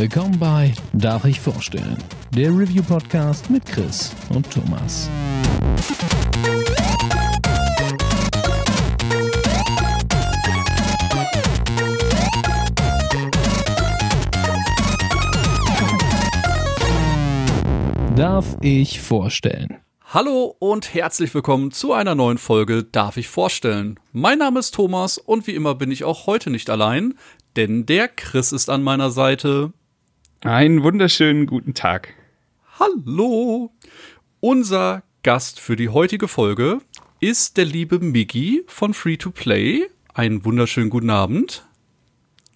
Willkommen bei Darf ich vorstellen? Der Review-Podcast mit Chris und Thomas. Darf ich vorstellen? Hallo und herzlich willkommen zu einer neuen Folge Darf ich vorstellen? Mein Name ist Thomas und wie immer bin ich auch heute nicht allein, denn der Chris ist an meiner Seite. Einen wunderschönen guten Tag. Hallo! Unser Gast für die heutige Folge ist der liebe Miggy von Free to Play. Einen wunderschönen guten Abend.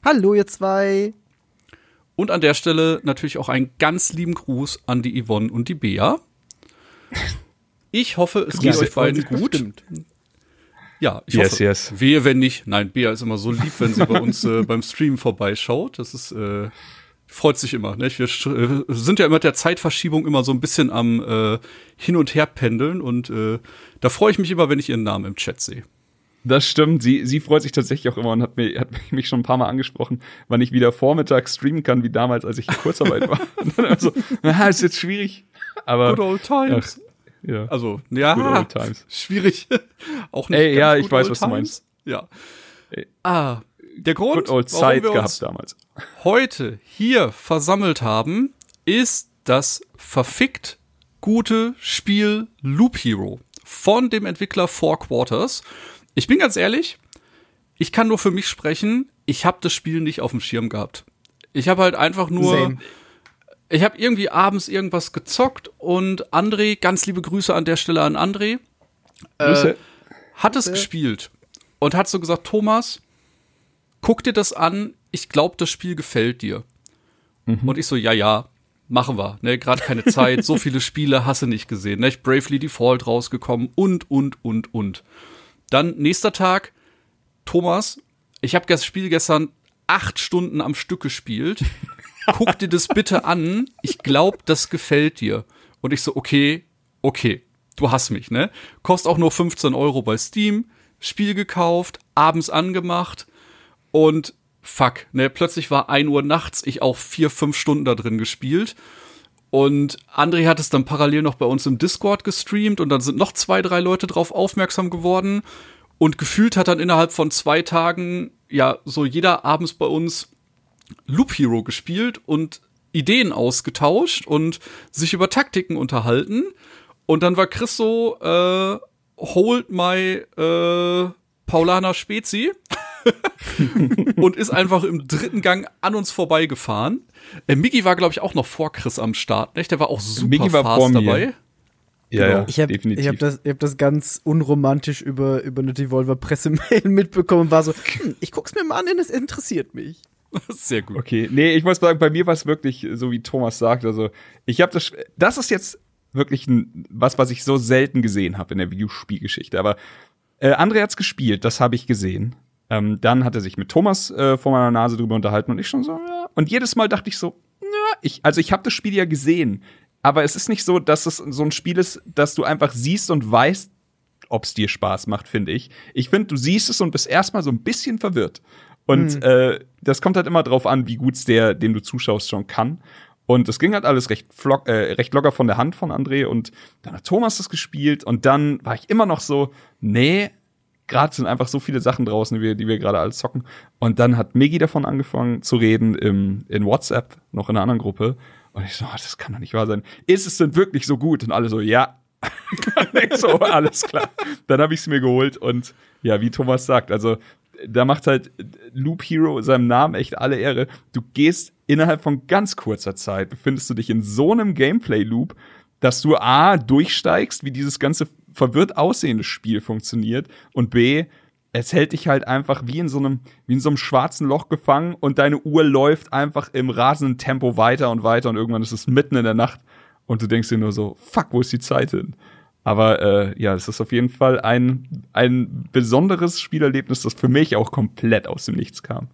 Hallo, ihr zwei. Und an der Stelle natürlich auch einen ganz lieben Gruß an die Yvonne und die Bea. Ich hoffe, es geht euch beiden gut. Bestimmt. Ja, ich Yes, hoffe. yes. Wehe, wenn nicht. Nein, Bea ist immer so lieb, wenn sie bei uns äh, beim Stream vorbeischaut. Das ist, äh, freut sich immer. Ne? Wir äh, sind ja immer mit der Zeitverschiebung immer so ein bisschen am äh, Hin- und Her pendeln und äh, da freue ich mich immer, wenn ich ihren Namen im Chat sehe. Das stimmt. Sie, sie freut sich tatsächlich auch immer und hat, mir, hat mich schon ein paar Mal angesprochen, wann ich wieder vormittags streamen kann, wie damals, als ich in Kurzarbeit war. Und dann immer so, na, ist jetzt schwierig. Aber, Good old times. Ach, ja. Also, ja, Good old times. schwierig. Auch nicht Ey, ja, ich weiß, was du meinst. Ja. Ey. Ah, der Grund, Good old Zeit gehabt damals. Heute hier versammelt haben, ist das verfickt gute Spiel Loop Hero von dem Entwickler Four Quarters. Ich bin ganz ehrlich, ich kann nur für mich sprechen, ich habe das Spiel nicht auf dem Schirm gehabt. Ich habe halt einfach nur Same. ich habe irgendwie abends irgendwas gezockt und André, ganz liebe Grüße an der Stelle an André, Grüße. hat es gespielt und hat so gesagt, Thomas, guck dir das an, ich glaube, das Spiel gefällt dir. Und ich so, ja, ja, machen wir. Ne, Gerade keine Zeit, so viele Spiele hast du nicht gesehen. Ne? Bravely Default rausgekommen und, und, und, und. Dann nächster Tag, Thomas, ich habe das Spiel gestern acht Stunden am Stück gespielt. Guck dir das bitte an. Ich glaube, das gefällt dir. Und ich so, okay, okay, du hast mich, ne? Kostet auch nur 15 Euro bei Steam. Spiel gekauft, abends angemacht und fuck, ne? Plötzlich war 1 Uhr nachts, ich auch vier, fünf Stunden da drin gespielt. Und André hat es dann parallel noch bei uns im Discord gestreamt und dann sind noch zwei, drei Leute drauf aufmerksam geworden. Und gefühlt hat dann innerhalb von zwei Tagen, ja, so jeder abends bei uns Loop Hero gespielt und Ideen ausgetauscht und sich über Taktiken unterhalten. Und dann war Chris so, äh, hold my äh, Paulana Spezi und ist einfach im dritten Gang an uns vorbeigefahren. Äh, Miggy war, glaube ich, auch noch vor Chris am Start, nicht? Der war auch super Miggy war fast vor mir. dabei. Ja, ja, Ich habe definitiv. ich hab das, ich hab das ganz unromantisch über, über eine Devolver-Pressemail mitbekommen und war so, hm, ich guck's mir mal an, denn es interessiert mich. Sehr gut. Okay, nee, ich muss sagen, bei mir war es wirklich so, wie Thomas sagt. Also, ich habe das, das ist jetzt wirklich ein, was, was ich so selten gesehen habe in der Videospielgeschichte. Aber äh, André hat's gespielt, das habe ich gesehen. Ähm, dann hat er sich mit Thomas äh, vor meiner Nase drüber unterhalten und ich schon so, ja. Und jedes Mal dachte ich so, ja, ich, also ich habe das Spiel ja gesehen. Aber es ist nicht so, dass es so ein Spiel ist, dass du einfach siehst und weißt, ob es dir Spaß macht, finde ich. Ich finde, du siehst es und bist erstmal so ein bisschen verwirrt. Und äh, das kommt halt immer drauf an, wie gut's der, dem du zuschaust, schon kann. Und es ging halt alles recht, flock, äh, recht locker von der Hand von André. Und dann hat Thomas das gespielt. Und dann war ich immer noch so, nee, gerade sind einfach so viele Sachen draußen, die wir, die wir gerade alles zocken. Und dann hat Migi davon angefangen zu reden im, in WhatsApp, noch in einer anderen Gruppe. Und ich so, oh, das kann doch nicht wahr sein. Ist es denn wirklich so gut? Und alle so, ja. So, alles klar. Dann habe ich es mir geholt und ja, wie Thomas sagt, also da macht halt Loop Hero seinem Namen echt alle Ehre. Du gehst innerhalb von ganz kurzer Zeit, befindest du dich in so einem Gameplay-Loop, dass du A, durchsteigst, wie dieses ganze verwirrt aussehende Spiel funktioniert und B, es hält dich halt einfach wie in so einem, wie in so einem schwarzen Loch gefangen und deine Uhr läuft einfach im rasenden Tempo weiter und weiter und irgendwann ist es mitten in der Nacht und du denkst dir nur so, fuck, wo ist die Zeit hin? Aber äh, ja, es ist auf jeden Fall ein, ein besonderes Spielerlebnis, das für mich auch komplett aus dem Nichts kam.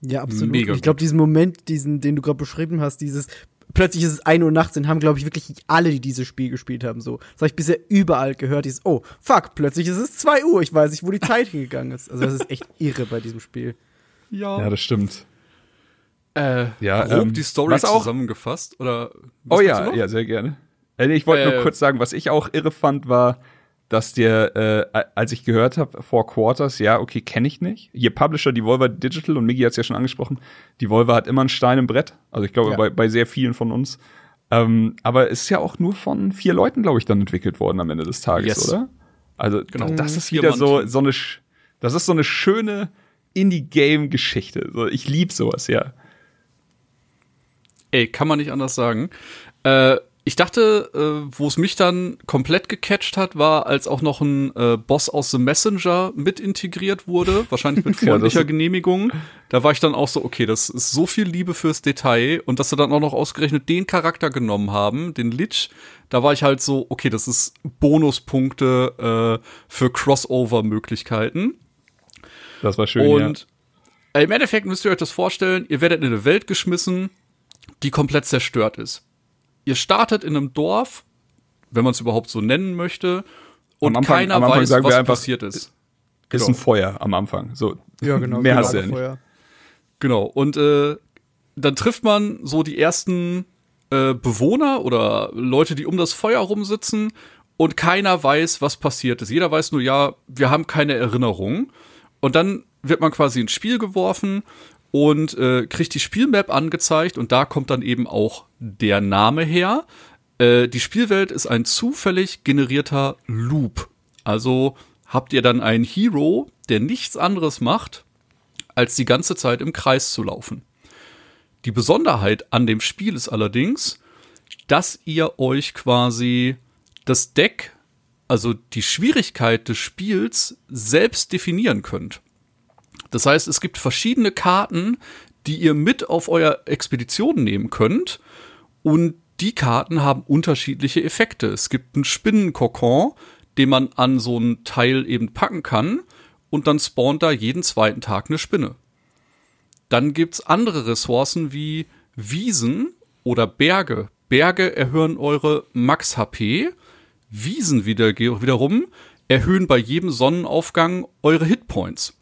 Ja, absolut. Mega ich glaube, diesen Moment, diesen, den du gerade beschrieben hast, dieses plötzlich ist es 1 Uhr nachts und haben, glaube ich, wirklich alle, die dieses Spiel gespielt haben, so. Das habe ich bisher überall gehört, dieses, oh, fuck, plötzlich ist es 2 Uhr, ich weiß nicht, wo die Zeit hingegangen ist. Also das ist echt irre bei diesem Spiel. Ja. Ja, das stimmt. Äh, Ja, grob ähm, die Story zusammengefasst? Oder was Oh ja, du noch? ja, sehr gerne. Äh, Ich wollte Äh, nur kurz sagen, was ich auch irre fand, war, dass der, äh, als ich gehört habe, Four Quarters, ja, okay, kenne ich nicht. Ihr Publisher, Devolver Digital, und Miggy hat es ja schon angesprochen, Devolver hat immer einen Stein im Brett. Also ich glaube, Ja. bei, bei sehr vielen von uns. Ähm, aber es ist ja auch nur von vier Leuten, glaube ich, dann entwickelt worden am Ende des Tages, Yes. oder? Also Genau. das ist wieder so, so eine, das ist so eine schöne Indie-Game-Geschichte. So, ich lieb sowas, ja. Ey, kann man nicht anders sagen. Äh, ich dachte, äh, wo es mich dann komplett gecatcht hat, war, als auch noch ein äh, Boss aus The Messenger mit integriert wurde, wahrscheinlich mit Ja, freundlicher das- Genehmigung. Da war ich dann auch so, okay, das ist so viel Liebe fürs Detail und dass sie dann auch noch ausgerechnet den Charakter genommen haben, den Lich, da war ich halt so, okay, das ist Bonuspunkte äh, für Crossover-Möglichkeiten. Das war schön, Und äh, im Endeffekt müsst ihr euch das vorstellen, ihr werdet in eine Welt geschmissen, die komplett zerstört ist. Ihr startet in einem Dorf, wenn man es überhaupt so nennen möchte, und Am Anfang- keiner am Anfang weiß, sagen wir was einfach, passiert ist. Ist Genau. ein Feuer am Anfang. So. Ja, genau. Mehr genau, hast du ja nicht. Feuer. Genau. Und äh, dann trifft man so die ersten äh, Bewohner oder Leute, die um das Feuer rumsitzen und keiner weiß, was passiert ist. Jeder weiß nur, ja, wir haben keine Erinnerung. Und dann wird man quasi ins Spiel geworfen und äh, kriegt die Spielmap angezeigt und da kommt dann eben auch der Name her. Äh, die Spielwelt ist ein zufällig generierter Loop. Also habt ihr dann einen Hero, der nichts anderes macht, als die ganze Zeit im Kreis zu laufen. Die Besonderheit an dem Spiel ist allerdings, dass ihr euch quasi das Deck, also die Schwierigkeit des Spiels, selbst definieren könnt. Das heißt, es gibt verschiedene Karten, die ihr mit auf euer Expedition nehmen könnt. Und die Karten haben unterschiedliche Effekte. Es gibt einen Spinnenkokon, den man an so ein Teil eben packen kann. Und dann spawnt da jeden zweiten Tag eine Spinne. Dann gibt's andere Ressourcen wie Wiesen oder Berge. Berge erhöhen eure Max-HP. Wiesen wieder, wiederum erhöhen bei jedem Sonnenaufgang eure Hitpoints.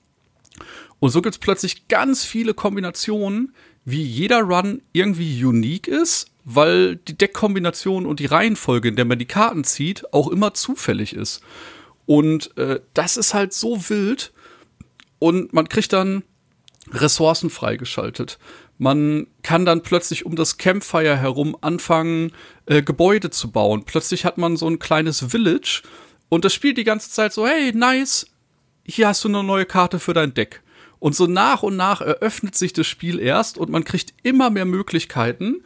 Und so gibt's plötzlich ganz viele Kombinationen, wie jeder Run irgendwie unique ist, weil die Deckkombination und die Reihenfolge, in der man die Karten zieht, auch immer zufällig ist. Und äh, das ist halt so wild. Und man kriegt dann Ressourcen freigeschaltet. Man kann dann plötzlich um das Campfire herum anfangen, äh, Gebäude zu bauen. Plötzlich hat man so ein kleines Village und das spielt die ganze Zeit so, hey, nice, hier hast du eine neue Karte für dein Deck. Und so nach und nach eröffnet sich das Spiel erst und man kriegt immer mehr Möglichkeiten.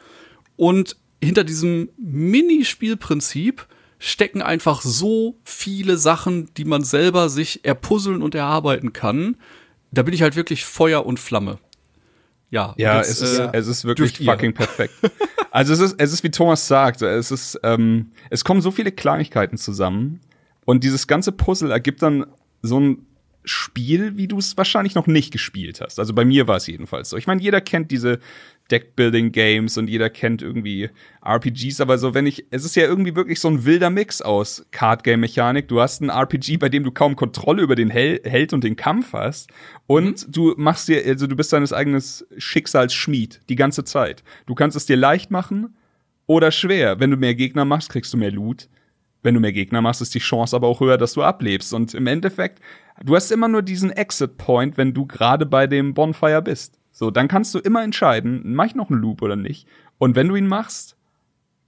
Und hinter diesem Minispielprinzip stecken einfach so viele Sachen, die man selber sich erpuzzeln und erarbeiten kann. Da bin ich halt wirklich Feuer und Flamme. Ja, Ja, jetzt, es, ist, äh, es ist wirklich fucking perfekt. Also es ist, es ist wie Thomas sagt, es ist, ähm, es kommen so viele Kleinigkeiten zusammen und dieses ganze Puzzle ergibt dann so ein Spiel, wie du es wahrscheinlich noch nicht gespielt hast. Also bei mir war es jedenfalls so. Ich meine, jeder kennt diese Deckbuilding-Games und jeder kennt irgendwie RPGs, aber so, wenn ich, es ist ja irgendwie wirklich so ein wilder Mix aus Card-Game-Mechanik. Du hast ein RPG, bei dem du kaum Kontrolle über den Hel Held und den Kampf hast und du machst dir, also du bist deines eigenen Schicksals Schmied die ganze Zeit. Du kannst es dir leicht machen oder schwer. Wenn du mehr Gegner machst, kriegst du mehr Loot. Wenn du mehr Gegner machst, ist die Chance aber auch höher, dass du ablebst. Und im Endeffekt, du hast immer nur diesen Exit-Point, wenn du gerade bei dem Bonfire bist. So, dann kannst du immer entscheiden, mach ich noch einen Loop oder nicht. Und wenn du ihn machst,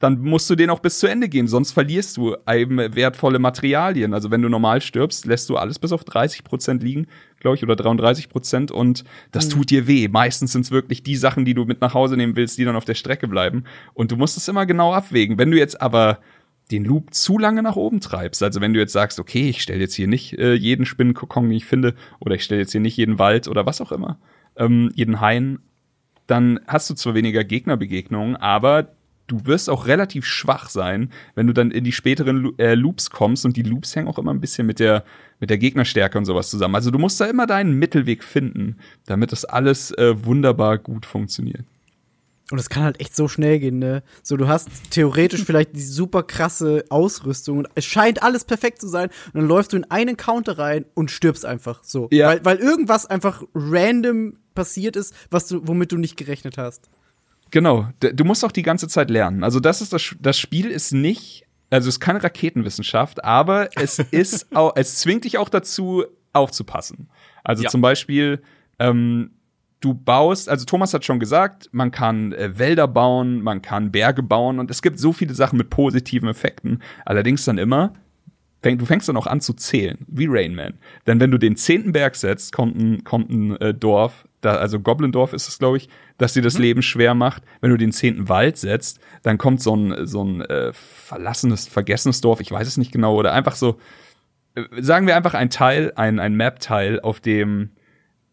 dann musst du den auch bis zu Ende gehen, sonst verlierst du wertvolle Materialien. Also wenn du normal stirbst, lässt du alles bis auf 30 Prozent liegen, glaube ich, oder 33 Prozent und das tut dir weh. Meistens sind es wirklich die Sachen, die du mit nach Hause nehmen willst, die dann auf der Strecke bleiben. Und du musst es immer genau abwägen. Wenn du jetzt aber den Loop zu lange nach oben treibst, also wenn du jetzt sagst, okay, ich stelle jetzt hier nicht äh, jeden Spinnenkokon, den ich finde, oder ich stelle jetzt hier nicht jeden Wald oder was auch immer, ähm, jeden Hain, dann hast du zwar weniger Gegnerbegegnungen, aber du wirst auch relativ schwach sein, wenn du dann in die späteren Lo äh, Loops kommst und die Loops hängen auch immer ein bisschen mit der mit der Gegnerstärke und sowas zusammen. Also du musst da immer deinen Mittelweg finden, damit das alles äh, wunderbar gut funktioniert. Und es kann halt echt so schnell gehen, ne? So, du hast theoretisch vielleicht die super krasse Ausrüstung und es scheint alles perfekt zu sein und dann läufst du in einen Counter rein und stirbst einfach so. Ja. Weil, weil irgendwas einfach random passiert ist, was du, womit du nicht gerechnet hast. Genau, du musst auch die ganze Zeit lernen. Also das ist das, das Spiel ist nicht, also es ist keine Raketenwissenschaft, aber es ist auch, es zwingt dich auch dazu, aufzupassen. Also Ja. zum Beispiel, ähm, du baust, also Thomas hat schon gesagt, man kann äh, Wälder bauen, man kann Berge bauen und es gibt so viele Sachen mit positiven Effekten. Allerdings dann immer, fäng, du fängst dann auch an zu zählen, wie Rain Man. Denn wenn du den zehnten Berg setzt, kommt ein, kommt ein äh, Dorf, da, also Goblindorf ist es, glaube ich, das dir das Leben schwer macht. Wenn du den zehnten Wald setzt, dann kommt so ein, so ein äh, verlassenes, vergessenes Dorf, ich weiß es nicht genau, oder einfach so, äh, sagen wir einfach ein Teil, ein, ein Map-Teil, auf dem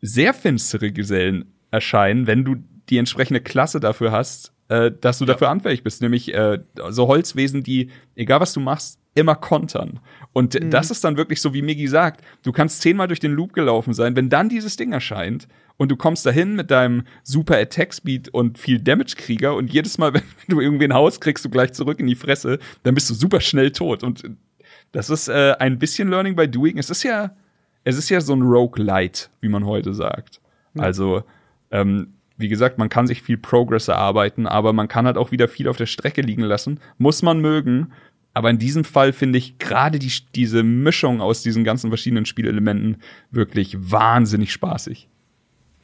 sehr finstere Gesellen erscheinen, wenn du die entsprechende Klasse dafür hast, äh, dass du dafür anfällig bist. Nämlich äh, so Holzwesen, die, egal was du machst, immer kontern. Und das ist dann wirklich so, wie Migi sagt, du kannst zehnmal durch den Loop gelaufen sein, wenn dann dieses Ding erscheint und du kommst dahin mit deinem super Attack Speed und viel Damage Krieger und jedes Mal, wenn du irgendwie ein Haus kriegst, du gleich zurück in die Fresse, dann bist du super schnell tot. Und das ist äh, ein bisschen Learning by Doing. Es ist ja, es ist ja so ein Roguelite, wie man heute sagt. Also, ähm, wie gesagt, man kann sich viel Progress erarbeiten, aber man kann halt auch wieder viel auf der Strecke liegen lassen. Muss man mögen. Aber in diesem Fall finde ich gerade die, diese Mischung aus diesen ganzen verschiedenen Spielelementen wirklich wahnsinnig spaßig.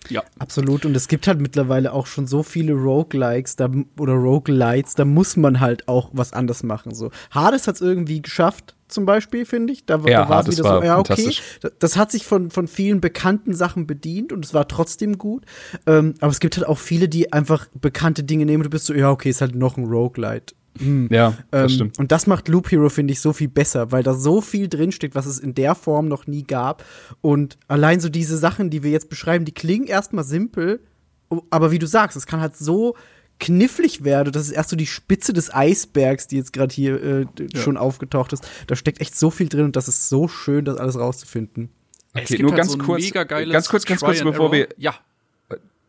Ja. Absolut. Und es gibt halt mittlerweile auch schon so viele Roguelikes da, oder Roguelites, da muss man halt auch was anders machen. So. Hades hat es irgendwie geschafft, zum Beispiel, finde ich. Da, Ja, da war es wieder war so, ja, okay. das hat sich von, von vielen bekannten Sachen bedient und es war trotzdem gut. Ähm, aber es gibt halt auch viele, die einfach bekannte Dinge nehmen und du bist so, ja, okay, ist halt noch ein Roguelite. Hm. Ja, das Ähm, stimmt. Und das macht Loop Hero, finde ich, so viel besser, weil da so viel drinsteckt, was es in der Form noch nie gab. Und allein so diese Sachen, die wir jetzt beschreiben, die klingen erstmal simpel, aber wie du sagst, es kann halt so knifflig werden. Das ist erst so die Spitze des Eisbergs, die jetzt gerade hier äh, d- schon aufgetaucht ist. Da steckt echt so viel drin und das ist so schön, das alles rauszufinden. Es Okay, gibt nur halt ganz so kurz- mega geiles ganz kurz, ganz kurz, bevor Error. wir- Ja,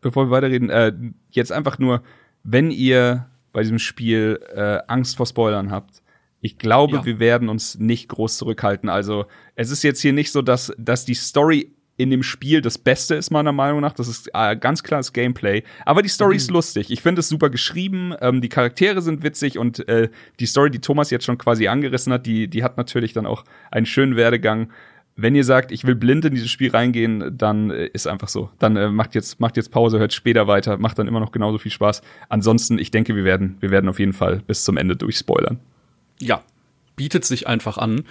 bevor wir weiterreden, äh, jetzt einfach nur, wenn ihr bei diesem Spiel äh, Angst vor Spoilern habt, ich glaube, Ja. wir werden uns nicht groß zurückhalten. Also es ist jetzt hier nicht so, dass, dass die Story in dem Spiel das Beste ist, meiner Meinung nach. Das ist äh, ganz klar das Gameplay. Aber die Story ist lustig. Ich finde es super geschrieben. Ähm, die Charaktere sind witzig und äh, die Story, die Thomas jetzt schon quasi angerissen hat, die, die hat natürlich dann auch einen schönen Werdegang. Wenn ihr sagt, ich will blind in dieses Spiel reingehen, dann äh, ist einfach so. Dann äh, macht jetzt macht jetzt Pause, hört später weiter, macht dann immer noch genauso viel Spaß. Ansonsten, ich denke, wir werden wir werden auf jeden Fall bis zum Ende durchspoilern. ja, bietet sich einfach an.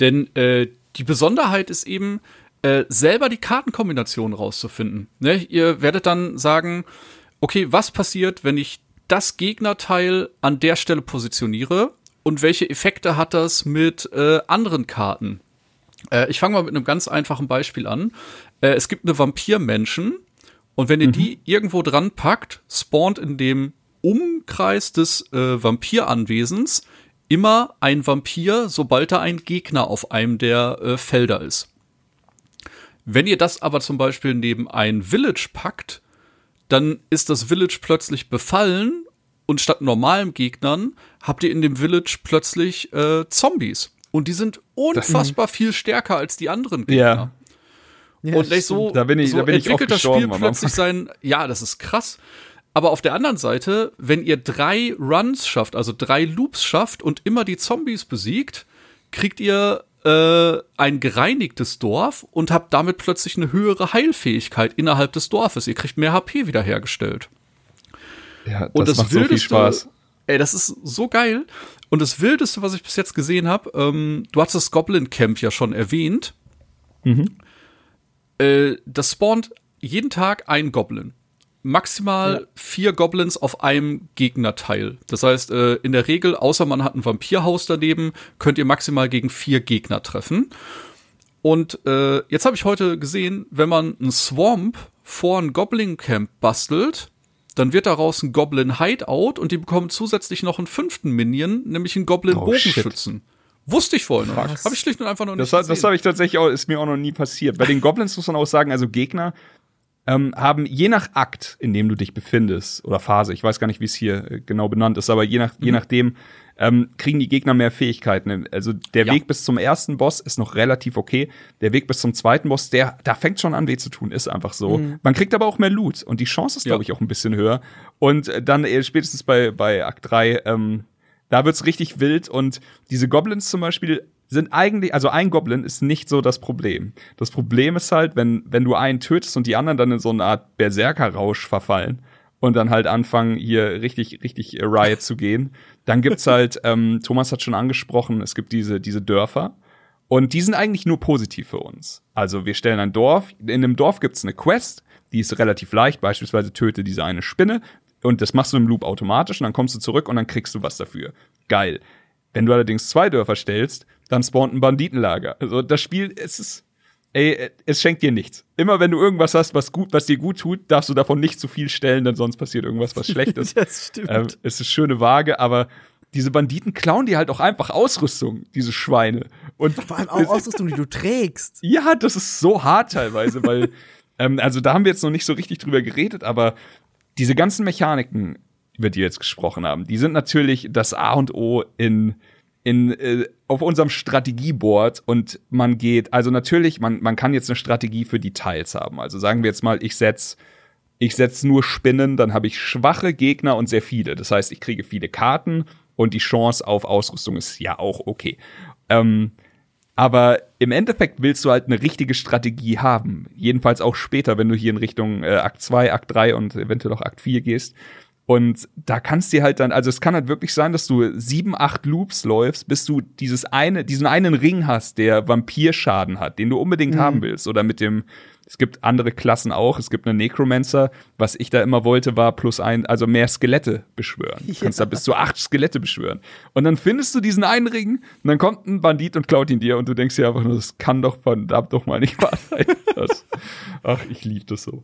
Denn äh, die Besonderheit ist eben, äh, selber die Kartenkombination rauszufinden. Ne? Ihr werdet dann sagen, okay, was passiert, wenn ich das Gegnerteil an der Stelle positioniere und welche Effekte hat das mit äh, anderen Karten? Äh, ich fange mal mit einem ganz einfachen Beispiel an. Äh, es gibt eine Vampirmenschen und wenn ihr die irgendwo dran packt, spawnt in dem Umkreis des äh, Vampiranwesens immer ein Vampir, sobald da ein Gegner auf einem der äh, Felder ist. Wenn ihr das aber zum Beispiel neben ein Village packt, dann ist das Village plötzlich befallen und statt normalen Gegnern habt ihr in dem Village plötzlich äh, Zombies. Und die sind unfassbar viel stärker als die anderen Gegner. Ja, und nicht so, Da bin ich- so da bin ich entwickelt oft das Spiel plötzlich sein, ja, das ist krass. Aber auf der anderen Seite, wenn ihr drei Runs schafft, also drei Loops schafft und immer die Zombies besiegt, kriegt ihr äh, ein gereinigtes Dorf und habt damit plötzlich eine höhere Heilfähigkeit innerhalb des Dorfes. Ihr kriegt mehr HP wiederhergestellt. Ja, das, Und das, macht so viel Wildeste, Spaß. Ey, das ist so geil. Und das Wildeste, was ich bis jetzt gesehen habe, ähm, du hast das Goblin Camp ja schon erwähnt. Äh, das spawnt jeden Tag ein Goblin. Maximal vier Goblins auf einem Gegnerteil. Das heißt, äh, in der Regel, außer man hat ein Vampirhaus daneben, könnt ihr maximal gegen vier Gegner treffen. Und äh, jetzt habe ich heute gesehen, wenn man einen Swamp vor ein Goblin Camp bastelt, dann wird daraus ein Goblin Hideout und die bekommen zusätzlich noch einen fünften Minion, nämlich einen Goblin Oh, Bogenschützen. Wusste ich vorher noch. Habe ich schlicht und einfach noch nicht Das, hat- das gesehen. habe ich tatsächlich auch, ist mir auch noch nie passiert. Bei den Goblins muss man auch sagen, also Gegner, ähm, haben je nach Akt, in dem du dich befindest, oder Phase, ich weiß gar nicht, wie es hier äh, genau benannt ist, aber je, nach, je nachdem ähm, kriegen die Gegner mehr Fähigkeiten. Also der Ja. Weg bis zum ersten Boss ist noch relativ okay. Der Weg bis zum zweiten Boss, der, da fängt schon an weh zu tun, ist einfach so. Man kriegt aber auch mehr Loot und die Chance ist, glaube ich, auch ein bisschen höher. Und äh, dann äh, spätestens bei, bei Akt 3, ähm, da wird's richtig wild und diese Goblins zum Beispiel sind eigentlich, also ein Goblin ist nicht so das Problem. Das Problem ist halt, wenn, wenn du einen tötest und die anderen dann in so eine Art Berserker-Rausch verfallen und dann halt anfangen, hier richtig, richtig äh, Riot zu gehen, dann gibt's halt, ähm, Thomas hat schon angesprochen, es gibt diese, diese Dörfer. Und die sind eigentlich nur positiv für uns. Also wir stellen ein Dorf, in einem Dorf gibt's eine Quest, die ist relativ leicht, beispielsweise töte diese eine Spinne und das machst du im Loop automatisch und dann kommst du zurück und dann kriegst du was dafür. Geil. Wenn du allerdings zwei Dörfer stellst, dann spawnt ein Banditenlager. Also das Spiel, es ist, ey, es schenkt dir nichts. Immer wenn du irgendwas hast, was gut, was dir gut tut, darfst du davon nicht zu viel stellen, denn sonst passiert irgendwas, was schlecht ist. Das stimmt. Ähm, es ist schöne Waage, aber diese Banditen klauen dir halt auch einfach Ausrüstung, diese Schweine. Und Vor allem auch Ausrüstung, die du trägst. ja, das ist so hart teilweise, weil, ähm, also da haben wir jetzt noch nicht so richtig drüber geredet, aber diese ganzen Mechaniken, über die wir jetzt gesprochen haben, die sind natürlich das A und O in, in, äh, auf unserem Strategieboard und man geht, also natürlich, man, man kann jetzt eine Strategie für die Teils haben. Also sagen wir jetzt mal, ich setz ich setz nur Spinnen, dann habe ich schwache Gegner und sehr viele. Das heißt, ich kriege viele Karten und die Chance auf Ausrüstung ist ja auch okay. Ähm, aber im Endeffekt willst du halt eine richtige Strategie haben. Jedenfalls auch später, wenn du hier in Richtung äh, Akt 2, Akt 3 und eventuell auch Akt 4 gehst. Und da kannst dir halt dann, also es kann halt wirklich sein, dass du sieben, acht Loops läufst, bis du dieses eine, diesen einen Ring hast, der Vampirschaden hat, den du unbedingt haben willst. Oder mit dem, es gibt andere Klassen auch, es gibt einen Necromancer. Was ich da immer wollte, war plus ein, also mehr Skelette beschwören. Du kannst da bis zu acht Skelette beschwören. Und dann findest du diesen einen Ring und dann kommt ein Bandit und klaut ihn dir und du denkst dir einfach nur, das kann doch verdammt doch mal nicht wahr sein. Das, ach, ich liebe das so.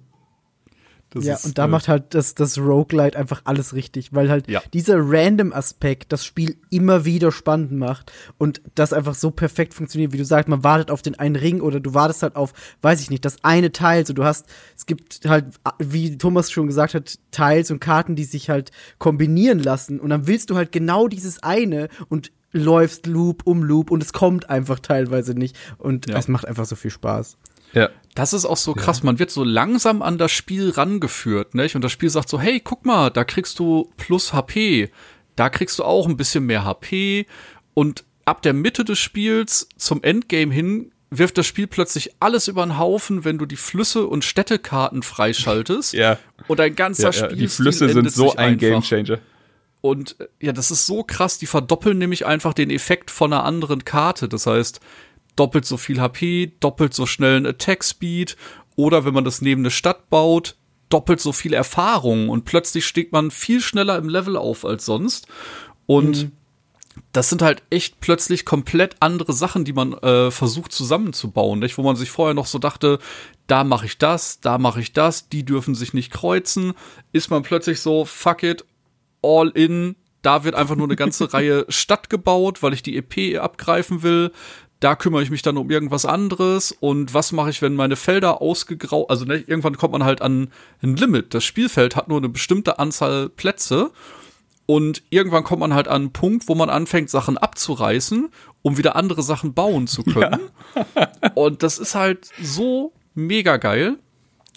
Das ja, ist, und da äh, macht halt das, das Roguelite einfach alles richtig, weil halt Ja. dieser Random-Aspekt das Spiel immer wieder spannend macht und das einfach so perfekt funktioniert, wie du sagst, man wartet auf den einen Ring oder du wartest halt auf, weiß ich nicht, das eine Teil, so du hast, es gibt halt, wie Thomas schon gesagt hat, Teils und Karten, die sich halt kombinieren lassen und dann willst du halt genau dieses eine und läufst Loop um Loop und es kommt einfach teilweise nicht und Ja. es macht einfach so viel Spaß. Ja. Das ist auch so krass. Man wird so langsam an das Spiel rangeführt, nicht? Und das Spiel sagt so, hey, guck mal, da kriegst du plus HP. Da kriegst du auch ein bisschen mehr HP. Und ab der Mitte des Spiels zum Endgame hin wirft das Spiel plötzlich alles über den Haufen, wenn du die Flüsse und Städtekarten freischaltest. Ja. Und dein ganzer Ja, ja, Spiel die Flüsse sind so ein Gamechanger. und äh, ja, das ist so krass, die verdoppeln nämlich einfach den Effekt von einer anderen Karte. Das heißt, doppelt so viel HP, doppelt so schnell ein Attack Speed oder wenn man das neben eine Stadt baut, doppelt so viel Erfahrung und plötzlich steht man viel schneller im Level auf als sonst. Und das sind halt echt plötzlich komplett andere Sachen, die man äh, versucht zusammenzubauen, nicht? Wo man sich vorher noch so dachte, da mache ich das, da mache ich das, die dürfen sich nicht kreuzen, ist man plötzlich so, fuck it, all in, da wird einfach nur eine ganze Reihe Stadt gebaut, weil ich die EP abgreifen will. Da kümmere ich mich dann um irgendwas anderes. Und was mache ich, wenn meine Felder ausgegraut, also ne, irgendwann kommt man halt an ein Limit. Das Spielfeld hat nur eine bestimmte Anzahl Plätze. Und irgendwann kommt man halt an einen Punkt, wo man anfängt, Sachen abzureißen, um wieder andere Sachen bauen zu können. Und das ist halt so mega geil.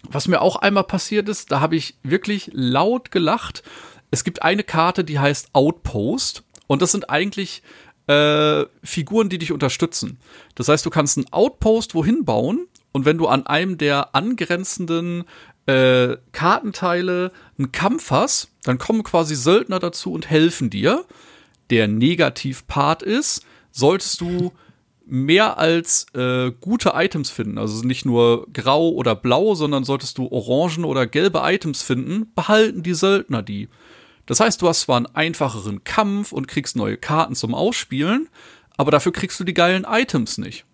Was mir auch einmal passiert ist, da habe ich wirklich laut gelacht. Es gibt eine Karte, die heißt Outpost. Und das sind eigentlich äh, Figuren, die dich unterstützen. Das heißt, du kannst einen Outpost wohin bauen und wenn du an einem der angrenzenden äh, Kartenteile einen Kampf hast, dann kommen quasi Söldner dazu und helfen dir. Der Negativpart ist, solltest du mehr als äh, gute Items finden, also nicht nur grau oder blau, sondern solltest du orangen oder gelbe Items finden, behalten die Söldner die. Das heißt, du hast zwar einen einfacheren Kampf und kriegst neue Karten zum Ausspielen, aber dafür kriegst du die geilen Items nicht.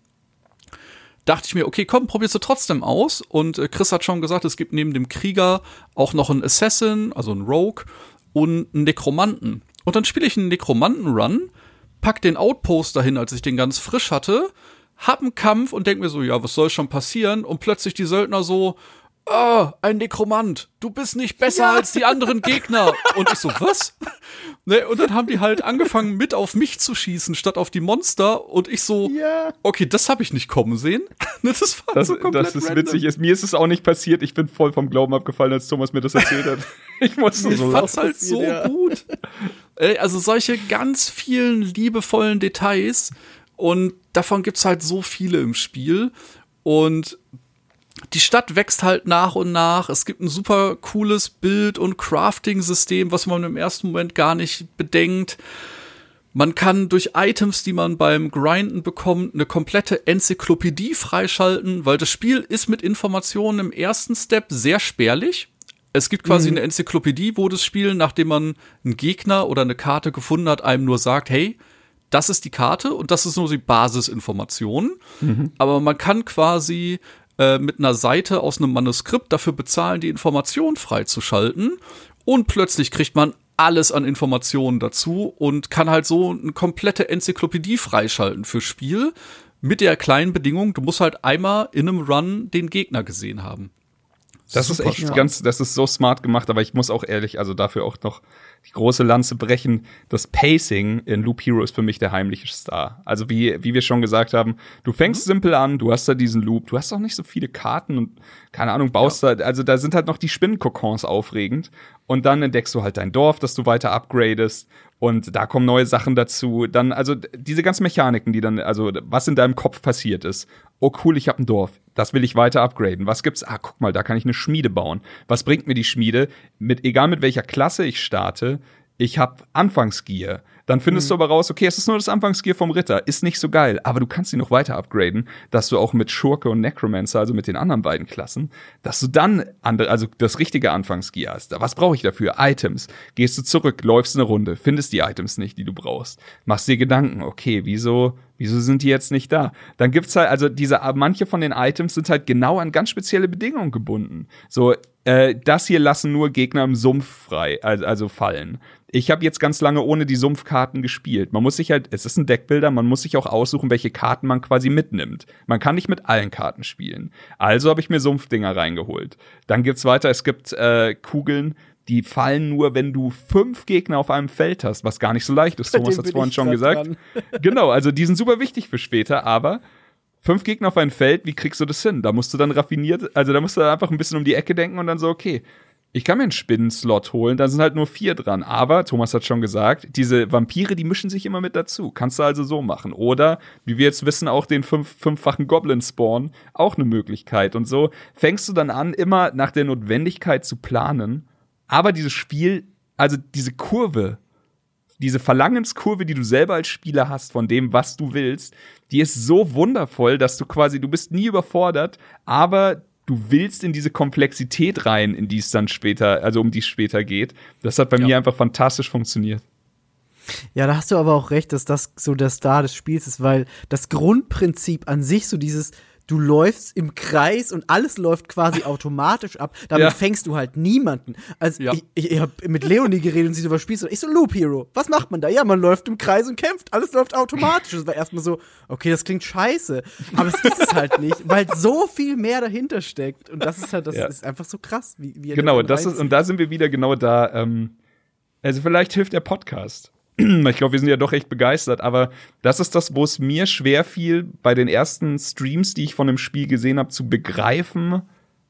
Dachte ich mir, okay, komm, probierst du trotzdem aus. Und äh, Chris hat schon gesagt, es gibt neben dem Krieger auch noch einen Assassin, also einen Rogue und einen Nekromanten. Und dann spiele ich einen Nekromanten-Run, pack den Outpost dahin, als ich den ganz frisch hatte, hab einen Kampf und denk mir so, ja, was soll schon passieren? Und plötzlich die Söldner so, oh, ein Nekromant, du bist nicht besser als die anderen Gegner. Und ich so, was? Ne, und dann haben die halt angefangen, mit auf mich zu schießen, statt auf die Monster. Und ich so, Ja. okay, das habe ich nicht kommen sehen. Das war Das, so komplett das ist random. witzig. Ist, mir ist es auch nicht passiert. Ich bin voll vom Glauben abgefallen, als Thomas mir das erzählt hat. Ich musste Ich so fand's halt so ja. gut. Ey, also solche ganz vielen liebevollen Details und davon gibt's halt so viele im Spiel und die Stadt wächst halt nach und nach. Es gibt ein super cooles Bild- und Crafting-System, was man im ersten Moment gar nicht bedenkt. Man kann durch Items, die man beim Grinden bekommt, eine komplette Enzyklopädie freischalten, weil das Spiel ist mit Informationen im ersten Step sehr spärlich. Es gibt quasi eine Enzyklopädie, wo das Spiel, nachdem man einen Gegner oder eine Karte gefunden hat, einem nur sagt, hey, das ist die Karte und das ist nur die Basisinformation. Aber man kann quasi äh, mit einer Seite aus einem Manuskript dafür bezahlen, die Information freizuschalten. Und plötzlich kriegt man alles an Informationen dazu und kann halt so eine komplette Enzyklopädie freischalten fürs Spiel. Mit der kleinen Bedingung, du musst halt einmal in einem Run den Gegner gesehen haben. Das ist Super echt spannend. ganz, das ist so smart gemacht, aber ich muss auch ehrlich, also dafür auch noch die große Lanze brechen. Das Pacing in Loop Hero ist für mich der heimliche Star. Also wie, wie wir schon gesagt haben, du fängst simpel an, du hast da diesen Loop, du hast auch nicht so viele Karten und keine Ahnung, baust da, also da sind halt noch die Spinnenkokons aufregend und dann entdeckst du halt dein Dorf, das du weiter upgradest und da kommen neue Sachen dazu. Dann, also diese ganzen Mechaniken, die dann, also was in deinem Kopf passiert ist. Oh cool, ich habe ein Dorf. Das will ich weiter upgraden. Was gibt's? Ah, guck mal, da kann ich eine Schmiede bauen. Was bringt mir die Schmiede? Mit, egal mit welcher Klasse ich starte, ich habe Anfangsgier. Dann findest du aber raus, okay, es ist nur das Anfangsgier vom Ritter, ist nicht so geil, aber du kannst ihn noch weiter upgraden, dass du auch mit Schurke und Necromancer, also mit den anderen beiden Klassen, dass du dann andere, also das richtige Anfangsgier hast. Was brauche ich dafür? Items. Gehst du zurück, läufst eine Runde, findest die Items nicht, die du brauchst. Machst dir Gedanken, okay, wieso, wieso sind die jetzt nicht da? Dann gibt's halt, also diese, manche von den Items sind halt genau an ganz spezielle Bedingungen gebunden. So, äh, das hier lassen nur Gegner im Sumpf frei, also, also fallen. Ich habe jetzt ganz lange ohne die Sumpfkarten gespielt. Man muss sich halt, es ist ein Deckbilder, man muss sich auch aussuchen, welche Karten man quasi mitnimmt. Man kann nicht mit allen Karten spielen. Also habe ich mir Sumpfdinger reingeholt. Dann gibt's weiter, es gibt äh, Kugeln, die fallen nur, wenn du fünf Gegner auf einem Feld hast, was gar nicht so leicht ist. Bei Thomas hat bin vorhin schon gesagt. dran. genau, also die sind super wichtig für später, aber fünf Gegner auf ein Feld, wie kriegst du das hin? Da musst du dann raffiniert, also da musst du einfach ein bisschen um die Ecke denken und dann so, okay, ich kann mir einen Spinnenslot holen, da sind halt nur vier dran. Aber, Thomas hat schon gesagt, diese Vampire, die mischen sich immer mit dazu. Kannst du also so machen. Oder, wie wir jetzt wissen, auch den fünf, fünffachen Goblin-Spawn, auch eine Möglichkeit. Und so fängst du dann an, immer nach der Notwendigkeit zu planen. Aber dieses Spiel, also diese Kurve, diese Verlangenskurve, die du selber als Spieler hast von dem, was du willst, die ist so wundervoll, dass du quasi, du bist nie überfordert, aber du willst in diese Komplexität rein, in die es dann später, also um die es später geht. Das hat bei Ja. mir einfach fantastisch funktioniert. Ja, da hast du aber auch recht, dass das so der Star des Spiels ist, weil das Grundprinzip an sich, so dieses, du läufst im Kreis und alles läuft quasi automatisch ab, damit Ja. fängst du halt niemanden. Also Ja. ich, ich, ich habe mit Leonie geredet und sie so, was spielst du? Ich so, Loop Hero. Was macht man da? Ja, man läuft im Kreis und kämpft. Alles läuft automatisch. Das war erstmal so, okay, das klingt scheiße. Aber es ist es halt nicht, weil so viel mehr dahinter steckt. Und das ist halt, das Ja. ist einfach so krass, wie, wie Genau, da das ist, und da sind wir wieder genau da. Ähm, also vielleicht hilft der Podcast. Ich glaube, wir sind ja doch echt begeistert, aber das ist das, wo es mir schwer fiel, bei den ersten Streams, die ich von dem Spiel gesehen habe, zu begreifen,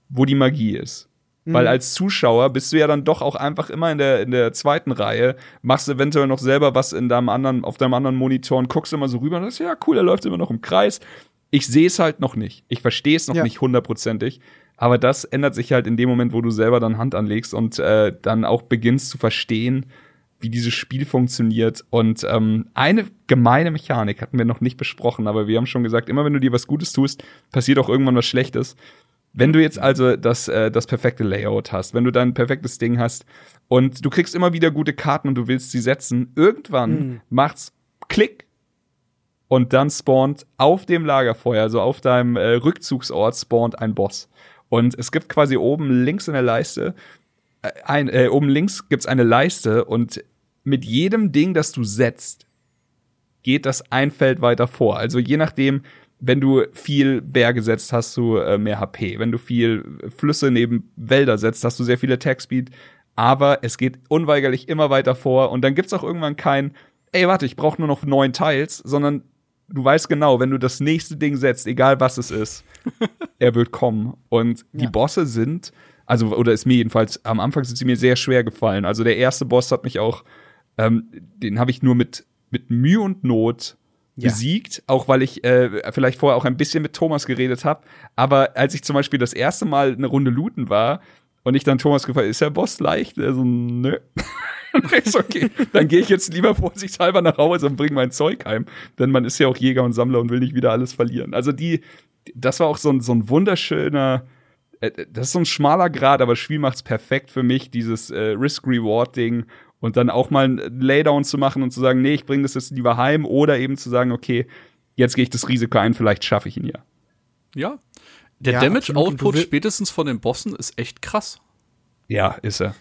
wo die Magie ist. Weil als Zuschauer bist du ja dann doch auch einfach immer in der, in der zweiten Reihe, machst eventuell noch selber was in deinem anderen, auf deinem anderen Monitor und guckst immer so rüber und sagst, ja, cool, er läuft immer noch im Kreis. Ich sehe es halt noch nicht. Ich verstehe es noch Ja. nicht hundertprozentig. Aber das ändert sich halt in dem Moment, wo du selber dann Hand anlegst und äh, dann auch beginnst zu verstehen, wie dieses Spiel funktioniert. Und ähm, eine gemeine Mechanik hatten wir noch nicht besprochen, aber wir haben schon gesagt, immer wenn du dir was Gutes tust, passiert auch irgendwann was Schlechtes. Wenn du jetzt also das, äh, das perfekte Layout hast, wenn du dein perfektes Ding hast und du kriegst immer wieder gute Karten und du willst sie setzen, irgendwann macht's Klick und dann spawnt auf dem Lagerfeuer, also auf deinem äh, Rückzugsort, spawnt ein Boss. Und es gibt quasi oben links in der Leiste, ein, äh, oben links gibt's eine Leiste und mit jedem Ding, das du setzt, geht das ein Feld weiter vor. Also je nachdem, wenn du viel Berge setzt, hast du äh, mehr HP. Wenn du viel Flüsse neben Wälder setzt, hast du sehr viel Attack Speed. Aber es geht unweigerlich immer weiter vor und dann gibt's auch irgendwann kein, ey, warte, ich brauche nur noch neun Teils, sondern du weißt genau, wenn du das nächste Ding setzt, egal was es ist, er wird kommen. Und die Ja. Bosse sind, also, oder ist mir jedenfalls, am Anfang sind sie mir sehr schwer gefallen. Also der erste Boss hat mich auch, ähm, den habe ich nur mit, mit Mühe und Not Ja. besiegt, auch weil ich äh, vielleicht vorher auch ein bisschen mit Thomas geredet habe. Aber als ich zum Beispiel das erste Mal eine Runde looten war und ich dann Thomas gefragt, ist der Boss leicht? Er so, nö. So, okay, dann gehe ich jetzt lieber vorsichtshalber nach Hause und bringe mein Zeug heim. Denn man ist ja auch Jäger und Sammler und will nicht wieder alles verlieren. Also die, das war auch so ein, so ein wunderschöner, das ist so ein schmaler Grad, aber das Spiel macht's perfekt für mich, dieses äh, Risk-Reward-Ding und dann auch mal ein Laydown zu machen und zu sagen, nee, ich bringe das jetzt lieber heim oder eben zu sagen, okay, jetzt gehe ich das Risiko ein, vielleicht schaffe ich ihn ja. Ja. Der Ja, Damage absolut. Und du Output will- spätestens von den Bossen ist echt krass. Ja, ist er.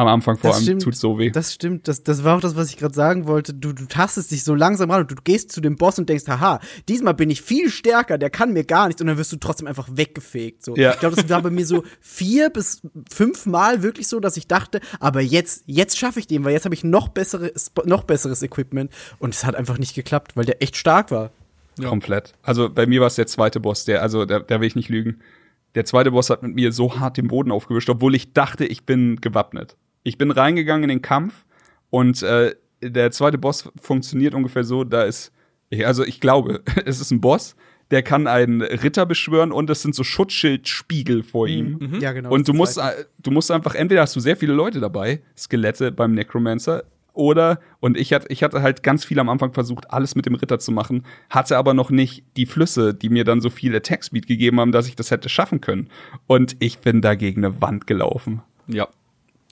Am Anfang vor Das allem stimmt. tut so weh. Das stimmt, das, das war auch das, was ich gerade sagen wollte. Du, du tastest dich so langsam ran und du gehst zu dem Boss und denkst, haha, diesmal bin ich viel stärker, der kann mir gar nichts und dann wirst du trotzdem einfach weggefegt. So. Ja. Ich glaube, das war bei mir so vier bis fünf Mal wirklich so, dass ich dachte, aber jetzt, jetzt schaffe ich den, weil jetzt habe ich noch, bessere, noch besseres Equipment und es hat einfach nicht geklappt, weil der echt stark war. Komplett. Also bei mir war es der zweite Boss, der, also da, da will ich nicht lügen. Der zweite Boss hat mit mir so hart den Boden aufgewischt, obwohl ich dachte, ich bin gewappnet. Ich bin reingegangen in den Kampf und äh, der zweite Boss funktioniert ungefähr so, da ist, ich- also ich glaube, es ist ein Boss, der kann einen Ritter beschwören und es sind so Schutzschildspiegel vor ihm. Ja, genau. Und du musst, äh, du musst einfach, entweder hast du sehr viele Leute dabei, Skelette beim Necromancer, oder, und ich hatte, ich hatte halt ganz viel am Anfang versucht, alles mit dem Ritter zu machen, hatte aber noch nicht die Flüsse, die mir dann so viel Attack Speed gegeben haben, dass ich das hätte schaffen können. Und ich bin da gegen eine Wand gelaufen. Ja.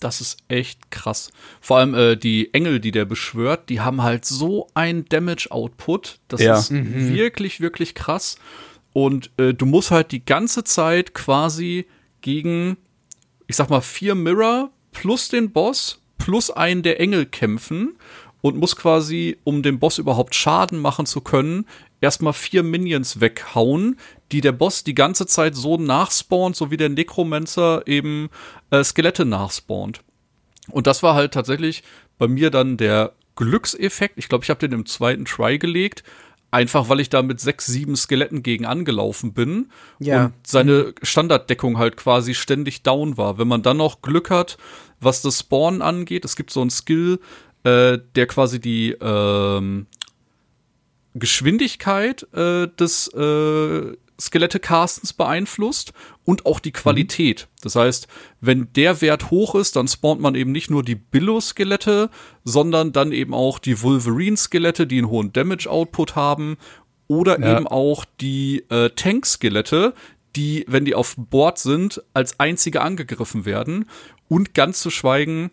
Das ist echt krass. Vor allem äh, die Engel, die der beschwört, die haben halt so ein Damage-Output. Das Ja. ist wirklich, wirklich krass. Und äh, du musst halt die ganze Zeit quasi gegen, ich sag mal, vier Mirror plus den Boss plus einen der Engel kämpfen und musst quasi, um dem Boss überhaupt Schaden machen zu können, erstmal vier Minions weghauen, die der Boss die ganze Zeit so nachspawnt, so wie der Necromancer eben äh, Skelette nachspawnt. Und das war halt tatsächlich bei mir dann der Glückseffekt. Ich glaube, ich habe den im zweiten Try gelegt. Einfach weil ich da mit sechs, sieben Skeletten gegen angelaufen bin Ja. und seine Standarddeckung halt quasi ständig down war. Wenn man dann noch Glück hat, was das Spawn angeht, es gibt so einen Skill, äh, der quasi die ähm, Geschwindigkeit äh, des äh, Skelette-Castens beeinflusst und auch die Qualität. Das heißt, wenn der Wert hoch ist, dann spawnt man eben nicht nur die Billo-Skelette, sondern dann eben auch die Wolverine-Skelette, die einen hohen Damage-Output haben oder Ja. eben auch die äh, Tank-Skelette, die, wenn die auf Bord sind, als einzige angegriffen werden. Und ganz zu schweigen,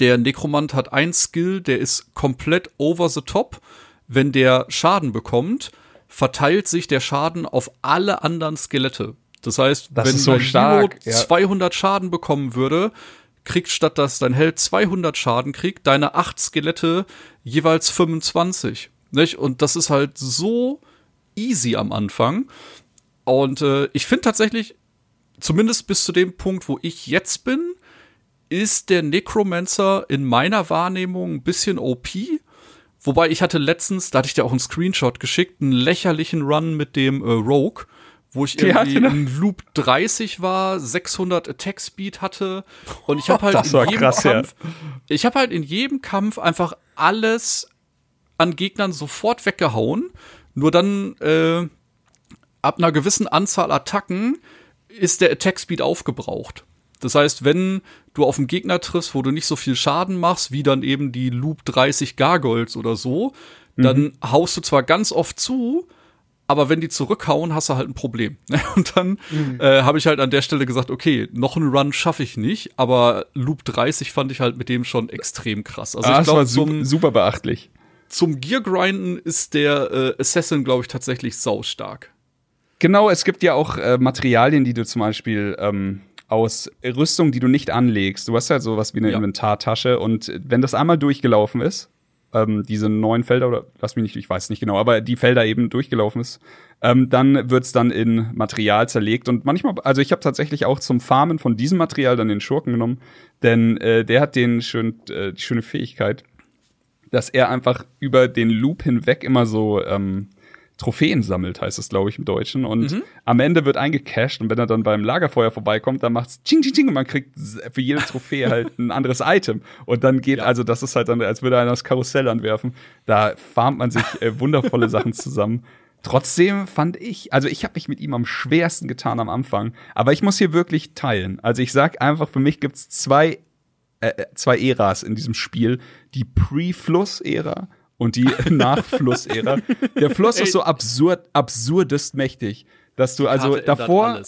der Nekromant hat einen Skill, der ist komplett over the top. Wenn der Schaden bekommt, verteilt sich der Schaden auf alle anderen Skelette. Das heißt, Das wenn so dein stark, Hero ja. 200 Schaden bekommen würde, kriegt statt dass dein Held 200 Schaden kriegt, deine acht Skelette jeweils 25. Nicht? Und das ist halt so easy am Anfang. Und äh, ich finde tatsächlich, zumindest bis zu dem Punkt, wo ich jetzt bin, ist der Necromancer in meiner Wahrnehmung ein bisschen OP. Wobei ich hatte letztens, da hatte ich dir auch einen Screenshot geschickt, einen lächerlichen Run mit dem äh, Rogue, wo ich Ja, irgendwie genau. in Loop 30 war, 600 Attack Speed hatte und ich habe halt Das in jedem krass, ja. Kampf, ich habe halt in jedem Kampf einfach alles an Gegnern sofort weggehauen. Nur dann äh, ab einer gewissen Anzahl Attacken ist der Attack Speed aufgebraucht. Das heißt, wenn du auf einen Gegner triffst, wo du nicht so viel Schaden machst, wie dann eben die Loop 30 Gargoyles oder so, dann haust du zwar ganz oft zu, aber wenn die zurückhauen, hast du halt ein Problem. Und dann äh, habe ich halt an der Stelle gesagt, okay, noch einen Run schaffe ich nicht, aber Loop 30 fand ich halt mit dem schon extrem krass. Also ah, ich das war glaube, su zum, super beachtlich. zum Gear-Grinden ist der äh, Assassin, glaube ich, tatsächlich saustark. Genau, es gibt ja auch äh, Materialien, die du zum Beispiel ähm, aus Rüstung, die du nicht anlegst. Du hast ja sowas wie eine Ja. Inventartasche und wenn das einmal durchgelaufen ist, ähm, diese neun Felder oder lass mich nicht, ich weiß nicht genau, aber die Felder eben durchgelaufen ist, Ähm, dann wird's dann in Material zerlegt und manchmal, also ich habe tatsächlich auch zum Farmen von diesem Material dann den Schurken genommen, denn äh, der hat den schön, äh, die schöne Fähigkeit, dass er einfach über den Loop hinweg immer so ähm, Trophäen sammelt, heißt es, glaube ich, im Deutschen. Und Mhm. am Ende wird eingecashed und wenn er dann beim Lagerfeuer vorbeikommt, dann macht's ching, ching, ching und man kriegt für jede Trophäe halt ein anderes Item. Und dann geht, also das ist halt dann, als würde einer das Karussell anwerfen. Da farmt man sich äh, wundervolle Sachen zusammen. Trotzdem fand ich, also ich habe mich mit ihm am schwersten getan am Anfang, aber ich muss hier wirklich teilen. Also ich sag einfach, für mich gibt's zwei äh, äh, zwei Äras in diesem Spiel. Die Pre-Fluss-Ära und die Nach-Fluss-Ära. Der Fluss ist so absurd, absurdest mächtig, dass du also davor,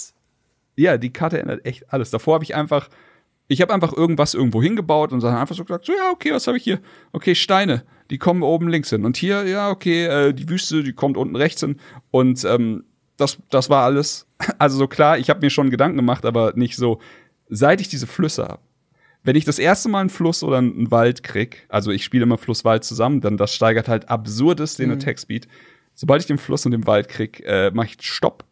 ja, die Karte ändert echt alles. Davor habe ich einfach, ich habe einfach irgendwas irgendwo hingebaut und dann einfach so gesagt, so ja, okay, was habe ich hier? Okay, Steine, die kommen oben links hin. Und hier, ja, okay, äh, die Wüste, die kommt unten rechts hin. Und ähm, das, das war alles. Also so klar, ich habe mir schon Gedanken gemacht, aber nicht so. Seit ich diese Flüsse habe, wenn ich das erste Mal einen Fluss oder einen Wald krieg, also ich spiele immer Fluss-Wald zusammen, dann das steigert halt absurdes den Attack Speed. Sobald ich den Fluss und den Wald krieg, äh, mache ich Stopp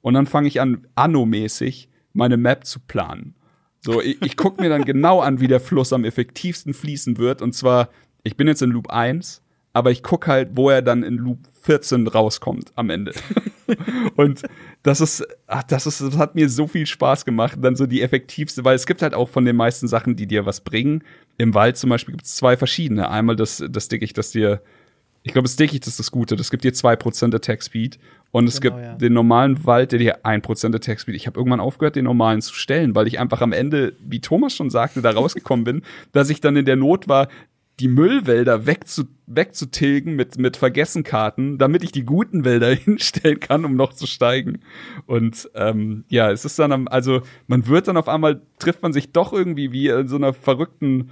und dann fange ich an, anno-mäßig meine Map zu planen. So, ich, ich gucke mir dann genau an, wie der Fluss am effektivsten fließen wird. Und zwar, ich bin jetzt in Loop 1, aber ich gucke halt, wo er dann in Loop 14 rauskommt am Ende. und das ist, ach, das ist, das hat mir so viel Spaß gemacht, dann so die effektivste, weil es gibt halt auch von den meisten Sachen, die dir was bringen. Im Wald zum Beispiel gibt es zwei verschiedene. Einmal das, das Dickicht, das dir, ich glaube, das Dickicht ist das Gute, das gibt dir 2% Attack Speed. Und es Genau, gibt ja. den normalen Wald, der dir 1% Attack Speed. Ich habe irgendwann aufgehört, den normalen zu stellen, weil ich einfach am Ende, wie Thomas schon sagte, da rausgekommen bin, dass ich dann in der Not war, die Müllwälder wegzu, wegzutilgen mit, mit Vergessenkarten, damit ich die guten Wälder hinstellen kann, um noch zu steigen. Und ähm, ja, es ist dann, am, also man wird dann auf einmal, trifft man sich doch irgendwie wie in so einer verrückten,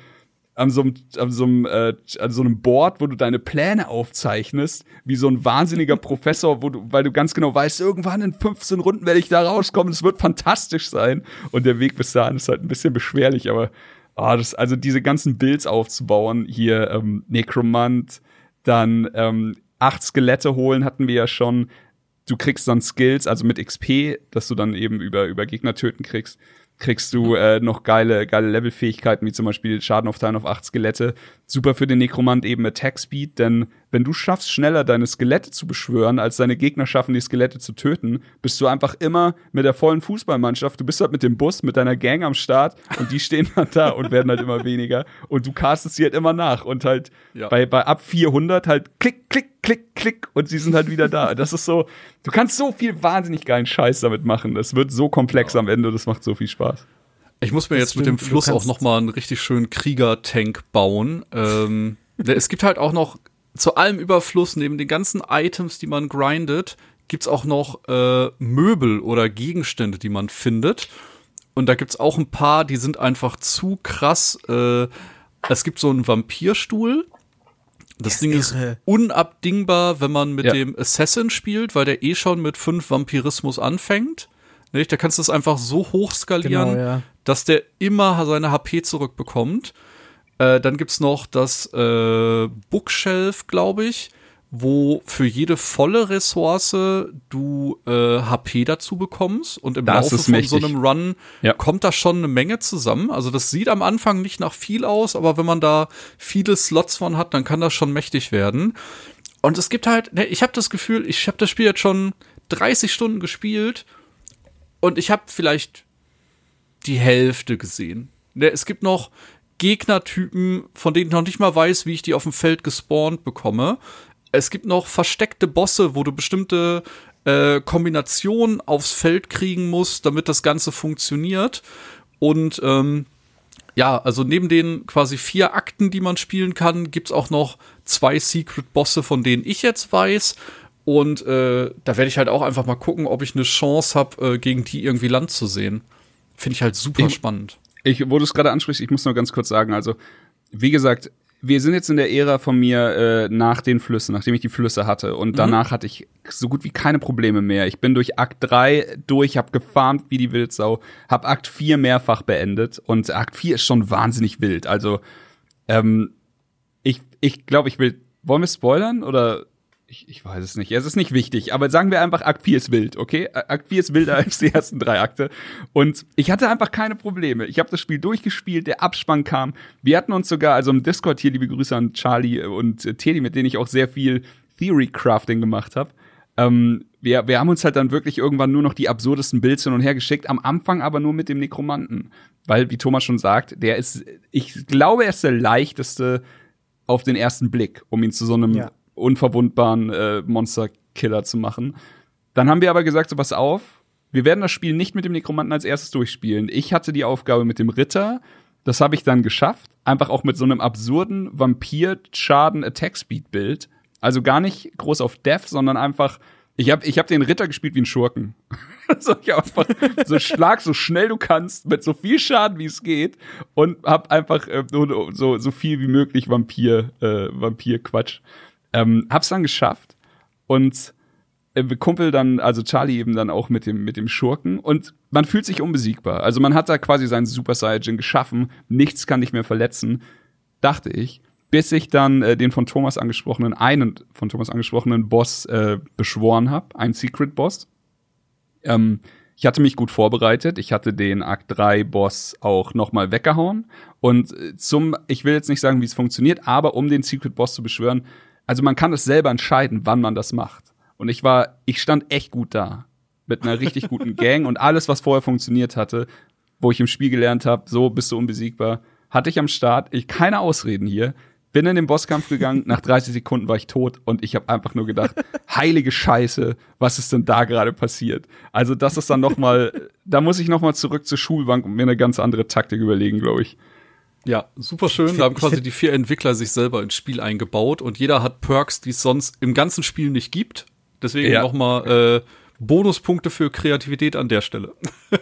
an so einem, an so einem, äh, an so einem Board, wo du deine Pläne aufzeichnest, wie so ein wahnsinniger Professor, wo du, weil du ganz genau weißt, irgendwann in 15 Runden werde ich da rauskommen, es wird fantastisch sein. Und der Weg bis dahin ist halt ein bisschen beschwerlich, aber ah, das, also diese ganzen Builds aufzubauen, hier ähm, Necromant, dann ähm, acht Skelette holen hatten wir ja schon. Du kriegst dann Skills, also mit XP, dass du dann eben über, über Gegner töten kriegst kriegst du äh, noch geile, geile Levelfähigkeiten, wie zum Beispiel Schaden aufteilen auf acht Skelette. Super für den Nekromant eben Attack Speed, denn wenn du schaffst, schneller deine Skelette zu beschwören, als deine Gegner schaffen, die Skelette zu töten, bist du einfach immer mit der vollen Fußballmannschaft. Du bist halt mit dem Bus, mit deiner Gang am Start und die stehen dann da und werden halt immer weniger. Und du castest sie halt immer nach und halt Ja. bei, bei ab 400 halt klick, klick, klick, klick und sie sind halt wieder da. Das ist so, du kannst so viel wahnsinnig geilen Scheiß damit machen. Das wird so komplex am Ende, das macht so viel Spaß. Ich muss mir Das jetzt mit dem stimmt, Fluss auch noch mal einen richtig schönen Krieger-Tank bauen. Ähm, es gibt halt auch noch zu allem Überfluss, neben den ganzen Items, die man grindet, gibt's auch noch äh, Möbel oder Gegenstände, die man findet. Und da gibt's auch ein paar, die sind einfach zu krass. Äh, es gibt so einen Vampirstuhl. Das ist Ding ist irre. unabdingbar, wenn man mit Ja. dem Assassin spielt, weil der eh schon mit fünf Vampirismus anfängt. Nicht? Da kannst du es einfach so hoch skalieren, Genau, ja. dass der immer seine HP zurückbekommt. Äh, dann gibt's noch das äh, Bookshelf, glaube ich, wo für jede volle Ressource du äh, HP dazu bekommst. Und im Das Laufe von mächtig. so einem Run Ja. kommt da schon eine Menge zusammen. Also das sieht am Anfang nicht nach viel aus, aber wenn man da viele Slots von hat, dann kann das schon mächtig werden. Und es gibt halt, ne, ich habe das Gefühl, ich habe das Spiel jetzt schon 30 Stunden gespielt und ich habe vielleicht die Hälfte gesehen. Ne, Es gibt noch Gegnertypen, von denen ich noch nicht mal weiß, wie ich die auf dem Feld gespawnt bekomme. Es gibt noch versteckte Bosse, wo du bestimmte äh, Kombinationen aufs Feld kriegen musst, damit das Ganze funktioniert. Und ähm, ja, also neben den quasi vier Akten, die man spielen kann, gibt's auch noch zwei Secret-Bosse, von denen ich jetzt weiß. Und äh, da werde ich halt auch einfach mal gucken, ob ich eine Chance habe, äh, gegen die irgendwie Land zu sehen. Finde ich halt super Ich- spannend. Ich, wo du es gerade ansprichst, ich muss nur ganz kurz sagen, also, wie gesagt, wir sind jetzt in der Ära von mir äh, nach den Flüssen, nachdem ich die Flüsse hatte. Und danach hatte ich so gut wie keine Probleme mehr. Ich bin durch Akt 3 durch, hab gefarmt wie die Wildsau, hab Akt 4 mehrfach beendet. Und Akt 4 ist schon wahnsinnig wild. Also, ähm, ich, ich glaube, ich will. Wollen wir spoilern? Oder ich, ich weiß es nicht. Es ist nicht wichtig, aber sagen wir einfach, Akt 4 ist wild, okay? Akt 4 ist wilder als die ersten drei Akte. Und ich hatte einfach keine Probleme. Ich habe das Spiel durchgespielt, der Abspann kam. Wir hatten uns sogar, also im Discord hier, liebe Grüße an Charlie und äh, Teddy, mit denen ich auch sehr viel Theory Crafting gemacht habe. Ähm, wir, wir haben uns halt dann wirklich irgendwann nur noch die absurdesten Builds hin und her geschickt, am Anfang aber nur mit dem Nekromanten. Weil, wie Thomas schon sagt, der ist, ich glaube, er ist der leichteste auf den ersten Blick, um ihn zu so einem Ja. Unverwundbaren äh, Monster-Killer zu machen. Dann haben wir aber gesagt, so pass auf, wir werden das Spiel nicht mit dem Nekromanten als erstes durchspielen. Ich hatte die Aufgabe mit dem Ritter, das habe ich dann geschafft, einfach auch mit so einem absurden Vampir-Schaden-Attack-Speed-Bild. Also gar nicht groß auf Death, sondern einfach, ich habe ich hab den Ritter gespielt wie ein Schurken. so, ich einfach so schlag so schnell du kannst, mit so viel Schaden wie es geht und hab einfach äh, so, so viel wie möglich Vampir, äh, Vampir-Quatsch. Ähm, hab's dann geschafft und äh, Kumpel dann, also Charlie eben dann auch mit dem, mit dem Schurken und man fühlt sich unbesiegbar. Also man hat da quasi seinen Super Saiyajin geschaffen, nichts kann dich mehr verletzen, dachte ich, bis ich dann äh, den von Thomas angesprochenen, einen von Thomas angesprochenen Boss äh, beschworen habe, einen Secret Boss. Ähm, ich hatte mich gut vorbereitet. Ich hatte den Akt 3 Boss auch nochmal weggehauen. Und äh, zum, ich will jetzt nicht sagen, wie es funktioniert, aber um den Secret Boss zu beschwören, also man kann es selber entscheiden, wann man das macht. Und ich war, ich stand echt gut da. Mit einer richtig guten Gang und alles, was vorher funktioniert hatte, wo ich im Spiel gelernt habe, so bist du unbesiegbar, hatte ich am Start. Ich keine Ausreden hier. Bin in den Bosskampf gegangen, nach 30 Sekunden war ich tot und ich habe einfach nur gedacht, heilige Scheiße, was ist denn da gerade passiert? Also das ist dann noch mal, da muss ich noch mal zurück zur Schulbank und mir eine ganz andere Taktik überlegen, glaube ich. Ja, super schön. Da haben quasi die vier Entwickler sich selber ins Spiel eingebaut und jeder hat Perks, die es sonst im ganzen Spiel nicht gibt. Deswegen Ja. nochmal äh, Bonuspunkte für Kreativität an der Stelle.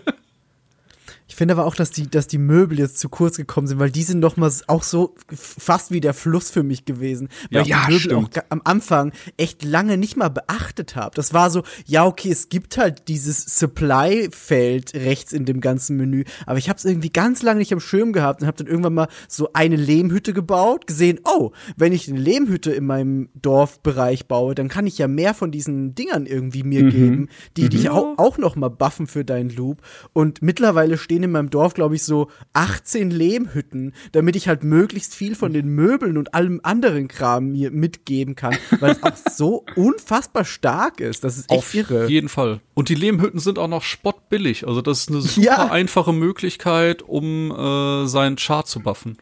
Ich finde aber auch, dass die, dass die Möbel jetzt zu kurz gekommen sind, weil die sind noch mal auch so fast wie der Fluss für mich gewesen. Weil Ja, ich ja, die Möbel stimmt. auch am Anfang echt lange nicht mal beachtet habe. Das war so, ja, okay, es gibt halt dieses Supply-Feld rechts in dem ganzen Menü, aber ich habe es irgendwie ganz lange nicht am Schirm gehabt und habe dann irgendwann mal so eine Lehmhütte gebaut, gesehen, oh, wenn ich eine Lehmhütte in meinem Dorfbereich baue, dann kann ich ja mehr von diesen Dingern irgendwie mir Mhm. geben, die dich auch, auch noch mal buffen für deinen Loop. Und mittlerweile stehen in meinem Dorf, glaube ich, so 18 Lehmhütten, damit ich halt möglichst viel von den Möbeln und allem anderen Kram mir mitgeben kann, weil es auch so unfassbar stark ist. Das ist echt Auf irre. jeden Fall. Und die Lehmhütten sind auch noch spottbillig. Also das ist eine super Ja. einfache Möglichkeit, um äh, seinen Chart zu buffen.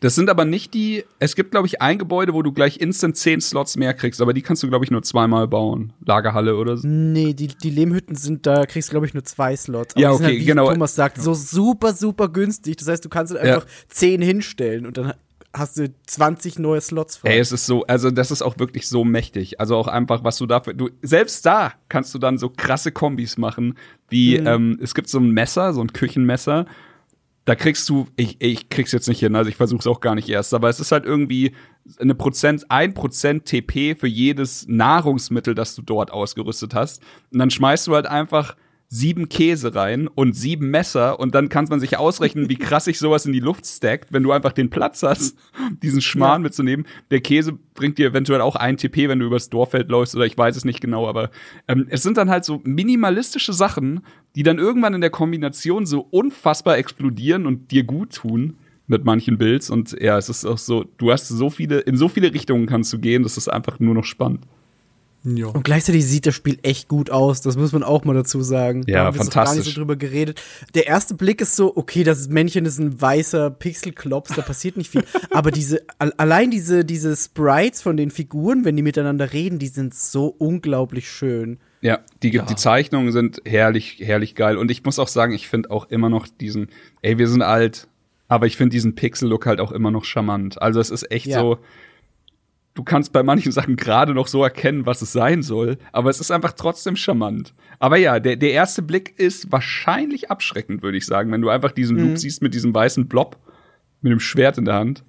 Das sind aber nicht die, es gibt glaube ich ein Gebäude, wo du gleich instant 10 Slots mehr kriegst, aber die kannst du glaube ich nur zweimal bauen. Lagerhalle oder so. Nee, die, die Lehmhütten sind, da kriegst du, glaube ich, nur zwei Slots. Ja, die sind okay, halt, wie genau. Thomas sagt, so super, super günstig. Das heißt, du kannst halt Ja. einfach zehn hinstellen und dann hast du 20 neue Slots frei. Ey, es ist so, also das ist auch wirklich so mächtig. Also auch einfach, was du dafür, du, selbst da kannst du dann so krasse Kombis machen, wie, ähm, es gibt so ein Messer, so ein Küchenmesser, da kriegst du, ich, ich krieg's jetzt nicht hin, also ich versuch's auch gar nicht erst, aber es ist halt irgendwie eine Prozent, ein Prozent TP für jedes Nahrungsmittel, das du dort ausgerüstet hast. Und dann schmeißt du halt einfach sieben Käse rein und sieben Messer und dann kann man sich ausrechnen, wie krass sich sowas in die Luft stackt, wenn du einfach den Platz hast, diesen Schmarrn mitzunehmen. Der Käse bringt dir eventuell auch ein TP, wenn du übers Dorffeld läufst oder ich weiß es nicht genau, aber ähm, es sind dann halt so minimalistische Sachen, die dann irgendwann in der Kombination so unfassbar explodieren und dir gut tun mit manchen Builds und ja, es ist auch so, du hast so viele, in so viele Richtungen kannst du gehen, das ist einfach nur noch spannend. Ja. Und gleichzeitig sieht das Spiel echt gut aus, das muss man auch mal dazu sagen. Ja, da haben wir so gar nicht fantastisch. so drüber geredet. Der erste Blick ist so, okay, das Männchen ist ein weißer Pixelklops, da passiert nicht viel. Aber diese, al- allein diese, diese Sprites von den Figuren, wenn die miteinander reden, die sind so unglaublich schön. Ja, die, Ja. die Zeichnungen sind herrlich, herrlich geil. Und ich muss auch sagen, ich finde auch immer noch diesen, ey, wir sind alt, aber ich finde diesen Pixel-Look halt auch immer noch charmant. Also es ist echt Ja. so, du kannst bei manchen Sachen gerade noch so erkennen, was es sein soll, aber es ist einfach trotzdem charmant. Aber ja, der, der erste Blick ist wahrscheinlich abschreckend, würde ich sagen, wenn du einfach diesen Mhm. Loop siehst mit diesem weißen Blob, mit dem Schwert in der Hand.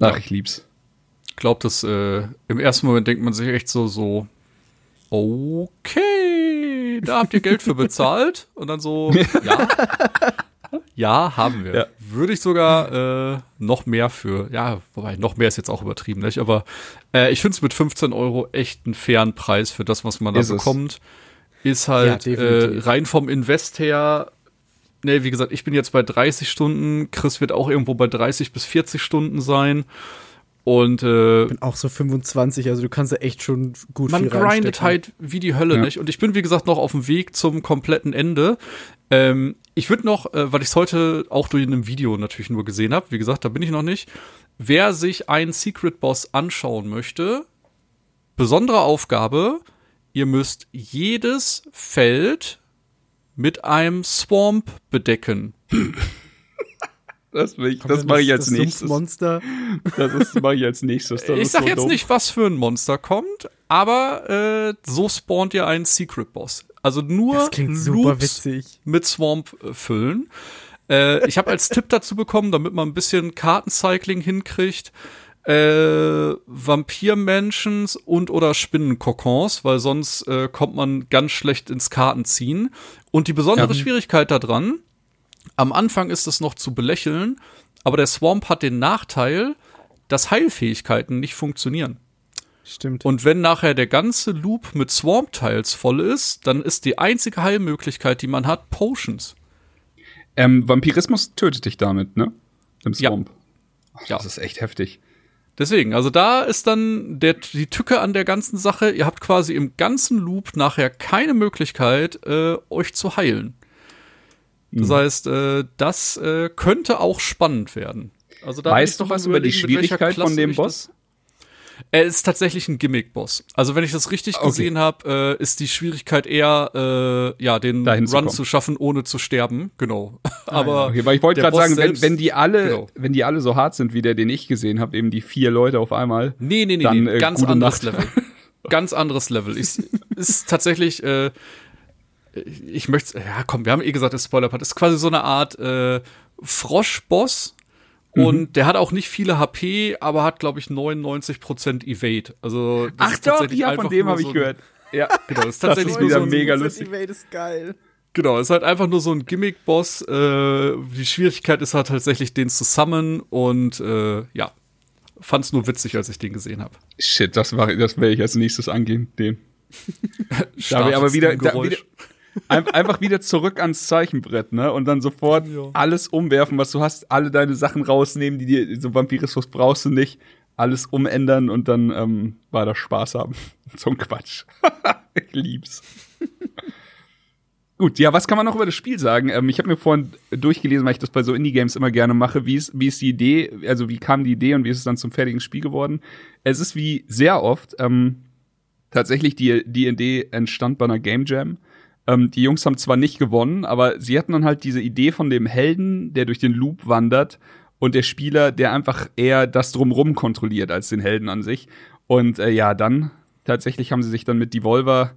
Ach, Ja. ich lieb's. Ich glaube, das äh, im ersten Moment denkt man sich echt so, so, okay, da habt ihr Geld für bezahlt. Und dann so, ja. Ja, haben wir. Ja. Würde ich sogar äh, noch mehr für, ja, wobei noch mehr ist jetzt auch übertrieben, nicht? Aber äh, ich finde es mit 15 Euro echt einen fairen Preis für das, was man da Ist es. bekommt. Ist halt Ja, äh, rein vom Invest her, ne, wie gesagt, ich bin jetzt bei 30 Stunden, Chris wird auch irgendwo bei 30 bis 40 Stunden sein. Und äh, bin auch so 25, also du kannst da echt schon gut man viel grindet halt wie die Hölle, Ja. nicht? Und ich bin, wie gesagt, noch auf dem Weg zum kompletten Ende. Ähm, ich würde noch, äh, weil ich es heute auch durch einem Video natürlich nur gesehen habe, wie gesagt, da bin ich noch nicht. Wer sich einen Secret Boss anschauen möchte, besondere Aufgabe, ihr müsst jedes Feld mit einem Swamp bedecken. Das, ich, das mache ich als das nächstes. Sumpfmonster. Das ist- mache ich als nächstes. Das ich sag so jetzt dumm. nicht, was für ein Monster kommt, aber äh, so spawnt ihr einen Secret Boss. Also nur Loops mit Swamp äh, füllen. Äh, ich habe als Tipp dazu bekommen, damit man ein bisschen Kartencycling hinkriegt, äh, Vampirmenschens und oder Spinnenkokons, weil sonst äh, kommt man ganz schlecht ins Kartenziehen. Und die besondere Schwierigkeit daran, am Anfang ist es noch zu belächeln, aber der Swamp hat den Nachteil, dass Heilfähigkeiten nicht funktionieren. Stimmt. Und wenn nachher der ganze Loop mit Swamp-Tiles voll ist, dann ist die einzige Heilmöglichkeit, die man hat, Potions. Ähm, Vampirismus tötet dich damit, ne? Im Ja. Swamp. Ach, Ja. Das ist echt heftig. Deswegen, also da ist dann der, die Tücke an der ganzen Sache. Ihr habt quasi im ganzen Loop nachher keine Möglichkeit, äh, euch zu heilen. Das Mhm. heißt, äh, das äh, könnte auch spannend werden. Also da weißt du noch was über die Schwierigkeit von dem Boss? Er ist tatsächlich ein Gimmick-Boss. Also wenn ich das richtig Okay. gesehen habe, äh, ist die Schwierigkeit eher, äh, ja, den Dahin zu Run kommen. zu schaffen, ohne zu sterben. Genau. Aber Okay, weil ich wollte gerade sagen, wenn, wenn die alle, Genau. wenn die alle so hart sind wie der, den ich gesehen habe, eben die vier Leute auf einmal. Nee, nee, nee, Dann, nee äh, ganz anderes Nacht. Level. Ganz anderes Level. Ist, ist tatsächlich, äh, ich möchte, ja komm, wir haben eh gesagt, das Spoiler-Part ist quasi so eine Art äh, Frosch-Boss. Mhm. Und der hat auch nicht viele HP, aber hat, glaube ich, 99% Evade. Also, das Ach ist doch, tatsächlich ja, von dem habe ich so ein- gehört. Ja, Genau, das ist Das tatsächlich ist nur wieder so ein, mega lustig. ist geil. Genau, ist halt einfach nur so ein Gimmick-Boss. Äh, die Schwierigkeit ist halt tatsächlich, den zu summonen und äh, ja, fand's nur witzig, als ich den gesehen habe. Shit, das war, das werde ich als nächstes angehen, den. Da wir aber wieder, da, wieder ein, einfach wieder zurück ans Zeichenbrett, ne? Und dann sofort Ja. alles umwerfen, was du hast, alle deine Sachen rausnehmen, die dir, so Vampirismus brauchst du nicht, alles umändern und dann ähm, war das Spaß haben. so ein Quatsch. ich lieb's. Gut, ja, was kann man noch über das Spiel sagen? Ähm, ich habe mir vorhin durchgelesen, weil ich das bei so Indie-Games immer gerne mache. Wie ist, wie ist die Idee, also wie kam die Idee und wie ist es dann zum fertigen Spiel geworden? Es ist wie sehr oft ähm, tatsächlich die D&D entstand bei einer Game Jam. Ähm, die Jungs haben zwar nicht gewonnen, aber sie hatten dann halt diese Idee von dem Helden, der durch den Loop wandert und der Spieler, der einfach eher das drumrum kontrolliert als den Helden an sich. Und äh, ja, dann tatsächlich haben sie sich dann mit Devolver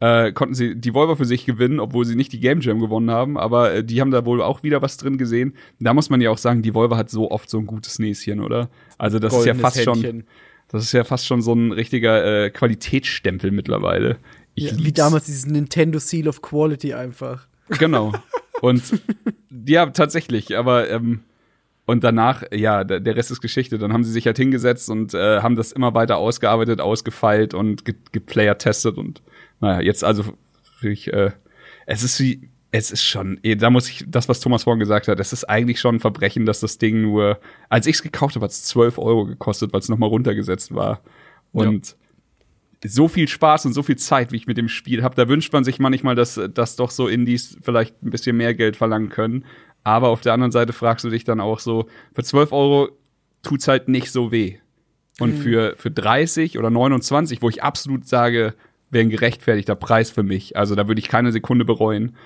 äh, konnten sie Devolver für sich gewinnen, obwohl sie nicht die Game Jam gewonnen haben, aber äh, die haben da wohl auch wieder was drin gesehen. Da muss man ja auch sagen, Devolver hat so oft so ein gutes Näschen, oder? Also das ist ja Goldenes fast schon Händchen. das ist ja fast schon so ein richtiger äh, Qualitätsstempel mittlerweile. Ich Ja, wie damals dieses Nintendo Seal of Quality einfach. Genau. Und ja, tatsächlich, aber ähm, und danach, ja, der, Rest ist Geschichte. Dann haben sie sich halt hingesetzt und äh, haben das immer weiter ausgearbeitet, ausgefeilt und ge geplayer-testet und naja, jetzt also ich, äh, es ist wie, es ist schon, eh, da muss ich, das, was Thomas vorhin gesagt hat, es ist eigentlich schon ein Verbrechen, dass das Ding nur, als ich es gekauft habe, hat es 12 Euro gekostet, weil es nochmal runtergesetzt war. Und so viel Spaß und so viel Zeit, wie ich mit dem Spiel habe. Da wünscht man sich manchmal, dass, dass doch so Indies vielleicht ein bisschen mehr Geld verlangen können. Aber auf der anderen Seite fragst du dich dann auch so, für 12 Euro tut's halt nicht so weh. Und für, für 30 oder 29, wo ich absolut sage, wäre ein gerechtfertigter Preis für mich. Also da würde ich keine Sekunde bereuen.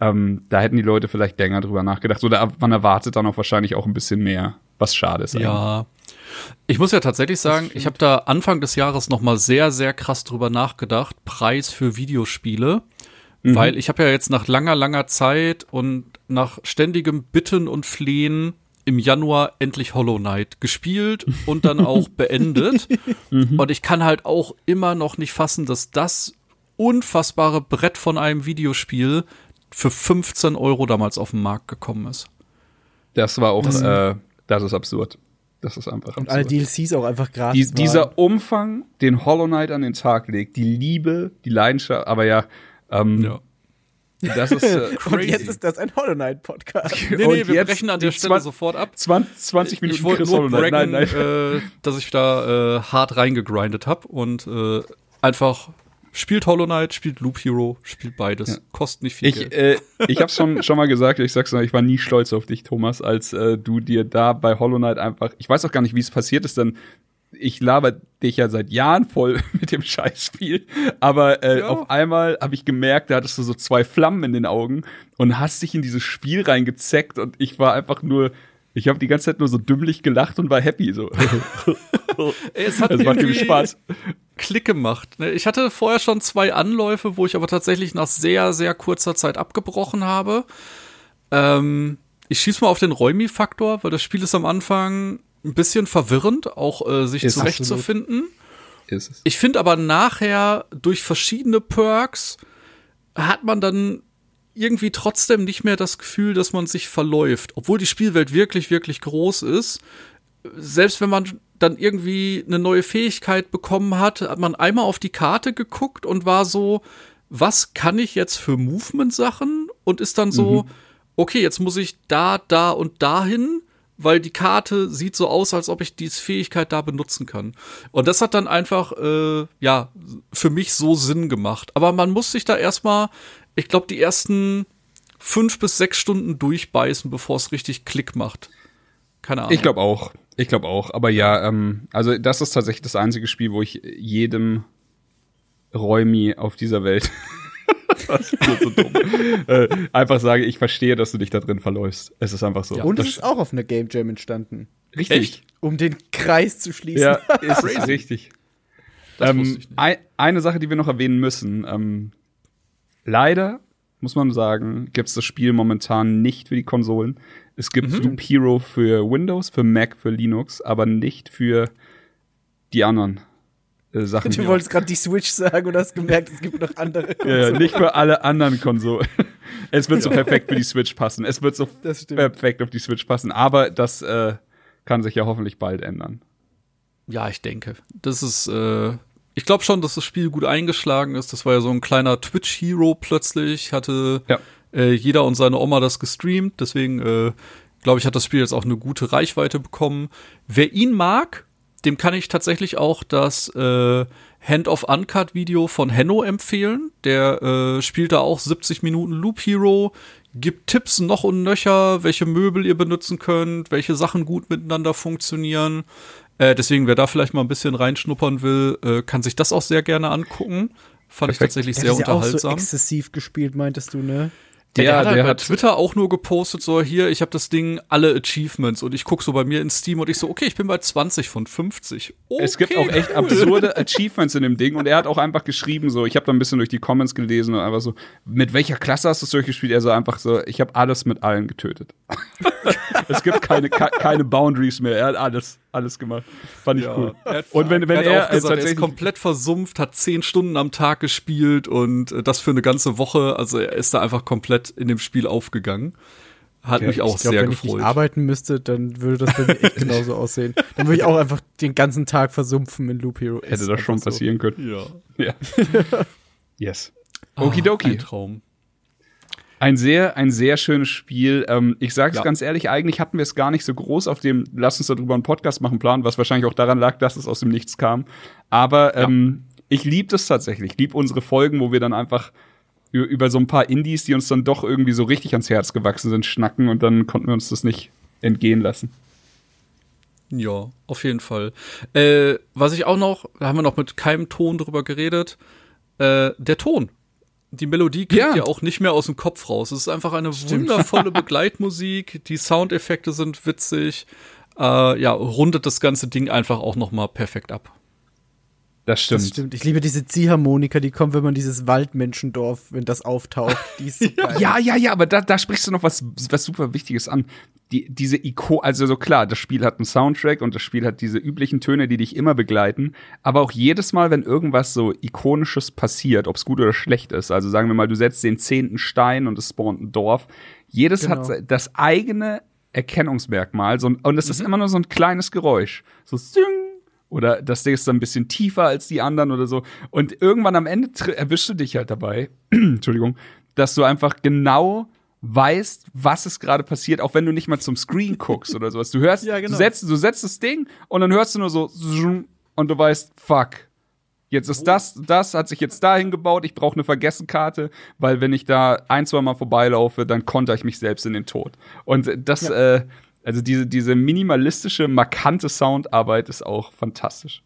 Ähm, da hätten die Leute vielleicht länger drüber nachgedacht. Oder man erwartet dann auch wahrscheinlich auch ein bisschen mehr, was schade ist. eigentlich. Ja. Ich muss ja tatsächlich sagen, ich habe da Anfang des Jahres noch mal sehr, sehr krass drüber nachgedacht. Preis für Videospiele. Weil ich habe ja jetzt nach langer, langer Zeit und nach ständigem Bitten und Flehen im Januar endlich Hollow Knight gespielt und dann auch beendet. Und ich kann halt auch immer noch nicht fassen, dass das unfassbare Brett von einem Videospiel für 15 Euro damals auf den Markt gekommen ist. Das war auch, äh, das ist absurd. Das ist einfach Und alle absurd. DLCs auch einfach gratis. Die, dieser Umfang, den Hollow Knight an den Tag legt, die Liebe, die Leidenschaft, aber ja, ähm, Ja. das ist äh. Und jetzt ist das ein Hollow Knight Podcast. Nee, nee, wir brechen an der Stelle 20 sofort ab. 20, 20 Minuten ich wollte nur Hollow Knight. braggen, Nein, nein. Äh, dass ich da äh, hart reingegrindet habe und äh, einfach spielt Hollow Knight, spielt Loop Hero, spielt beides. Kostet nicht viel Ich, Geld. äh, ich habe schon schon mal gesagt, ich sag's noch, ich war nie stolz auf dich, Thomas, als äh, du dir da bei Hollow Knight einfach, ich weiß auch gar nicht, wie es passiert ist, denn ich laber dich ja seit Jahren voll mit dem Scheißspiel, aber äh, Ja. auf einmal habe ich gemerkt, da hattest du so zwei Flammen in den Augen und hast dich in dieses Spiel reingezeckt und ich war einfach nur ich habe die ganze Zeit nur so dümmlich gelacht und war happy so. Es hat Das macht irgendwie Spaß. Klick gemacht. ne? Ich hatte vorher schon zwei Anläufe, wo ich aber tatsächlich nach sehr, sehr kurzer Zeit abgebrochen habe. Ähm, ich schieß mal auf den Räumi-Faktor, weil das Spiel ist am Anfang ein bisschen verwirrend, auch äh, sich Ist zurechtzufinden. Ich finde aber nachher durch verschiedene Perks hat man dann irgendwie trotzdem nicht mehr das Gefühl, dass man sich verläuft, obwohl die Spielwelt wirklich, wirklich groß ist. Selbst wenn man dann irgendwie eine neue Fähigkeit bekommen hat, hat man einmal auf die Karte geguckt und war so, was kann ich jetzt für Movement-Sachen? Und ist dann so, okay, jetzt muss ich da, da und dahin, weil die Karte sieht so aus, als ob ich diese Fähigkeit da benutzen kann. Und das hat dann einfach, äh, ja, für mich so Sinn gemacht. Aber man muss sich da erstmal, ich glaube, die ersten fünf bis sechs Stunden durchbeißen, bevor es richtig Klick macht. Keine Ahnung. Ich glaube auch. Ich glaube auch. Aber ja, ähm, also das ist tatsächlich das einzige Spiel, wo ich jedem Räumi auf dieser Welt das ist so dumm. äh, einfach sage, ich verstehe, dass du dich da drin verläufst. Es ist einfach so. Und es Das- ist auch auf einer Game Jam entstanden. richtig. Echt? Um den Kreis zu schließen. Ja, ist richtig. Das ähm, wusste ich nicht. ein, eine Sache, die wir noch erwähnen müssen. Ähm, leider muss man sagen, gibt es das Spiel momentan nicht für die Konsolen. Es gibt Mhm. Loop Hero für Windows, für Mac, für Linux, aber nicht für die anderen äh, Sachen. Du wolltest gerade die Switch sagen und hast gemerkt, es gibt noch andere. Ja, ja, nicht für alle anderen Konsolen. Es wird so perfekt für die Switch passen. Es wird so perfekt auf die Switch passen. Aber das äh, kann sich ja hoffentlich bald ändern. Ja, ich denke. Das ist, äh, ich glaube schon, dass das Spiel gut eingeschlagen ist. Das war ja so ein kleiner Twitch-Hero plötzlich. Hatte Ja. äh, jeder und seine Oma das gestreamt. Deswegen, äh, glaube ich, hat das Spiel jetzt auch eine gute Reichweite bekommen. Wer ihn mag, dem kann ich tatsächlich auch das äh, Hand of Uncut Video von Henno empfehlen. Der äh, spielt da auch 70 Minuten Loop Hero, gibt Tipps noch und nöcher, welche Möbel ihr benutzen könnt, welche Sachen gut miteinander funktionieren. Äh, deswegen, wer da vielleicht mal ein bisschen reinschnuppern will, äh, kann sich das auch sehr gerne angucken. Fand ich Perfekt. tatsächlich Der sehr ist ja auch so unterhaltsam. exzessiv gespielt, meintest du, ne? Der, der, Der- hat halt der bei hat- Twitter auch nur gepostet, so hier, ich habe das Ding alle Achievements und ich guck so bei mir in Steam und ich so, okay, ich bin bei 20 von 50. Okay, es gibt auch echt cool. absurde Achievements in dem Ding und er hat auch einfach geschrieben, so, ich habe da ein bisschen durch die Comments gelesen und einfach so, mit welcher Klasse hast du es durchgespielt? Er so einfach so, ich habe alles mit allen getötet. es gibt keine, ke- keine Boundaries mehr. Er hat alles, alles gemacht. Fand ich Ja. cool. Und wenn, wenn er, er, gesagt, er ist komplett versumpft, hat 10 Stunden am Tag gespielt und äh, das für eine ganze Woche. Also er ist da einfach komplett in dem Spiel aufgegangen. Hat Okay. mich auch Ich glaube, sehr wenn ich gefreut. nicht arbeiten müsste, dann würde das bei mir echt genauso aussehen. Dann würde ich auch einfach den ganzen Tag versumpfen in Loop Hero. hätte das schon so. passieren können. ja. Ja. yes. Ah, Okidoki. Ein Traum. Ein sehr, ein sehr schönes Spiel. Ähm, ich sag's Ja. ganz ehrlich, eigentlich hatten wir es gar nicht so groß auf dem Lass uns darüber einen Podcast machen Plan, was wahrscheinlich auch daran lag, dass es aus dem Nichts kam. Aber ähm, ich lieb das tatsächlich. Ich lieb unsere Folgen, wo wir dann einfach über so ein paar Indies, die uns dann doch irgendwie so richtig ans Herz gewachsen sind, schnacken und dann konnten wir uns das nicht entgehen lassen. Ja, auf jeden Fall. Äh, was ich auch noch, da haben wir noch mit keinem Ton drüber geredet, äh, der Ton. Die Melodie kriegt Ja. ja auch nicht mehr aus dem Kopf raus. Es ist einfach eine wundervolle Begleitmusik. Die Soundeffekte sind witzig. Äh, ja, rundet das ganze Ding einfach auch noch mal perfekt ab. Das stimmt. Das stimmt. Ich liebe diese Ziehharmonika, die kommt, wenn man dieses Waldmenschendorf, wenn das auftaucht. Die ist so. Ja, ja, ja, aber da, da sprichst du noch was, was super Wichtiges an. Die, diese Iko, also so klar, das Spiel hat einen Soundtrack und das Spiel hat diese üblichen Töne, die dich immer begleiten. Aber auch jedes Mal, wenn irgendwas so Ikonisches passiert, ob es gut oder schlecht ist, also sagen wir mal, du setzt den zehnten Stein und es spawnt ein Dorf, jedes Genau. hat das eigene Erkennungsmerkmal. So, und es ist immer nur so ein kleines Geräusch. So Sing. Oder das Ding ist dann ein bisschen tiefer als die anderen oder so. Und irgendwann am Ende erwischst du dich halt dabei, Entschuldigung, dass du einfach genau weißt, was ist gerade passiert, auch wenn du nicht mal zum Screen guckst oder sowas. Du hörst, Ja, genau. du setzt, du setzt das Ding und dann hörst du nur so und du weißt, fuck. Jetzt ist das, das hat sich jetzt dahin gebaut. Ich brauche eine Vergessenkarte, weil wenn ich da ein, zwei Mal vorbeilaufe, dann konter ich mich selbst in den Tod. Und das, äh, also diese, diese minimalistische, markante Soundarbeit ist auch fantastisch.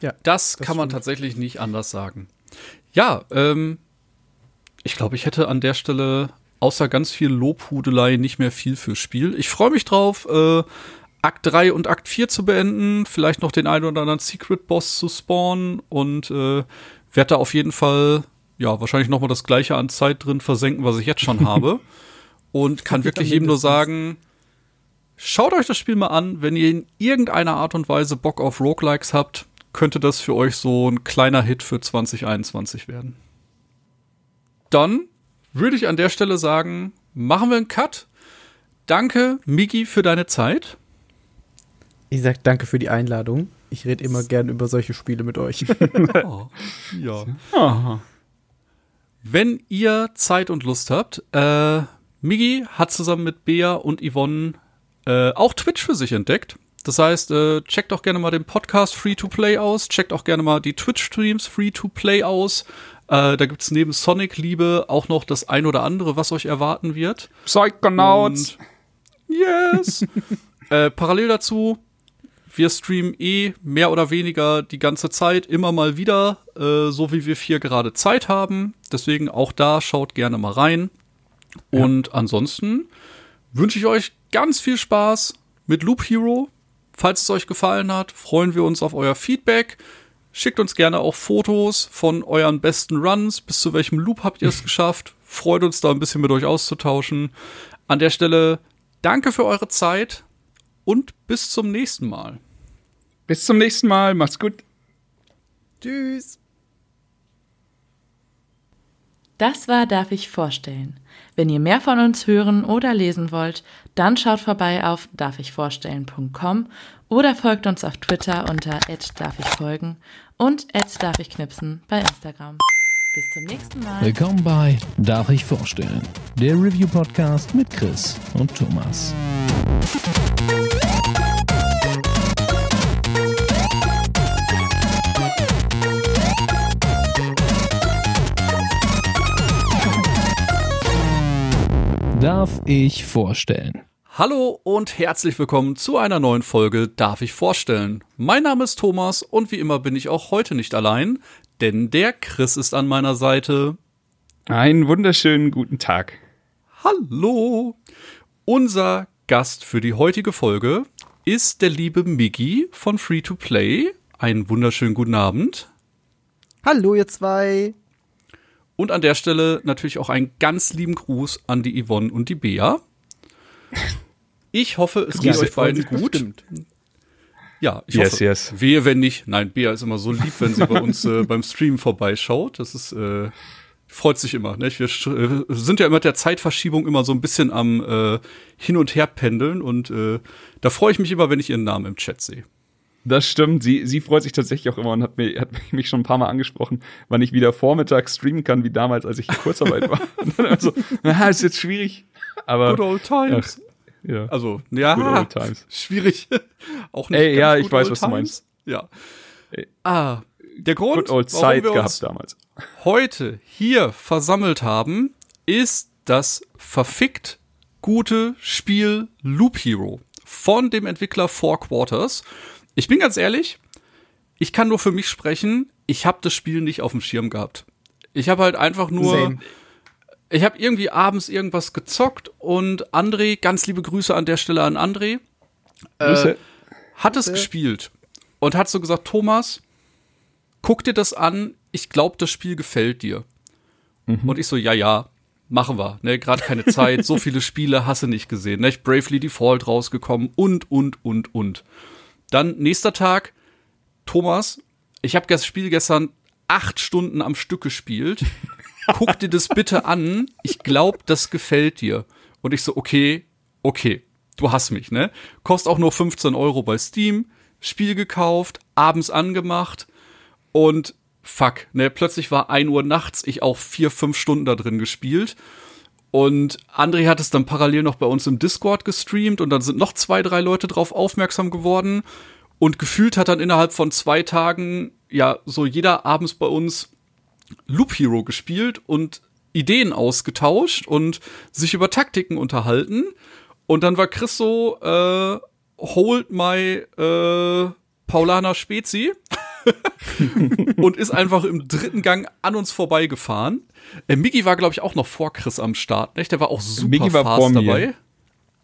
Ja. Das, kann man tatsächlich nicht anders sagen. Ja, ähm, ich glaube, ich hätte an der Stelle außer ganz viel Lobhudelei nicht mehr viel fürs Spiel. Ich freue mich drauf, äh, Akt 3 und Akt 4 zu beenden, vielleicht noch den einen oder anderen Secret-Boss zu spawnen und äh, werde da auf jeden Fall, ja, wahrscheinlich noch mal das gleiche an Zeit drin versenken, was ich jetzt schon habe. Und kann wirklich jedem nur sagen, Schaut euch das Spiel mal an. Wenn ihr in irgendeiner Art und Weise Bock auf Roguelikes habt, könnte das für euch so ein kleiner Hit für 2021 werden. Dann würde ich an der Stelle sagen, machen wir einen Cut. Danke, Miki, für deine Zeit. Ich sag danke für die Einladung. Ich rede immer gern über solche Spiele mit euch. Oh, ja. Wenn ihr Zeit und Lust habt, äh, Migi hat zusammen mit Bea und Yvonne äh, auch Twitch für sich entdeckt. Das heißt, äh, checkt auch gerne mal den Podcast Free to Play aus, checkt auch gerne mal die Twitch-Streams Free to Play aus. Äh, da gibt's neben Sonic Liebe auch noch das ein oder andere, was euch erwarten wird. Psychonauts. Und- Yes! äh, parallel dazu, wir streamen eh mehr oder weniger die ganze Zeit immer mal wieder, äh, so wie wir vier gerade Zeit haben. Deswegen auch da schaut gerne mal rein. Und ansonsten wünsche ich euch ganz viel Spaß mit Loop Hero. Falls es euch gefallen hat, freuen wir uns auf euer Feedback. Schickt uns gerne auch Fotos von euren besten Runs. Bis zu welchem Loop habt ihr es geschafft? Freut uns da ein bisschen mit euch auszutauschen. An der Stelle danke für eure Zeit und bis zum nächsten Mal. Bis zum nächsten Mal. Macht's gut. Tschüss. Das war Darf ich vorstellen. Wenn ihr mehr von uns hören oder lesen wollt, dann schaut vorbei auf darfichvorstellen.com oder folgt uns auf Twitter unter @darfichfolgen und @darfichknipsen bei Instagram. Bis zum nächsten Mal. Willkommen bei Darf ich vorstellen? Der Review-Podcast mit Chris und Thomas. Darf ich vorstellen? Hallo und herzlich willkommen zu einer neuen Folge Darf ich vorstellen. Mein Name ist Thomas und wie immer bin ich auch heute nicht allein, denn der Chris ist an meiner Seite. Einen wunderschönen guten Tag. Hallo! Unser Gast für die heutige Folge ist der liebe Miggy von Free to Play. Einen wunderschönen guten Abend. Hallo, ihr zwei. Und an der Stelle natürlich auch einen ganz lieben Gruß an die Yvonne und die Bea. Ich hoffe, es geht euch beiden gut. bestimmt. Ja, ich Yes, hoffe. yes. Wehe, wenn nicht. Nein, Bea ist immer so lieb, wenn sie bei uns äh, beim Stream vorbeischaut. Das ist, äh, freut sich immer. Nicht? Wir sch- äh, sind ja immer mit der Zeitverschiebung immer so ein bisschen am äh, Hin- und Her pendeln und äh, da freue ich mich immer, wenn ich ihren Namen im Chat sehe. Das stimmt. Sie, sie freut sich tatsächlich auch immer und hat, mir, hat mich schon ein paar Mal angesprochen, wann ich wieder vormittags streamen kann, wie damals, als ich in Kurzarbeit war. Und dann immer so, na, ist jetzt schwierig. Aber Good old times. Ach, ja. Also, ja, Good old times. schwierig. Auch nicht Ey, ja, ich weiß, was du meinst. Ja. Ey. Ah, der Grund, Good old warum wir gehabt uns damals. heute hier versammelt haben, ist das verfickt gute Spiel Loop Hero von dem Entwickler Four Quarters. Ich bin ganz ehrlich, ich kann nur für mich sprechen, ich habe das Spiel nicht auf dem Schirm gehabt. Ich habe halt einfach nur Same. ich habe irgendwie abends irgendwas gezockt und André, ganz liebe Grüße an der Stelle an André, Grüße. hat es gespielt und hat so gesagt, Thomas, guck dir das an, ich glaube, das Spiel gefällt dir. Und ich so, ja, ja, machen wir. Ne, Gerade keine Zeit, so viele Spiele hasse nicht gesehen. Ne? Bravely Default rausgekommen und, und, und, und. Dann nächster Tag, Thomas, ich habe das Spiel gestern acht Stunden am Stück gespielt guck dir das bitte an. Ich glaube, das gefällt dir. Und ich so, okay, okay, du hast mich, ne? Kostet auch nur 15 Euro bei Steam. Spiel gekauft, abends angemacht und fuck, ne? Plötzlich war 1 Uhr nachts, ich auch vier, fünf Stunden da drin gespielt. Und André hat es dann parallel noch bei uns im Discord gestreamt und dann sind noch zwei, drei Leute drauf aufmerksam geworden. Und gefühlt hat dann innerhalb von zwei Tagen, ja, so jeder abends bei uns Loop Hero gespielt und Ideen ausgetauscht und sich über Taktiken unterhalten. Und dann war Chris so, äh, hold my äh, Paulana Spezi und ist einfach im dritten Gang an uns vorbeigefahren. Äh, Migi war, glaube ich, auch noch vor Chris am Start. Nicht? Der war auch super Migi war fast vor mir. dabei.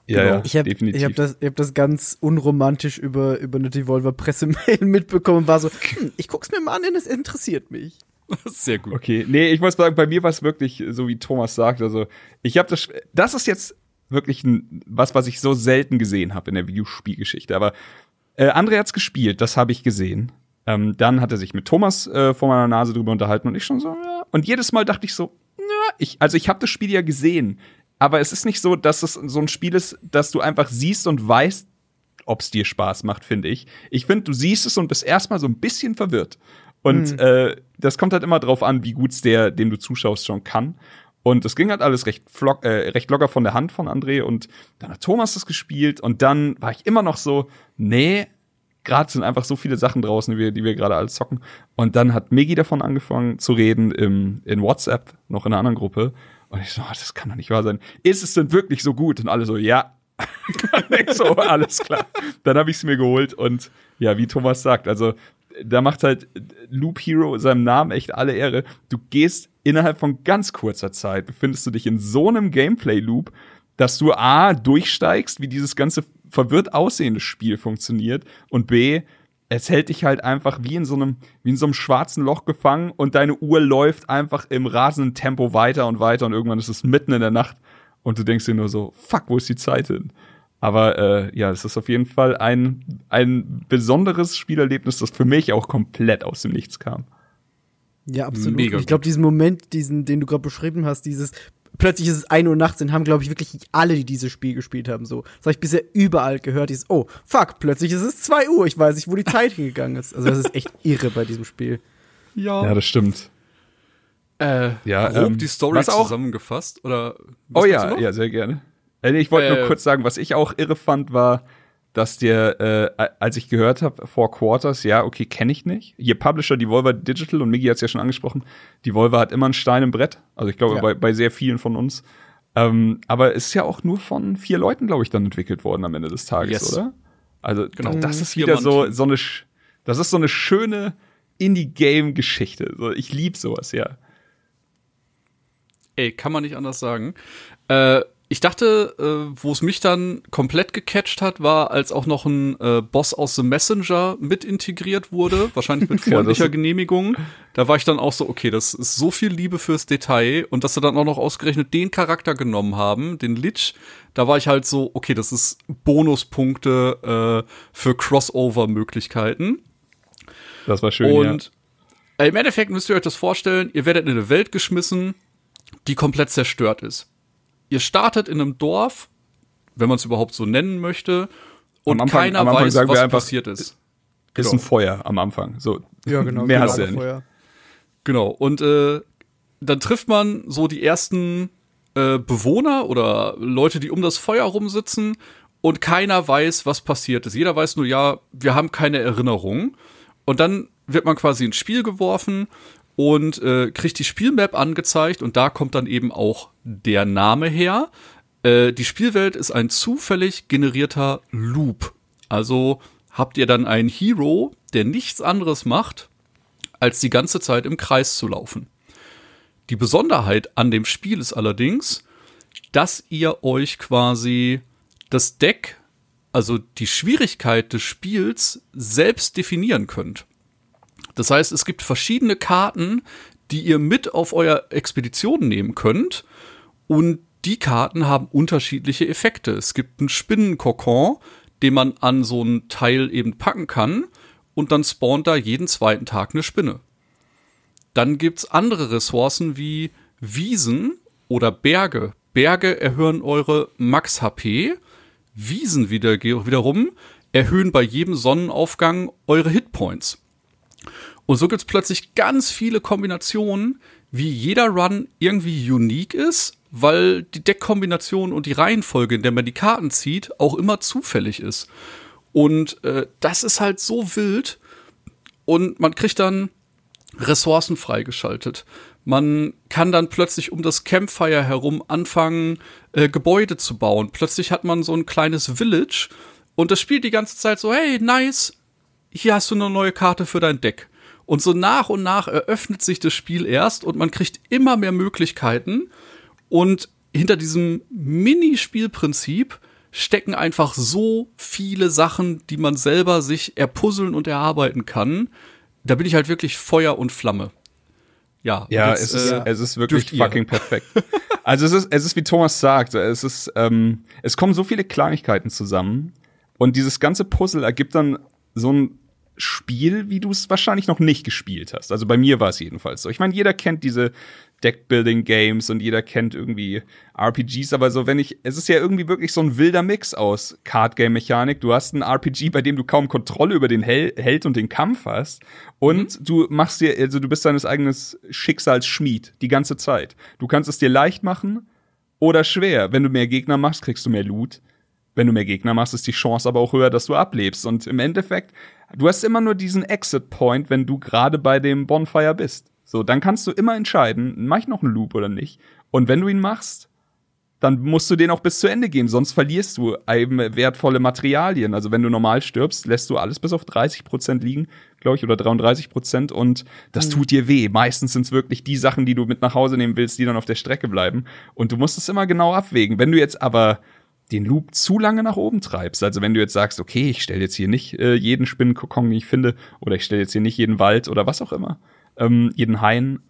Ja, ja, Ich habe definitiv. ich hab das, ich hab das ganz unromantisch über, über eine Devolver-Pressemail mitbekommen und war so, hm, ich guck's mir mal an, denn es interessiert mich. Sehr gut. Okay, nee, ich muss sagen, bei mir war es wirklich so, wie Thomas sagt. Also, ich habe das. Das ist jetzt wirklich ein, was, was ich so selten gesehen habe in der Videospielgeschichte. Aber äh, André hat's gespielt, das habe ich gesehen. Ähm, dann hat er sich mit Thomas äh, vor meiner Nase drüber unterhalten und ich schon so, ja. Und jedes Mal dachte ich so, ja, ich, also ich habe das Spiel ja gesehen. Aber es ist nicht so, dass es so ein Spiel ist, dass du einfach siehst und weißt, ob es dir Spaß macht, finde ich. Ich finde, du siehst es und bist erstmal so ein bisschen verwirrt. Und äh, das kommt halt immer drauf an, wie gut's der, dem du zuschaust, schon kann. Und es ging halt alles recht, flock, äh, recht locker von der Hand von André. Und dann hat Thomas das gespielt. Und dann war ich immer noch so, nee, gerade sind einfach so viele Sachen draußen, die wir, die wir gerade alles zocken. Und dann hat Migi davon angefangen zu reden im, in WhatsApp, noch in einer anderen Gruppe. Und ich so, oh, das kann doch nicht wahr sein. Ist es denn wirklich so gut? Und alle so, ja. so, alles klar. Dann habe ich es mir geholt und ja, wie Thomas sagt, also da macht halt Loop Hero seinem Namen echt alle Ehre. Du gehst innerhalb von ganz kurzer Zeit, befindest du dich in so einem Gameplay-Loop, dass du A, durchsteigst, wie dieses ganze verwirrt aussehende Spiel funktioniert und B, es hält dich halt einfach wie in so einem, wie in so einem schwarzen Loch gefangen und deine Uhr läuft einfach im rasenden Tempo weiter und weiter und irgendwann ist es mitten in der Nacht und du denkst dir nur so, fuck, wo ist die Zeit hin? Aber äh, ja, es ist auf jeden Fall ein, ein besonderes Spielerlebnis, das für mich auch komplett aus dem Nichts kam. Ja, absolut. Mega Und ich glaube, diesen Moment, diesen, den du gerade beschrieben hast, dieses plötzlich ist es 1 Uhr nachts, den haben, glaube ich, wirklich alle, die dieses Spiel gespielt haben, so. Das habe ich bisher überall gehört, dieses, oh, fuck, plötzlich ist es 2 Uhr, ich weiß nicht, wo die Zeit hingegangen ist. Also das ist echt irre bei diesem Spiel. Ja. Ja, das stimmt. äh, Ja, grob ähm, die Story was auch- zusammengefasst? Oder Oh ja, ja, sehr gerne. Äh, Ich wollte Äh, nur kurz sagen, was ich auch irre fand, war, dass der, äh, als ich gehört habe, Four Quarters, ja, okay, kenne ich nicht. Hier Publisher Devolver Digital und Migi hat es ja schon angesprochen, Devolver hat immer einen Stein im Brett. Also ich glaube, Ja. bei, bei sehr vielen von uns. Ähm, aber es ist ja auch nur von vier Leuten, glaube ich, dann entwickelt worden am Ende des Tages, Yes. oder? Also Genau. das ist Vier wieder so, so eine, das ist so eine schöne Indie-Game-Geschichte. So, ich lieb sowas, ja. Ey, kann man nicht anders sagen. Äh, ich dachte, äh, wo es mich dann komplett gecatcht hat, war, als auch noch ein äh, Boss aus The Messenger mit integriert wurde, wahrscheinlich mit Ja, freundlicher Genehmigung. Da war ich dann auch so, okay, das ist so viel Liebe fürs Detail und dass sie dann auch noch ausgerechnet den Charakter genommen haben, den Lich, da war ich halt so, okay, das ist Bonuspunkte äh, für Crossover-Möglichkeiten. Das war schön, Und äh, im Endeffekt müsst ihr euch das vorstellen, ihr werdet in eine Welt geschmissen, die komplett zerstört ist. Ihr startet in einem Dorf, wenn man es überhaupt so nennen möchte, und Am Anfang- keiner am Anfang weiß, sagen wir was einfach- passiert ist. Ist Genau. ein Feuer am Anfang. So, Ja, genau. Mehr genau, hast du ja nicht. vorher. Genau. Und äh, dann trifft man so die ersten äh, Bewohner oder Leute, die um das Feuer rumsitzen und keiner weiß, was passiert ist. Jeder weiß nur, ja, wir haben keine Erinnerung. Und dann wird man quasi ins Spiel geworfen und äh, kriegt die Spielmap angezeigt und da kommt dann eben auch der Name her. Äh, die Spielwelt ist ein zufällig generierter Loop. Also habt ihr dann einen Hero, der nichts anderes macht, als die ganze Zeit im Kreis zu laufen. Die Besonderheit an dem Spiel ist allerdings, dass ihr euch quasi das Deck, also die Schwierigkeit des Spiels, selbst definieren könnt. Das heißt, es gibt verschiedene Karten, die ihr mit auf euer Expedition nehmen könnt und die Karten haben unterschiedliche Effekte. Es gibt einen Spinnenkokon, den man an so ein Teil eben packen kann und dann spawnt da jeden zweiten Tag eine Spinne. Dann gibt's andere Ressourcen wie Wiesen oder Berge. Berge erhöhen eure Max-HP. Wiesen wieder, wiederum erhöhen bei jedem Sonnenaufgang eure Hitpoints. Und so gibt's plötzlich ganz viele Kombinationen, wie jeder Run irgendwie unique ist, weil die Deckkombination und die Reihenfolge, in der man die Karten zieht, auch immer zufällig ist. Und äh, das ist halt so wild. Und man kriegt dann Ressourcen freigeschaltet. Man kann dann plötzlich um das Campfire herum anfangen, äh, Gebäude zu bauen. Plötzlich hat man so ein kleines Village und das spielt die ganze Zeit so, hey, nice, hier hast du eine neue Karte für dein Deck. Und so nach und nach eröffnet sich das Spiel erst und man kriegt immer mehr Möglichkeiten. Und hinter diesem Minispielprinzip stecken einfach so viele Sachen, die man selber sich erpuzzeln und erarbeiten kann. Da bin ich halt wirklich Feuer und Flamme. Ja, ja jetzt, es, ist, äh, es ist wirklich fucking perfekt. also es ist, es ist wie Thomas sagt, es ist, ähm, es kommen so viele Kleinigkeiten zusammen und dieses ganze Puzzle ergibt dann so ein Spiel, wie du es wahrscheinlich noch nicht gespielt hast. Also bei mir war es jedenfalls so. Ich meine, jeder kennt diese Deckbuilding-Games und jeder kennt irgendwie RPGs, aber so, wenn ich, es ist ja irgendwie wirklich so ein wilder Mix aus Card-Game-Mechanik. Du hast ein RPG, bei dem du kaum Kontrolle über den Hel Held und den Kampf hast und Mhm. du machst dir, also du bist deines eigenen Schicksals Schmied die ganze Zeit. Du kannst es dir leicht machen oder schwer. Wenn du mehr Gegner machst, kriegst du mehr Loot. Wenn du mehr Gegner machst, ist die Chance aber auch höher, dass du ablebst. Und im Endeffekt, du hast immer nur diesen Exit-Point, wenn du gerade bei dem Bonfire bist. So, dann kannst du immer entscheiden, mach ich noch einen Loop oder nicht. Und wenn du ihn machst, dann musst du den auch bis zu Ende gehen, sonst verlierst du eben wertvolle Materialien. Also wenn du normal stirbst, lässt du alles bis auf 30 Prozent liegen, glaube ich, oder 33 Prozent und das tut dir weh. Meistens sind es wirklich die Sachen, die du mit nach Hause nehmen willst, die dann auf der Strecke bleiben. Und du musst es immer genau abwägen. Wenn du jetzt aber den Loop zu lange nach oben treibst. Also wenn du jetzt sagst, okay, ich stelle jetzt hier nicht äh, jeden Spinnenkokon, den ich finde, oder ich stelle jetzt hier nicht jeden Wald oder was auch immer, ähm, jeden Hain,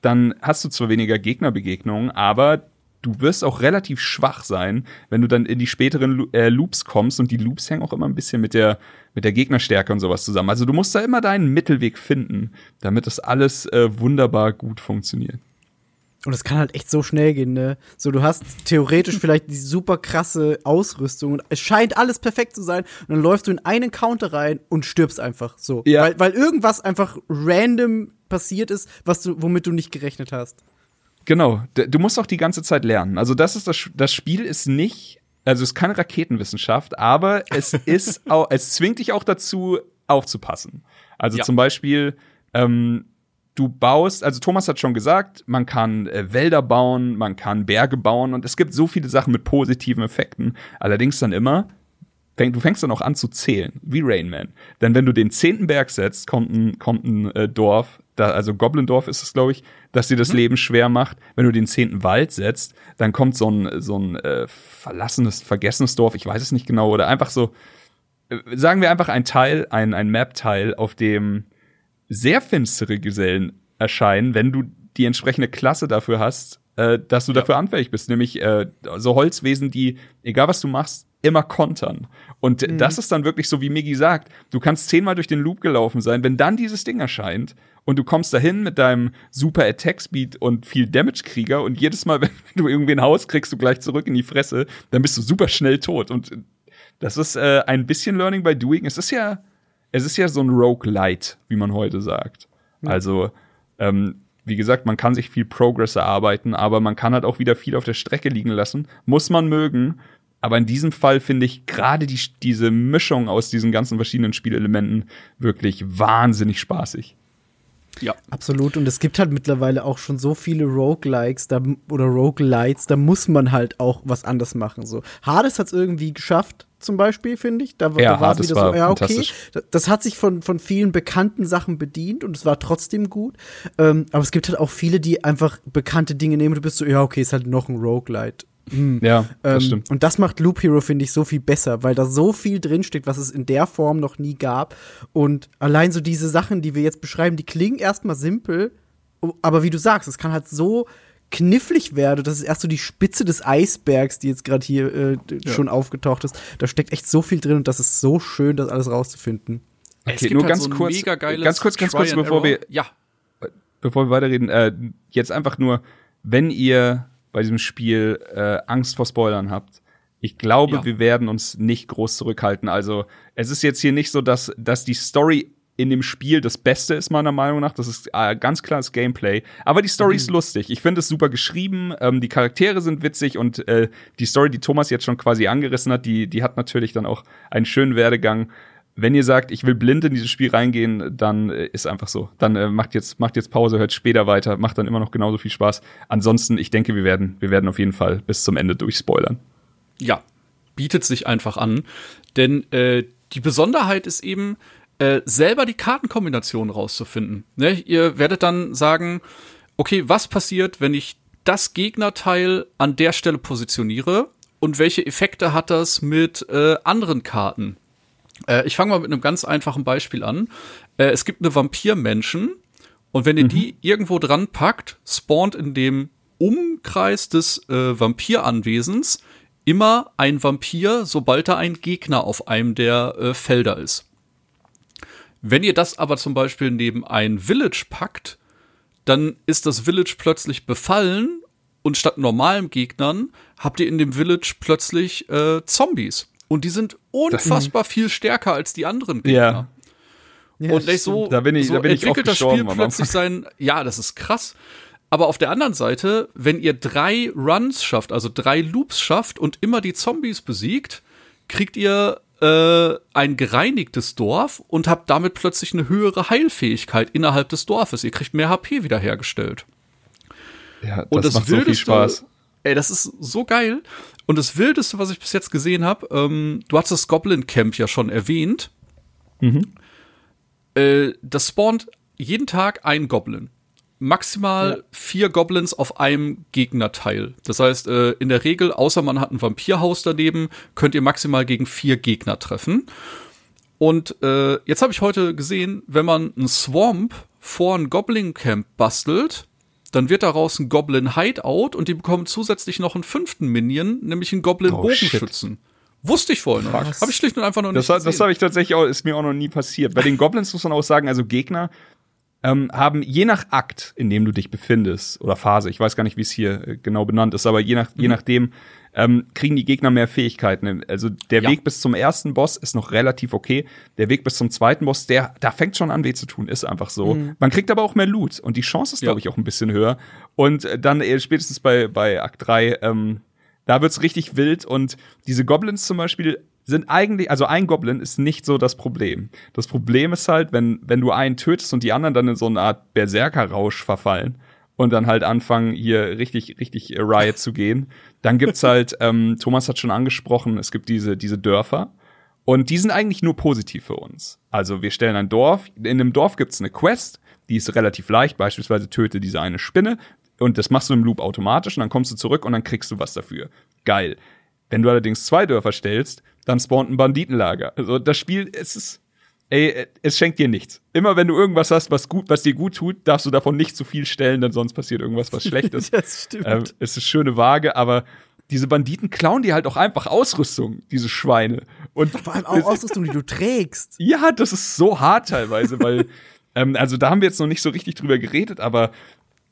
dann hast du zwar weniger Gegnerbegegnungen, aber du wirst auch relativ schwach sein, wenn du dann in die späteren äh, Loops kommst und die Loops hängen auch immer ein bisschen mit der mit der Gegnerstärke und sowas zusammen. Also du musst da immer deinen Mittelweg finden, damit das alles äh, wunderbar gut funktioniert. Und es kann halt echt so schnell gehen, ne? So, du hast theoretisch vielleicht die super krasse Ausrüstung und es scheint alles perfekt zu sein und dann läufst du in einen Counter rein und stirbst einfach so. Ja. Weil, weil irgendwas einfach random passiert ist, was du, womit du nicht gerechnet hast. Genau, du musst auch die ganze Zeit lernen. Also das ist das, das Spiel ist nicht, also es ist keine Raketenwissenschaft, aber es ist auch, es zwingt dich auch dazu aufzupassen. Also Ja. zum Beispiel, ähm, du baust, also Thomas hat schon gesagt, man kann äh, Wälder bauen, man kann Berge bauen und es gibt so viele Sachen mit positiven Effekten. Allerdings dann immer, du fängst dann auch an zu zählen, wie Rain Man. Denn wenn du den zehnten Berg setzt, kommt ein, kommt ein äh, Dorf, da, also Goblindorf ist es, glaube ich, das dir das Leben schwer macht. Wenn du den zehnten Wald setzt, dann kommt so ein, so ein äh, verlassenes, vergessenes Dorf, ich weiß es nicht genau, oder einfach so, äh, sagen wir einfach ein Teil, ein, ein Map-Teil, auf dem sehr finstere Gesellen erscheinen, wenn du die entsprechende Klasse dafür hast, äh, dass du dafür anfällig bist. Nämlich äh, so Holzwesen, die, egal was du machst, immer kontern. Und das ist dann wirklich so, wie Migi sagt, du kannst zehnmal durch den Loop gelaufen sein, wenn dann dieses Ding erscheint und du kommst dahin mit deinem super Attack Speed und viel Damage Krieger und jedes Mal, wenn du irgendwie ein Haus kriegst, du gleich zurück in die Fresse, dann bist du super schnell tot. Und das ist äh, ein bisschen Learning by Doing. Es ist ja, es ist ja so ein Roguelite, wie man heute sagt. Also, ähm, wie gesagt, man kann sich viel Progress erarbeiten, aber man kann halt auch wieder viel auf der Strecke liegen lassen. Muss man mögen. Aber in diesem Fall finde ich gerade die, diese Mischung aus diesen ganzen verschiedenen Spielelementen wirklich wahnsinnig spaßig. Ja. Absolut. Und es gibt halt mittlerweile auch schon so viele Roguelikes da, oder Roguelites, da muss man halt auch was anders machen. So. Hades hat es irgendwie geschafft, zum Beispiel, finde ich. Da, Ja, da war's Hades war ja, okay. das hat sich von, von vielen bekannten Sachen bedient und es war trotzdem gut. Ähm, aber es gibt halt auch viele, die einfach bekannte Dinge nehmen und du bist so, ja, okay, ist halt noch ein Roguelite. Hm. Ja, das Ähm, stimmt. Und das macht Loop Hero, finde ich, so viel besser, weil da so viel drinsteckt, was es in der Form noch nie gab. Und allein so diese Sachen, die wir jetzt beschreiben, die klingen erstmal simpel, aber wie du sagst, es kann halt so knifflig werden. Das ist erst so die Spitze des Eisbergs, die jetzt gerade hier äh, schon aufgetaucht ist. Da steckt echt so viel drin und das ist so schön, das alles rauszufinden. es Okay, gibt nur halt ganz so ein kurz- mega geiles ganz kurz, ganz Try kurz, bevor Error. wir- Ja, Bevor wir weiterreden, äh, jetzt einfach nur, wenn ihr bei diesem Spiel äh, Angst vor Spoilern habt, ich glaube, Ja. wir werden uns nicht groß zurückhalten. Also, es ist jetzt hier nicht so, dass, dass die Story in dem Spiel das Beste ist, meiner Meinung nach. Das ist äh, ganz klar das Gameplay. Aber die Story ist lustig. Ich finde es super geschrieben. Ähm, die Charaktere sind witzig und äh, die Story, die Thomas jetzt schon quasi angerissen hat, die, die hat natürlich dann auch einen schönen Werdegang. Wenn ihr sagt, ich will blind in dieses Spiel reingehen, dann äh, ist einfach so. Dann äh, macht jetzt macht jetzt Pause, hört später weiter, macht dann immer noch genauso viel Spaß. Ansonsten, ich denke, wir werden wir werden auf jeden Fall bis zum Ende durchspoilern. Ja, bietet sich einfach an. Denn äh, die Besonderheit ist eben, äh, selber die Kartenkombination rauszufinden. Ne? Ihr werdet dann sagen, okay, was passiert, wenn ich das Gegnerteil an der Stelle positioniere und welche Effekte hat das mit äh, anderen Karten? Äh, ich fange mal mit einem ganz einfachen Beispiel an. Äh, es gibt eine Vampirmenschen und wenn ihr die irgendwo dran packt, spawnt in dem Umkreis des äh, Vampiranwesens immer ein Vampir, sobald da ein Gegner auf einem der äh, Felder ist. Wenn ihr das aber zum Beispiel neben ein Village packt, dann ist das Village plötzlich befallen und statt normalen Gegnern habt ihr in dem Village plötzlich äh, Zombies. Und die sind unfassbar viel stärker als die anderen Gegner. Ja, und so, Da bin ich- so da bin ich entwickelt das Spiel plötzlich sein, ja, das ist krass. Aber auf der anderen Seite, wenn ihr drei Runs schafft, also drei Loops schafft und immer die Zombies besiegt, kriegt ihr äh, ein gereinigtes Dorf und habt damit plötzlich eine höhere Heilfähigkeit innerhalb des Dorfes. Ihr kriegt mehr HP wiederhergestellt. Ja, Und das, macht so viel Wildeste, Spaß. Ey, das ist so geil. Und das Wildeste, was ich bis jetzt gesehen habe, ähm, du hast das Goblin Camp ja schon erwähnt. Äh, das spawnt jeden Tag ein Goblin. Maximal vier Goblins auf einem Gegnerteil. Das heißt, äh, in der Regel, außer man hat ein Vampirhaus daneben, könnt ihr maximal gegen vier Gegner treffen. Und äh, jetzt habe ich heute gesehen, wenn man einen Swamp vor ein Goblin Camp bastelt, dann wird daraus ein Goblin Hideout und die bekommen zusätzlich noch einen fünften Minion, nämlich einen Goblin Oh, Bogenschützen. Wusste ich vorher noch. Habe ich schlicht und einfach noch Das, nicht das gesehen. habe ich tatsächlich auch, ist mir auch noch nie passiert. Bei den Goblins muss man auch sagen, also Gegner ähm, haben je nach Akt, in dem du dich befindest, oder Phase, ich weiß gar nicht, wie es hier äh, genau benannt ist, aber je, nach, Mhm. je nachdem ähm, kriegen die Gegner mehr Fähigkeiten. Also der Ja. Weg bis zum ersten Boss ist noch relativ okay. Der Weg bis zum zweiten Boss, der, da fängt schon an weh zu tun, ist einfach so. Man kriegt aber auch mehr Loot und die Chance ist, Ja. glaube ich, auch ein bisschen höher. Und äh, dann äh, spätestens bei, bei Akt 3, ähm, da wird's richtig wild und diese Goblins zum Beispiel sind eigentlich, also ein Goblin ist nicht so das Problem. Das Problem ist halt, wenn, wenn du einen tötest und die anderen dann in so eine Art Berserker-Rausch verfallen und dann halt anfangen, hier richtig, richtig äh, Riot zu gehen, dann gibt's halt, ähm, Thomas hat schon angesprochen, es gibt diese, diese Dörfer. Und die sind eigentlich nur positiv für uns. Also wir stellen ein Dorf, in einem Dorf gibt's eine Quest, die ist relativ leicht, beispielsweise töte diese eine Spinne und das machst du im Loop automatisch und dann kommst du zurück und dann kriegst du was dafür. Geil. Wenn du allerdings zwei Dörfer stellst, dann spawnt ein Banditenlager. Also das Spiel, es ist, ey, es schenkt dir nichts. Immer wenn du irgendwas hast, was gut, was dir gut tut, darfst du davon nicht zu viel stellen, denn sonst passiert irgendwas, was schlecht ist. Das stimmt. Ähm, es ist schöne Waage, aber diese Banditen klauen dir halt auch einfach Ausrüstung, diese Schweine. Und Vor allem auch Ausrüstung, die du trägst. ja, das ist so hart teilweise, weil, ähm, also da haben wir jetzt noch nicht so richtig drüber geredet, aber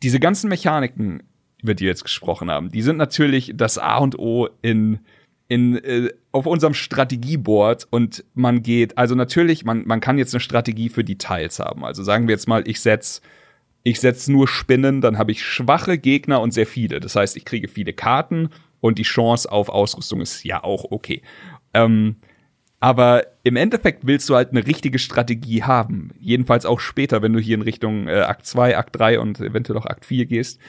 diese ganzen Mechaniken, über die wir jetzt gesprochen haben, die sind natürlich das A und O in, in, äh, auf unserem Strategieboard und man geht, also natürlich, man, man kann jetzt eine Strategie für die Teils haben. Also sagen wir jetzt mal, ich setz ich setz nur Spinnen, dann habe ich schwache Gegner und sehr viele. Das heißt, ich kriege viele Karten und die Chance auf Ausrüstung ist ja auch okay. Ähm, aber im Endeffekt willst du halt eine richtige Strategie haben. Jedenfalls auch später, wenn du hier in Richtung äh, Akt 2, Akt 3 und eventuell auch Akt 4 gehst.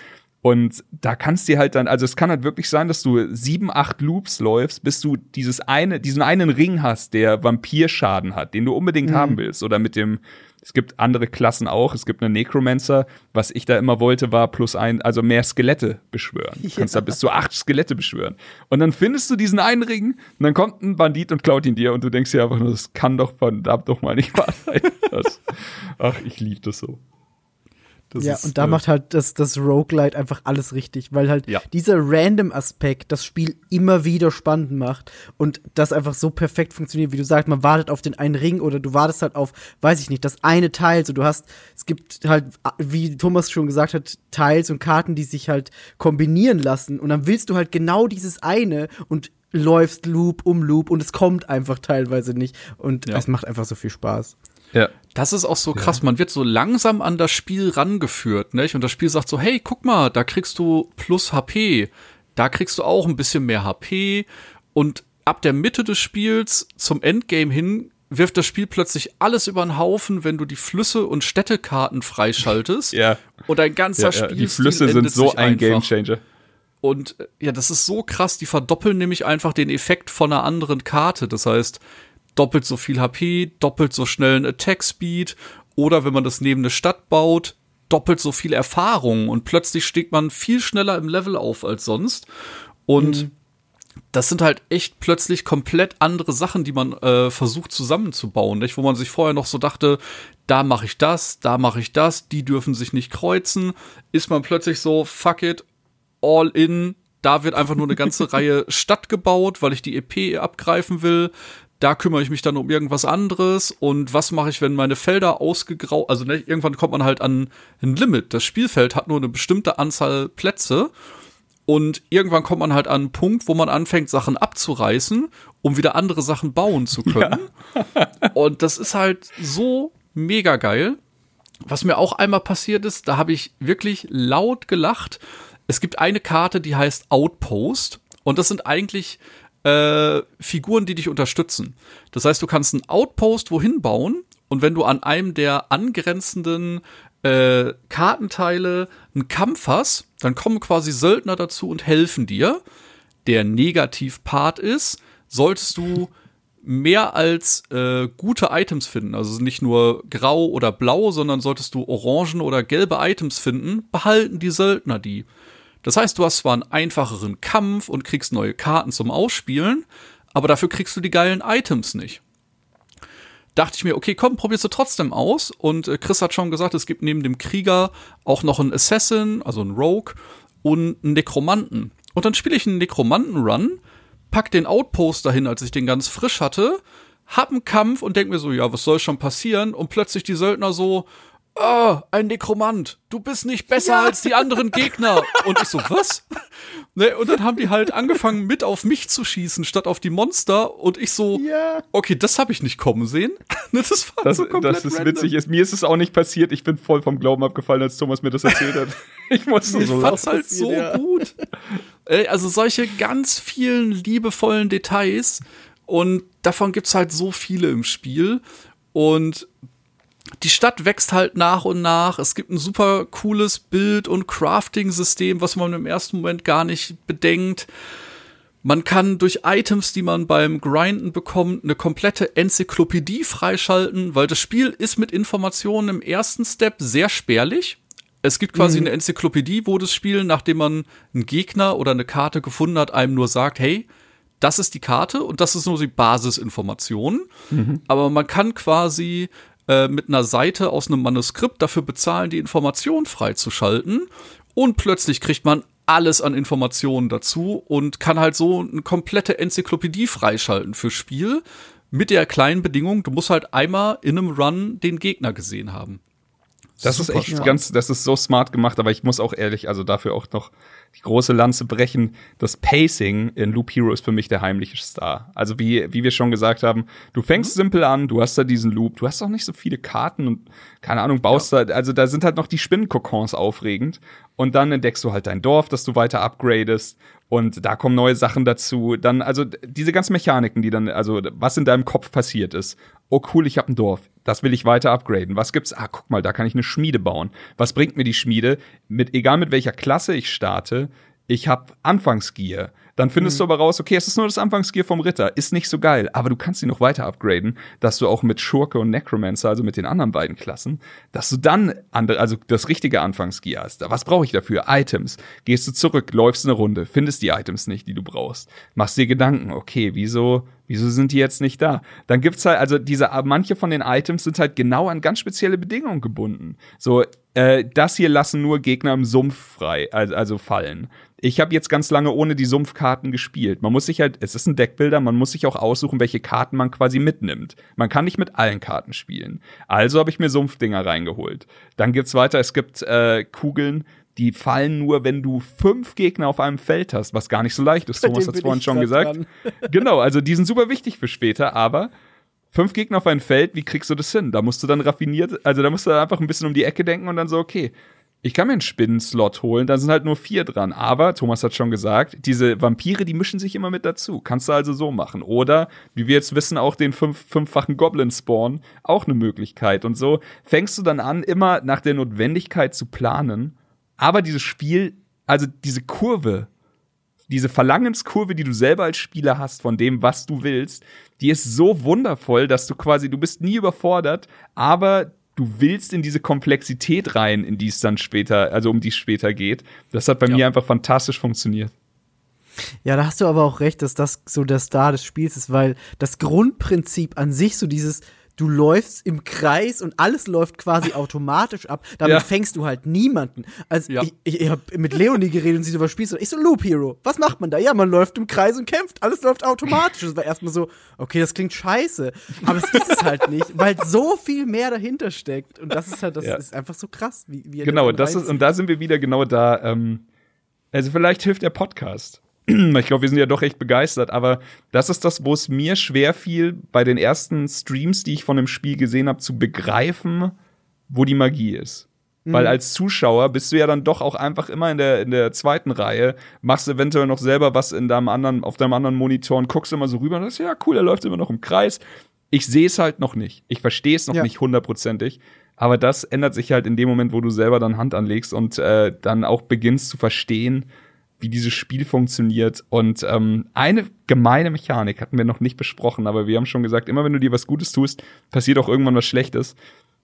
Und da kannst dir halt dann, also es kann halt wirklich sein, dass du sieben, acht Loops läufst, bis du dieses eine, diesen einen Ring hast, der Vampirschaden hat, den du unbedingt haben willst. Oder mit dem, es gibt andere Klassen auch, es gibt einen Necromancer, was ich da immer wollte, war plus ein, also mehr Skelette beschwören. Du kannst da bis zu acht Skelette beschwören. Und dann findest du diesen einen Ring und dann kommt ein Bandit und klaut ihn dir und du denkst dir einfach nur, das kann doch verdammt doch mal nicht wahr sein. Das, ach, ich liebe das so. Das ja, ist, und da äh, macht halt das, das Roguelite einfach alles richtig, weil halt Ja. dieser Random-Aspekt das Spiel immer wieder spannend macht und das einfach so perfekt funktioniert, wie du sagst, man wartet auf den einen Ring oder du wartest halt auf, weiß ich nicht, das eine Teil, so du hast, es gibt halt, wie Thomas schon gesagt hat, Teils und Karten, die sich halt kombinieren lassen und dann willst du halt genau dieses eine und läufst Loop um Loop und es kommt einfach teilweise nicht und Ja. es macht einfach so viel Spaß. Ja. Das ist auch so krass. Man wird so langsam an das Spiel rangeführt, nicht? Und das Spiel sagt so, hey, guck mal, da kriegst du plus HP. Da kriegst du auch ein bisschen mehr HP. Und ab der Mitte des Spiels zum Endgame hin wirft das Spiel plötzlich alles über den Haufen, wenn du die Flüsse und Städtekarten freischaltest. Ja. Und dein ganzer Ja, ja. Spiel Die Flüsse sind so ein Gamechanger. Und äh, ja, das ist so krass, die verdoppeln nämlich einfach den Effekt von einer anderen Karte. Das heißt, doppelt so viel HP, doppelt so schnell ein Attack Speed oder wenn man das neben eine Stadt baut, doppelt so viel Erfahrung und plötzlich steht man viel schneller im Level auf als sonst. Und das sind halt echt plötzlich komplett andere Sachen, die man äh, versucht zusammenzubauen, nicht? wo man sich vorher noch so dachte, da mache ich das, da mache ich das, die dürfen sich nicht kreuzen, ist man plötzlich so, fuck it, all in, da wird einfach nur eine ganze Reihe Stadt gebaut, weil ich die EP abgreifen will. Da kümmere ich mich dann um irgendwas anderes und was mache ich, wenn meine Felder ausgegraut, also ne, irgendwann kommt man halt an ein Limit. Das Spielfeld hat nur eine bestimmte Anzahl Plätze und irgendwann kommt man halt an einen Punkt, wo man anfängt, Sachen abzureißen, um wieder andere Sachen bauen zu können. und das ist halt so mega geil. Was mir auch einmal passiert ist, da habe ich wirklich laut gelacht. Es gibt eine Karte, die heißt Outpost. Und das sind eigentlich äh, Figuren, die dich unterstützen. Das heißt, du kannst einen Outpost wohin bauen. Und wenn du an einem der angrenzenden äh, Kartenteile einen Kampf hast, dann kommen quasi Söldner dazu und helfen dir. Der Negativpart ist, solltest du mehr als äh, gute Items finden, also nicht nur grau oder blau, sondern solltest du orangen oder gelbe Items finden, behalten die Söldner die. Das heißt, du hast zwar einen einfacheren Kampf und kriegst neue Karten zum Ausspielen, aber dafür kriegst du die geilen Items nicht. Dachte ich mir, okay, komm, probierst du trotzdem aus. Und äh, Chris hat schon gesagt, es gibt neben dem Krieger auch noch einen Assassin, also einen Rogue und einen Nekromanten. Und dann spiele ich einen Nekromanten-Run, pack den Outpost dahin, als ich den ganz frisch hatte, hab einen Kampf und denk mir so, ja, was soll schon passieren? Und plötzlich die Söldner so, ah, ein Nekromant, du bist nicht besser als die anderen Gegner. Und ich so, was? Ne, und dann haben die halt angefangen, mit auf mich zu schießen, statt auf die Monster. Und ich so, Ja. okay, das habe ich nicht kommen sehen. Ne, das war Das, so komplett das ist random. witzig. Ist, mir ist es auch nicht passiert. Ich bin voll vom Glauben abgefallen, als Thomas mir das erzählt hat. Ich musste Ich so fand's lachen. halt so ja. gut. Ey, also solche ganz vielen liebevollen Details und davon gibt's halt so viele im Spiel und die Stadt wächst halt nach und nach. Es gibt ein super cooles Bild- und Crafting-System, was man im ersten Moment gar nicht bedenkt. Man kann durch Items, die man beim Grinden bekommt, eine komplette Enzyklopädie freischalten, weil das Spiel ist mit Informationen im ersten Step sehr spärlich. Es gibt quasi eine Enzyklopädie, wo das Spiel, nachdem man einen Gegner oder eine Karte gefunden hat, einem nur sagt, hey, das ist die Karte und das ist nur die Basisinformation. Aber man kann quasi äh, mit einer Seite aus einem Manuskript dafür bezahlen, die Information freizuschalten. Und plötzlich kriegt man alles an Informationen dazu und kann halt so eine komplette Enzyklopädie freischalten fürs Spiel. Mit der kleinen Bedingung, du musst halt einmal in einem Run den Gegner gesehen haben. Das ist Super echt spannend. ganz, das ist so smart gemacht, aber ich muss auch ehrlich, also dafür auch noch die große Lanze brechen. Das Pacing in Loop Hero ist für mich der heimliche Star. Also wie, wie wir schon gesagt haben, du fängst simpel an, du hast da diesen Loop, du hast auch nicht so viele Karten und keine Ahnung, baust da, also da sind halt noch die Spinnenkokons aufregend und dann entdeckst du halt dein Dorf, das du weiter upgradest und da kommen neue Sachen dazu. Dann, also diese ganzen Mechaniken, die dann, also was in deinem Kopf passiert ist. Oh cool, ich habe ein Dorf. Das will ich weiter upgraden. Was gibt's? Ah, guck mal, da kann ich eine Schmiede bauen. Was bringt mir die Schmiede? Mit egal mit welcher Klasse ich starte, ich habe Anfangsgier. Dann findest du aber raus, okay, es ist nur das Anfangsgier vom Ritter, ist nicht so geil, aber du kannst ihn noch weiter upgraden, dass du auch mit Schurke und Necromancer, also mit den anderen beiden Klassen, dass du dann andere, also das richtige Anfangsgier hast. Was brauche ich dafür? Items. Gehst du zurück, läufst eine Runde, findest die Items nicht, die du brauchst, machst dir Gedanken, okay, wieso, wieso sind die jetzt nicht da? Dann gibt's halt, also diese, manche von den Items sind halt genau an ganz spezielle Bedingungen gebunden. So, Äh, das hier lassen nur Gegner im Sumpf frei, also, also fallen. Ich habe jetzt ganz lange ohne die Sumpfkarten gespielt. Man muss sich halt, es ist ein Deckbilder, man muss sich auch aussuchen, welche Karten man quasi mitnimmt. Man kann nicht mit allen Karten spielen. Also habe ich mir Sumpfdinger reingeholt. Dann gibt's weiter, es gibt äh, Kugeln, die fallen nur, wenn du fünf Gegner auf einem Feld hast, was gar nicht so leicht ist. Thomas hat bin vorhin schon gesagt. dran. genau, also die sind super wichtig für später, aber fünf Gegner auf ein Feld, wie kriegst du das hin? Da musst du dann raffiniert, also da musst du einfach ein bisschen um die Ecke denken und dann so, okay, ich kann mir einen Spinnenslot holen, da sind halt nur vier dran. Aber, Thomas hat schon gesagt, diese Vampire, die mischen sich immer mit dazu. Kannst du also so machen. Oder, wie wir jetzt wissen, auch den fünf, fünffachen Goblin-Spawn, auch eine Möglichkeit. Und so fängst du dann an, immer nach der Notwendigkeit zu planen. Aber dieses Spiel, also diese Kurve, diese Verlangenskurve, die du selber als Spieler hast von dem, was du willst, die ist so wundervoll, dass du quasi, du bist nie überfordert, aber du willst in diese Komplexität rein, in die es dann später, also um die es später geht. Das hat bei mir einfach fantastisch funktioniert. Ja, da hast du aber auch recht, dass das so der Star des Spiels ist, weil das Grundprinzip an sich, so dieses, du läufst im Kreis und alles läuft quasi automatisch ab, damit Ja. fängst du halt niemanden. Also Ja. ich, ich, ich habe mit Leonie geredet und sie so was spielst und ich so Loop Hero. Was macht man da? Ja, man läuft im Kreis und kämpft, alles läuft automatisch. Das war erstmal so, okay, das klingt scheiße, aber es ist es halt nicht, weil so viel mehr dahinter steckt und das ist halt das Ja. ist einfach so krass, wie, wie Genau, das ist, und da sind wir wieder genau da. Ähm, also vielleicht hilft der Podcast. Ich glaube, wir sind ja doch echt begeistert, aber das ist das, wo es mir schwer fiel, bei den ersten Streams, die ich von dem Spiel gesehen habe, zu begreifen, wo die Magie ist. Weil als Zuschauer bist du ja dann doch auch einfach immer in der, in der zweiten Reihe, machst eventuell noch selber was in deinem anderen, auf deinem anderen Monitor und guckst immer so rüber und sagst, ja, cool, er läuft immer noch im Kreis. Ich sehe es halt noch nicht. Ich verstehe es noch Ja. nicht hundertprozentig. Aber das ändert sich halt in dem Moment, wo du selber dann Hand anlegst und äh, dann auch beginnst zu verstehen, wie dieses Spiel funktioniert. Und ähm, eine gemeine Mechanik hatten wir noch nicht besprochen, aber wir haben schon gesagt, immer wenn du dir was Gutes tust, passiert auch irgendwann was Schlechtes.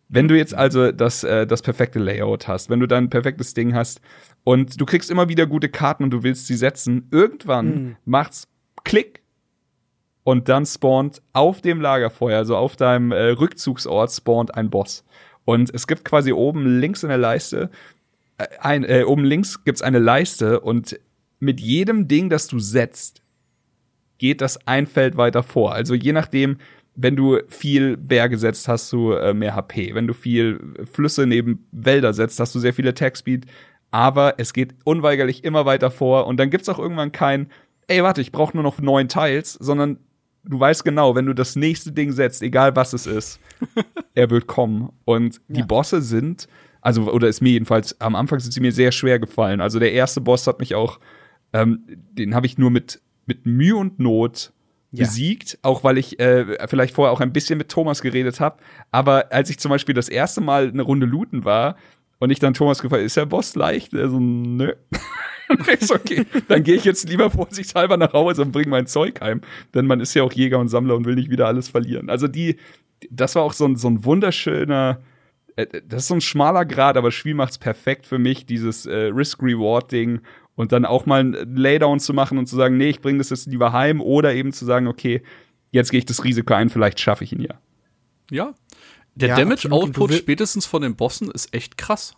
Wenn du jetzt also das, äh, das perfekte Layout hast, wenn du dein perfektes Ding hast und du kriegst immer wieder gute Karten und du willst sie setzen, irgendwann macht's Klick und dann spawnt auf dem Lagerfeuer, also auf deinem äh, Rückzugsort, spawnt ein Boss. Und es gibt quasi oben links in der Leiste, ein, äh, oben links gibt's eine Leiste und mit jedem Ding, das du setzt, geht das ein Feld weiter vor. Also je nachdem, wenn du viel Berge setzt, hast du äh, mehr HP. Wenn du viel Flüsse neben Wälder setzt, hast du sehr viel Attack Speed. Aber es geht unweigerlich immer weiter vor und dann gibt's auch irgendwann kein, ey, warte, ich brauche nur noch neun Teils, sondern du weißt genau, wenn du das nächste Ding setzt, egal was es ist, er wird kommen. Und die Ja. Bosse sind, also, oder ist mir jedenfalls, am Anfang sind sie mir sehr schwer gefallen. Also der erste Boss hat mich auch, ähm, den habe ich nur mit, mit Mühe und Not Ja. besiegt, auch weil ich äh, vielleicht vorher auch ein bisschen mit Thomas geredet habe. Aber als ich zum Beispiel das erste Mal eine Runde looten war und ich dann Thomas gefragt, ist der Boss leicht? Er so, nö. ist okay, dann gehe ich jetzt lieber vorsichtshalber nach Hause und bringe mein Zeug heim, denn man ist ja auch Jäger und Sammler und will nicht wieder alles verlieren. Also die, das war auch so ein, so ein wunderschöner, das ist so ein schmaler Grad, aber das Spiel macht's perfekt für mich, dieses äh, Risk-Reward-Ding und dann auch mal ein Laydown zu machen und zu sagen, nee, ich bringe das jetzt lieber heim oder eben zu sagen, okay, jetzt gehe ich das Risiko ein, vielleicht schaffe ich ihn ja. Ja. Der Ja, Damage-Output spätestens von den Bossen ist echt krass.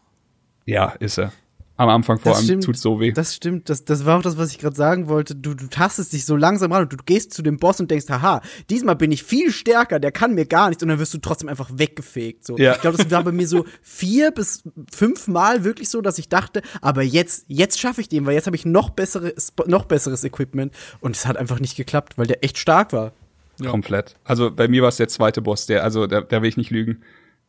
Ja, ist er. Am Anfang vor Das allem stimmt. tut's so weh. Das stimmt, das, das war auch das, was ich gerade sagen wollte. Du, du tastest dich so langsam ran und du gehst zu dem Boss und denkst, haha, diesmal bin ich viel stärker, der kann mir gar nichts und dann wirst du trotzdem einfach weggefegt. So. Ja. Ich glaube, das war bei mir so vier bis fünf Mal wirklich so, dass ich dachte, aber jetzt, jetzt schaffe ich den, weil jetzt habe ich noch, bessere, noch besseres Equipment und es hat einfach nicht geklappt, weil der echt stark war. Ja. Komplett. Also bei mir war es der zweite Boss, der, also da, da will ich nicht lügen.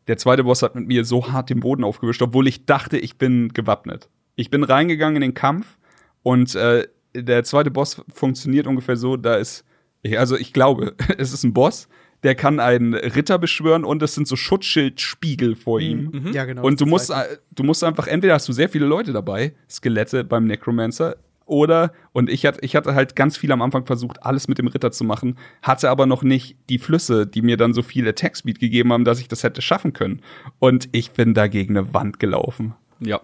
Der zweite Boss hat mit mir so hart den Boden aufgewischt, obwohl ich dachte, ich bin gewappnet. Ich bin reingegangen in den Kampf und äh, der zweite Boss funktioniert ungefähr so, da ist, ich, also ich glaube, es ist ein Boss, der kann einen Ritter beschwören und es sind so Schutzschildspiegel vor ihm. Ja, genau. Und du musst, äh, du musst einfach, entweder hast du sehr viele Leute dabei, Skelette beim Necromancer, oder, und ich hatte, ich hatte halt ganz viel am Anfang versucht, alles mit dem Ritter zu machen, hatte aber noch nicht die Flüsse, die mir dann so viel Attack Speed gegeben haben, dass ich das hätte schaffen können. Und ich bin da gegen eine Wand gelaufen. Ja.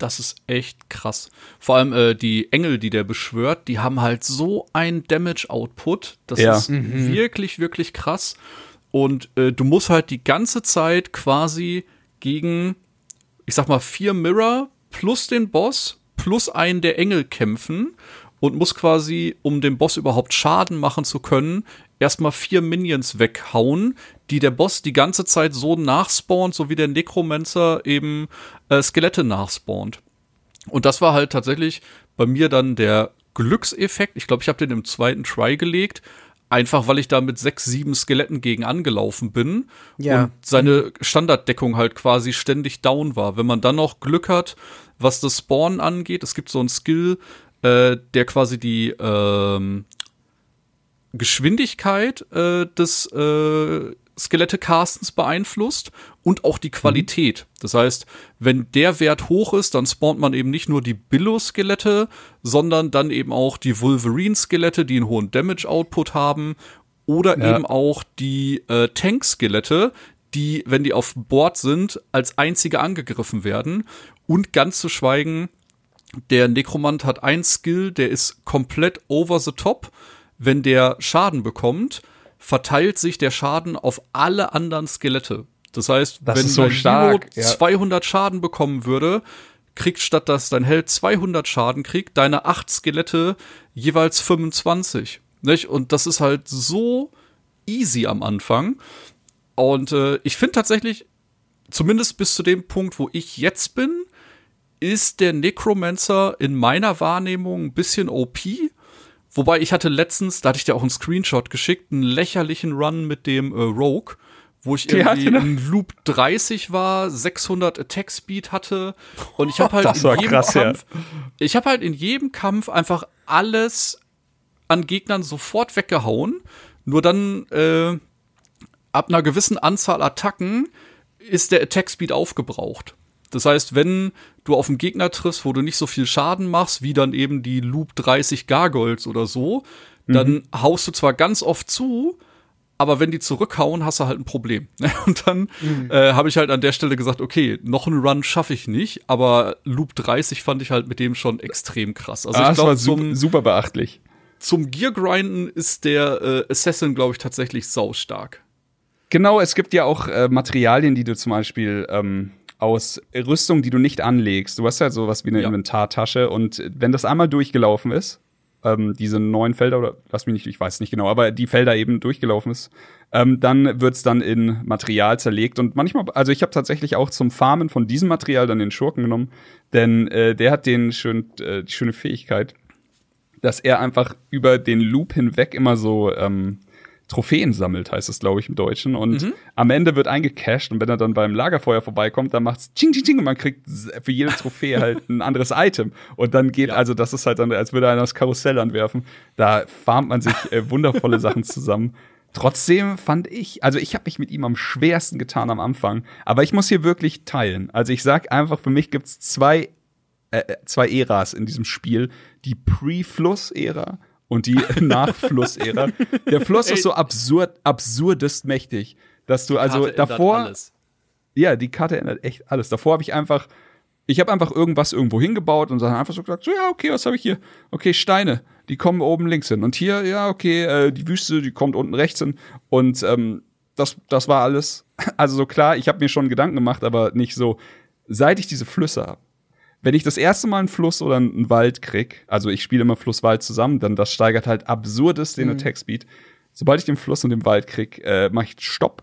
Das ist echt krass. Vor allem äh, die Engel, die der beschwört, die haben halt so ein Damage-Output. Das Ja. ist wirklich, wirklich krass. Und äh, du musst halt die ganze Zeit quasi gegen, ich sag mal, vier Mirror plus den Boss plus einen der Engel kämpfen und muss quasi, um dem Boss überhaupt Schaden machen zu können, erstmal vier Minions weghauen, die der Boss die ganze Zeit so nachspawnt, so wie der Necromancer eben äh, Skelette nachspawnt. Und das war halt tatsächlich bei mir dann der Glückseffekt. Ich glaube, ich habe den im zweiten Try gelegt. Einfach weil ich da mit sechs, sieben Skeletten gegen angelaufen bin Ja. und seine Standarddeckung halt quasi ständig down war. Wenn man dann noch Glück hat, was das Spawn angeht, es gibt so einen Skill, äh, der quasi die ähm, Geschwindigkeit äh, des äh, Skelette-Castens beeinflusst und auch die Qualität. Das heißt, wenn der Wert hoch ist, dann spawnt man eben nicht nur die Billo-Skelette, sondern dann eben auch die Wolverine-Skelette, die einen hohen Damage-Output haben oder Ja. eben auch die äh, Tank-Skelette, die, wenn die auf Bord sind, als einzige angegriffen werden. Und ganz zu schweigen, der Nekromant hat einen Skill, der ist komplett over the top. Wenn der Schaden bekommt, verteilt sich der Schaden auf alle anderen Skelette. Das heißt, Das wenn so dein stark, Hero ja. 200 Schaden bekommen würde, kriegt statt dass dein Held 200 Schaden kriegt, deine acht Skelette jeweils 25. Nicht? Und das ist halt so easy am Anfang. Und äh, ich finde tatsächlich, zumindest bis zu dem Punkt, wo ich jetzt bin, ist der Necromancer in meiner Wahrnehmung ein bisschen OP. Wobei ich hatte letztens, da hatte ich dir auch einen Screenshot geschickt, einen lächerlichen Run mit dem äh, Rogue, wo ich irgendwie noch- in Loop 30 war, 600 Attack Speed hatte und ich habe halt Das in jedem krass, ja. Kampf, ich habe halt in jedem Kampf einfach alles an Gegnern sofort weggehauen. Nur dann äh, ab einer gewissen Anzahl Attacken ist der Attack Speed aufgebraucht. Das heißt, wenn du auf einen Gegner triffst, wo du nicht so viel Schaden machst, wie dann eben die Loop 30 Gargoyles oder so, dann haust du zwar ganz oft zu, aber wenn die zurückhauen, hast du halt ein Problem. Und dann äh, habe ich halt an der Stelle gesagt, okay, noch einen Run schaffe ich nicht, aber Loop 30 fand ich halt mit dem schon extrem krass. Also ah, ich das war glaube, super, super beachtlich. zum Gear-Grinden ist der äh, Assassin, glaube ich, tatsächlich saustark. Genau, es gibt ja auch äh, Materialien, die du zum Beispiel ähm, aus Rüstung, die du nicht anlegst. Du hast ja sowas wie eine Ja. Inventartasche und wenn das einmal durchgelaufen ist, ähm, diese neun Felder oder lass mich nicht, ich weiß nicht genau, aber die Felder eben durchgelaufen ist, ähm, dann wird's dann in Material zerlegt und manchmal, also ich habe tatsächlich auch zum Farmen von diesem Material dann den Schurken genommen, denn äh, der hat den schön, äh, die schöne Fähigkeit, dass er einfach über den Loop hinweg immer so ähm, Trophäen sammelt, heißt es, glaube ich, im Deutschen. Und am Ende wird eingecashed und wenn er dann beim Lagerfeuer vorbeikommt, dann macht's ching, ching, ching und man kriegt für jede Trophäe halt ein anderes Item. Und dann geht, Ja. also das ist halt dann, als würde einer das Karussell anwerfen. Da farmt man sich äh, wundervolle Sachen zusammen. Trotzdem fand ich, also ich habe mich mit ihm am schwersten getan am Anfang, aber ich muss hier wirklich teilen. Also ich sag einfach, für mich gibt's zwei äh, zwei Äras in diesem Spiel. Die Pre-Fluss-Ära und die Nach-Fluss-Ära. Der Fluss ist so absurd, absurdest mächtig, dass du also davor, ja, die Karte ändert echt alles. Davor habe ich einfach, ich habe einfach irgendwas irgendwo hingebaut und dann einfach so gesagt, so ja, okay, was habe ich hier? Okay, Steine, die kommen oben links hin. Und hier, ja, okay, äh, die Wüste, die kommt unten rechts hin. Und ähm, das, das war alles. Also so klar, ich habe mir schon Gedanken gemacht, aber nicht so. Seit ich diese Flüsse habe, wenn ich das erste Mal einen Fluss oder einen Wald krieg, also ich spiele immer Fluss-Wald zusammen, dann das steigert halt absurdes den Attack-Speed. Sobald ich den Fluss und den Wald krieg, äh, mache ich Stopp.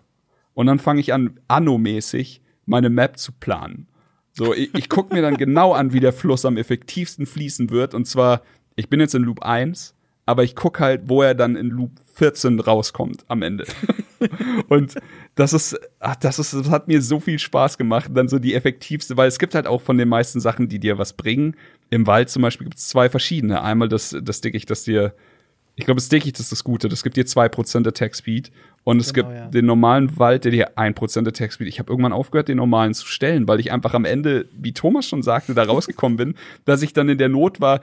Und dann fange ich an, anno-mäßig meine Map zu planen. So, ich, ich gucke mir dann genau an, wie der Fluss am effektivsten fließen wird. Und zwar, ich bin jetzt in Loop 1, aber ich guck halt, wo er dann in Loop 14 rauskommt am Ende. und das ist, ach, das ist, das hat mir so viel Spaß gemacht. Dann so die effektivste, weil es gibt halt auch von den meisten Sachen, die dir was bringen. Im Wald zum Beispiel gibt es zwei verschiedene. Einmal das, das Dickicht, das dir ich glaube, das Dickicht ist das Gute. Das gibt dir 2% Attack Speed. Und es Genau, gibt ja. den normalen Wald, der dir 1% Attack Speed. Ich habe irgendwann aufgehört, den normalen zu stellen, weil ich einfach am Ende, wie Thomas schon sagte, da rausgekommen bin, dass ich dann in der Not war,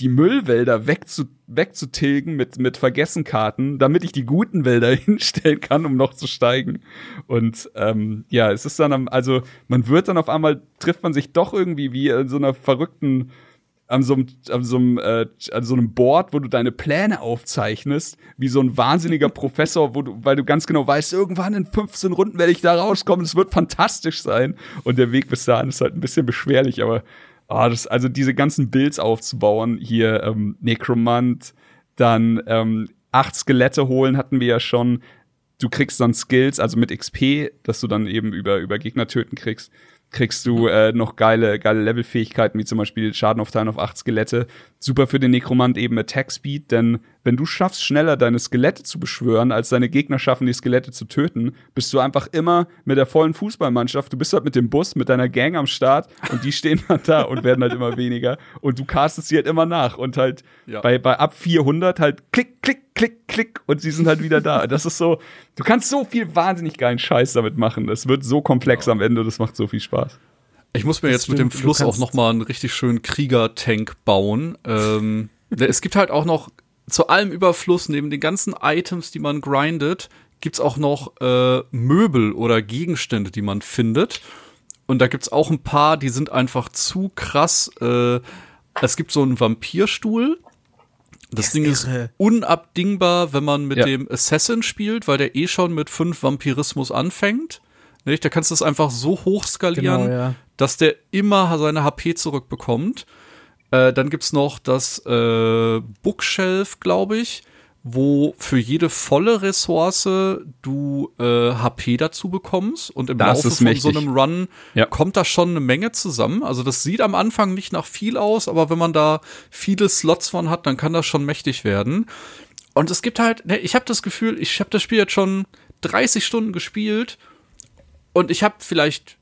die Müllwälder wegzu, wegzutilgen mit, mit Vergessenkarten, damit ich die guten Wälder hinstellen kann, um noch zu steigen. Und ähm, ja, es ist dann, am, also man wird dann auf einmal, trifft man sich doch irgendwie wie in so einer verrückten an so einem, an so einem, äh, an so einem Board, wo du deine Pläne aufzeichnest, wie so ein wahnsinniger Professor, wo du, weil du ganz genau weißt, irgendwann in 15 Runden werde ich da rauskommen, es wird fantastisch sein. Und der Weg bis dahin ist halt ein bisschen beschwerlich, aber ah, das, also diese ganzen Builds aufzubauen, hier ähm, Necromant, dann ähm, acht Skelette holen hatten wir ja schon. Du kriegst dann Skills, also mit XP, dass du dann eben über, über Gegner töten kriegst kriegst du äh, noch geile, geile Levelfähigkeiten, wie zum Beispiel Schaden auf Teilen auf acht Skelette. Super für den Nekromant eben Attack Speed, denn wenn du schaffst, schneller deine Skelette zu beschwören, als deine Gegner schaffen, die Skelette zu töten, bist du einfach immer mit der vollen Fußballmannschaft. Du bist halt mit dem Bus, mit deiner Gang am Start und die stehen dann da und werden halt immer weniger. Und du castest sie halt immer nach und halt ja. bei, bei ab 400 halt klick, klick, klick, klick und sie sind halt wieder da. Das ist so, du kannst so viel wahnsinnig geilen Scheiß damit machen. Es wird so komplex ja. am Ende, das macht so viel Spaß. Ich muss mir das jetzt stimmt, mit dem Fluss auch noch mal einen richtig schönen Krieger-Tank bauen. Ähm, es gibt halt auch noch zu allem Überfluss, neben den ganzen Items, die man grindet, gibt's auch noch äh, Möbel oder Gegenstände, die man findet. Und da gibt's auch ein paar, die sind einfach zu krass. Äh, es gibt so einen Vampirstuhl. Das, das Ding ist unabdingbar, wenn man mit ja. dem Assassin spielt, weil der eh schon mit fünf Vampirismus anfängt. Nicht? Da kannst du es einfach so hoch skalieren, genau, ja. dass der immer seine HP zurückbekommt. Äh, dann gibt's noch das äh, Bookshelf, glaube ich, wo für jede volle Ressource du äh, HP dazu bekommst. Und im das Laufe von mächtig. so einem Run ja. kommt da schon eine Menge zusammen. Also das sieht am Anfang nicht nach viel aus, aber wenn man da viele Slots von hat, dann kann das schon mächtig werden. Und es gibt halt, ne, ich habe das Gefühl, ich habe das Spiel jetzt schon 30 Stunden gespielt und ich habe vielleicht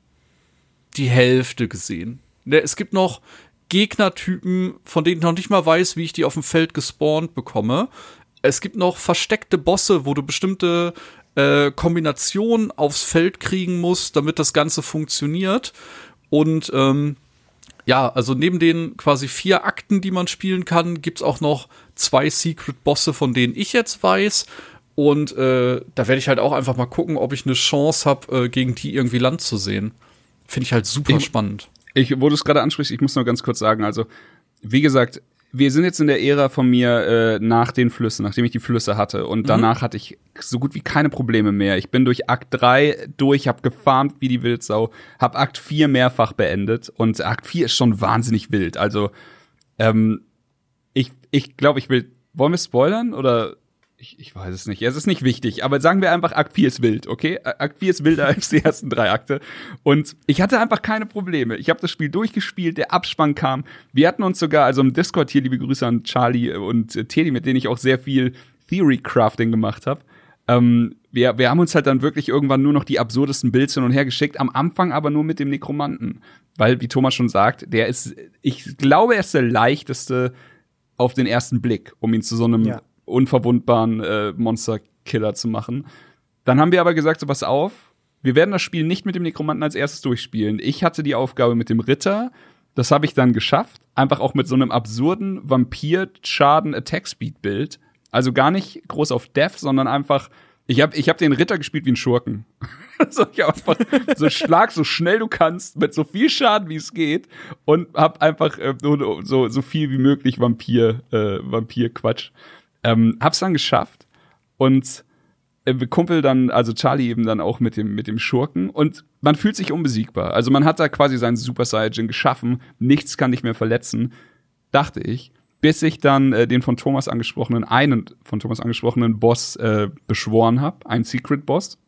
die Hälfte gesehen. Ne, es gibt noch Gegnertypen, von denen ich noch nicht mal weiß, wie ich die auf dem Feld gespawnt bekomme. Es gibt noch versteckte Bosse, wo du bestimmte äh, Kombinationen aufs Feld kriegen musst, damit das Ganze funktioniert. Und ähm, ja, also neben den quasi vier Akten, die man spielen kann, gibt's auch noch zwei Secret-Bosse, von denen ich jetzt weiß. Und äh, da werde ich halt auch einfach mal gucken, ob ich eine Chance habe, äh, gegen die irgendwie Land zu sehen. Finde ich halt super ich, spannend. Ich, wo du es gerade ansprichst, ich muss nur ganz kurz sagen, also, wie gesagt, wir sind jetzt in der Ära von mir äh, nach den Flüssen, nachdem ich die Flüsse hatte. Und mhm. danach hatte ich so gut wie keine Probleme mehr. Ich bin durch Akt 3 durch, hab gefarmt wie die Wildsau, hab Akt 4 mehrfach beendet. Und Akt 4 ist schon wahnsinnig wild. Also, ähm, ich, ich glaube, ich will. Wollen wir spoilern oder ich, ich weiß es nicht. Es ist nicht wichtig, aber sagen wir einfach, Akt 4 ist wild, okay? Akt 4 ist wilder als die ersten drei Akte. Und ich hatte einfach keine Probleme. Ich habe das Spiel durchgespielt, der Abspann kam. Wir hatten uns sogar, also im Discord hier, liebe Grüße an Charlie und äh, Teddy, mit denen ich auch sehr viel Theory Crafting gemacht habe. Ähm, wir, wir haben uns halt dann wirklich irgendwann nur noch die absurdesten Builds hin und her geschickt, am Anfang aber nur mit dem Nekromanten. Weil, wie Thomas schon sagt, der ist, ich glaube, er ist der leichteste auf den ersten Blick, um ihn zu so einem ja unverwundbaren äh, Monster-Killer zu machen. Dann haben wir aber gesagt, so pass auf, wir werden das Spiel nicht mit dem Nekromanten als erstes durchspielen. Ich hatte die Aufgabe mit dem Ritter, das habe ich dann geschafft, einfach auch mit so einem absurden Vampir-Schaden-Attack-Speed-Bild. Also gar nicht groß auf Death, sondern einfach ich habe ich hab den Ritter gespielt wie ein Schurken. so, ich einfach so schlag so schnell du kannst, mit so viel Schaden wie es geht und hab einfach äh, so, so, viel wie möglich Vampir, äh, Vampir-Quatsch ähm, hab's dann geschafft und äh, Kumpel dann, also Charlie eben dann auch mit dem, mit dem Schurken und man fühlt sich unbesiegbar. Also man hat da quasi seinen Super Saiyajin geschaffen, nichts kann dich mehr verletzen, dachte ich, bis ich dann äh, den von Thomas angesprochenen, einen von Thomas angesprochenen Boss äh, beschworen habe, ein Secret Boss.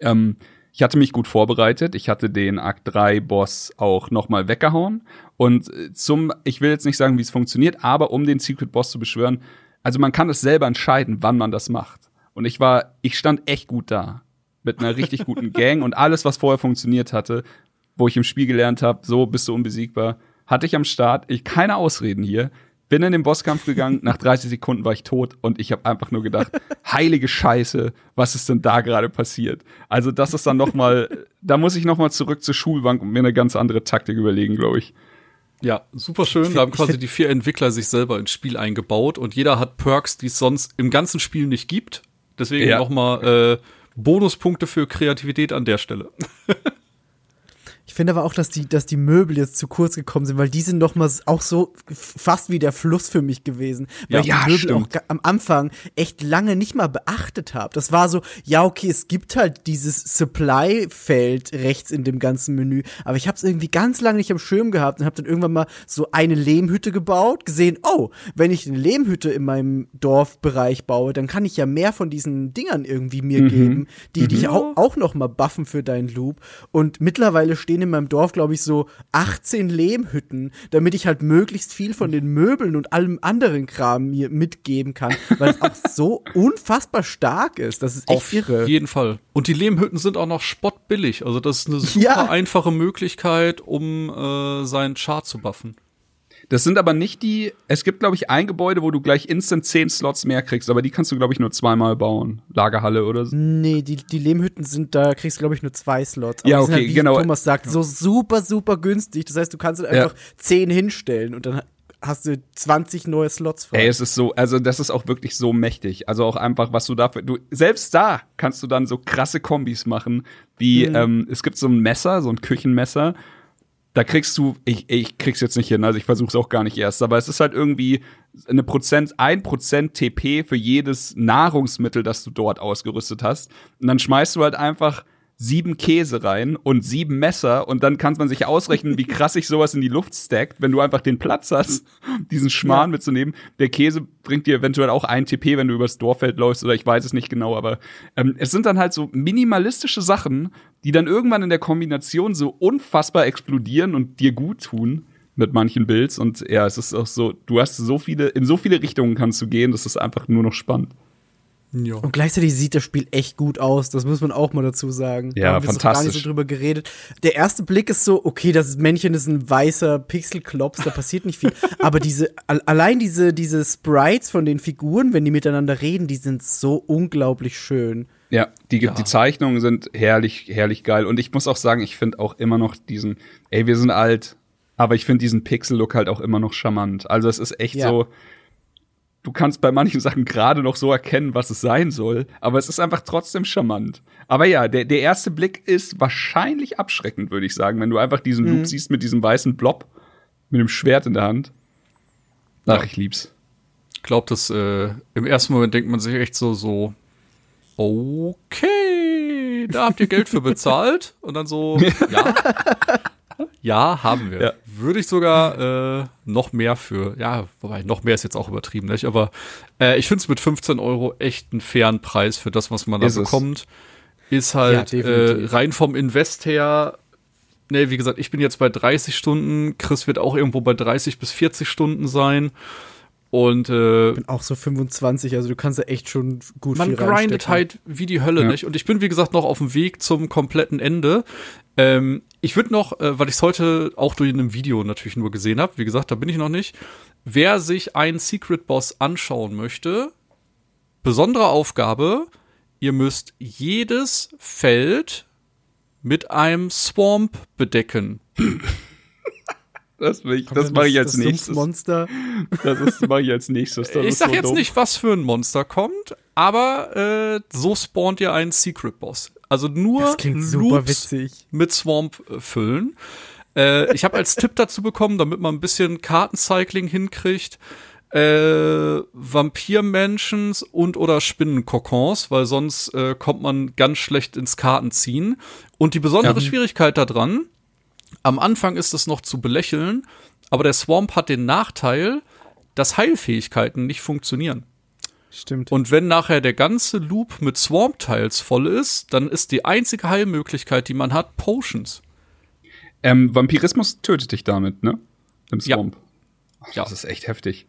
Ähm, ich hatte mich gut vorbereitet. Ich hatte den Akt 3 Boss auch nochmal weggehauen. Und äh, zum, ich will jetzt nicht sagen, wie es funktioniert, aber um den Secret Boss zu beschwören, also man kann es selber entscheiden, wann man das macht. Und ich war, ich stand echt gut da. Mit einer richtig guten Gang und alles, was vorher funktioniert hatte, wo ich im Spiel gelernt habe, so bist du unbesiegbar, hatte ich am Start. Ich keine Ausreden hier. Bin in den Bosskampf gegangen, nach 30 Sekunden war ich tot und ich habe einfach nur gedacht, heilige Scheiße, was ist denn da gerade passiert? Also das ist dann noch mal, da muss ich noch mal zurück zur Schulbank und mir eine ganz andere Taktik überlegen, glaube ich. Ja, super schön. Da haben quasi die vier Entwickler sich selber ins Spiel eingebaut und jeder hat Perks, die es sonst im ganzen Spiel nicht gibt. Deswegen ja. nochmal äh, Bonuspunkte für Kreativität an der Stelle. Ich finde aber auch, dass die, dass die Möbel jetzt zu kurz gekommen sind, weil die sind noch mal auch so fast wie der Fluss für mich gewesen. Weil Ja, ich die ja, Möbel stimmt. auch am Anfang echt lange nicht mal beachtet habe. Das war so, ja, okay, es gibt halt dieses Supply-Feld rechts in dem ganzen Menü, aber ich habe es irgendwie ganz lange nicht am Schirm gehabt und habe dann irgendwann mal so eine Lehmhütte gebaut, gesehen, oh, wenn ich eine Lehmhütte in meinem Dorfbereich baue, dann kann ich ja mehr von diesen Dingern irgendwie mir geben, die dich auch, auch noch mal buffen für deinen Loop. Und mittlerweile stehen in meinem Dorf, glaube ich, so 18 Lehmhütten, damit ich halt möglichst viel von den Möbeln und allem anderen Kram mir mitgeben kann, weil es auch so unfassbar stark ist. Das ist echt Auf irre. jeden Fall. Und die Lehmhütten sind auch noch spottbillig. Also das ist eine super Ja. einfache Möglichkeit, um äh, seinen Chart zu buffen. Das sind aber nicht die. Es gibt, glaube ich, ein Gebäude, wo du gleich instant 10 Slots mehr kriegst, aber die kannst du, glaube ich, nur zweimal bauen. Lagerhalle oder so. Nee, die, die Lehmhütten sind, da kriegst du, glaube ich, nur zwei Slots. Ja, die sind okay, halt, wie genau. Thomas sagt, so super, super günstig. Das heißt, du kannst halt Ja. einfach zehn hinstellen und dann hast du 20 neue Slots frei. Ey, es ist so, also das ist auch wirklich so mächtig. Also auch einfach, was du dafür, du, selbst da kannst du dann so krasse Kombis machen, wie, ähm, es gibt so ein Messer, so ein Küchenmesser, da kriegst du, ich, ich krieg's jetzt nicht hin, also ich versuch's auch gar nicht erst, aber es ist halt irgendwie eine Prozent, ein Prozent TP für jedes Nahrungsmittel, das du dort ausgerüstet hast. Und dann schmeißt du halt einfach sieben Käse rein und sieben Messer und dann kann man sich ausrechnen, wie krass sich sowas in die Luft stackt, wenn du einfach den Platz hast, diesen Schmarrn mitzunehmen. Der Käse bringt dir eventuell auch ein TP, wenn du übers Dorffeld läufst oder ich weiß es nicht genau, aber ähm, es sind dann halt so minimalistische Sachen, die dann irgendwann in der Kombination so unfassbar explodieren und dir gut tun mit manchen Builds und ja, es ist auch so, du hast so viele, in so viele Richtungen kannst du gehen, das ist einfach nur noch spannend. Ja. Und gleichzeitig sieht das Spiel echt gut aus, das muss man auch mal dazu sagen. Ja, Da haben wir noch gar nicht fantastisch. so drüber geredet. Der erste Blick ist so, okay, das Männchen ist ein weißer Pixelklops, da passiert nicht viel. Aber diese, al- allein diese, diese Sprites von den Figuren, wenn die miteinander reden, die sind so unglaublich schön. Ja, die, Ja. die Zeichnungen sind herrlich, herrlich geil. Und ich muss auch sagen, ich finde auch immer noch diesen, ey, wir sind alt, aber ich finde diesen Pixel-Look halt auch immer noch charmant. Also es ist echt Ja. so, du kannst bei manchen Sachen gerade noch so erkennen, was es sein soll, aber es ist einfach trotzdem charmant. Aber ja, der, der erste Blick ist wahrscheinlich abschreckend, würde ich sagen, wenn du einfach diesen Mhm. Loop siehst mit diesem weißen Blob, mit dem Schwert in der Hand. Ach, Ja. ich lieb's. Ich glaube, dass äh, im ersten Moment denkt man sich echt so, so, okay, da habt ihr Geld für bezahlt. Und dann so, ja. Ja, haben wir. Ja. Würde ich sogar äh, noch mehr für, ja, wobei noch mehr ist jetzt auch übertrieben, nicht? Aber äh, ich finde es mit 15 Euro echt einen fairen Preis für das, was man da Ist es. bekommt. Ist halt Ja, äh, rein vom Invest her, ne, wie gesagt, ich bin jetzt bei 30 Stunden, Chris wird auch irgendwo bei 30 bis 40 Stunden sein. Und äh, bin auch so 25, also du kannst da echt schon gut man viel grindet halt wie die Hölle, Ja. nicht? Und ich bin, wie gesagt, noch auf dem Weg zum kompletten Ende. Ähm, ich würde noch, äh, weil ich es heute auch durch in einem Video natürlich nur gesehen habe, wie gesagt, da bin ich noch nicht. Wer sich einen Secret Boss anschauen möchte, besondere Aufgabe, ihr müsst jedes Feld mit einem Swamp bedecken. Das, will ich, Kommt das mache ich als das nächstes. Sumpfmonster. Das ist- mache ich als nächstes. Das ich ist sag so jetzt dumm. nicht, was für ein Monster kommt, aber äh, so spawnt ihr einen Secret Boss. Also nur Das klingt super Loops witzig. mit Swamp äh, füllen. Äh, ich habe als Tipp dazu bekommen, damit man ein bisschen Kartencycling hinkriegt, äh, Vampirmenschens und oder Spinnenkokons, weil sonst äh, kommt man ganz schlecht ins Kartenziehen. Und die besondere Ja. Schwierigkeit daran, am Anfang ist es noch zu belächeln, aber der Swamp hat den Nachteil, dass Heilfähigkeiten nicht funktionieren. Stimmt. Und wenn nachher der ganze Loop mit Swamp-Tiles voll ist, dann ist die einzige Heilmöglichkeit, die man hat, Potions. Ähm, Vampirismus tötet dich damit, ne? Im Ja. Swamp. Ach, Ja. Das ist echt heftig.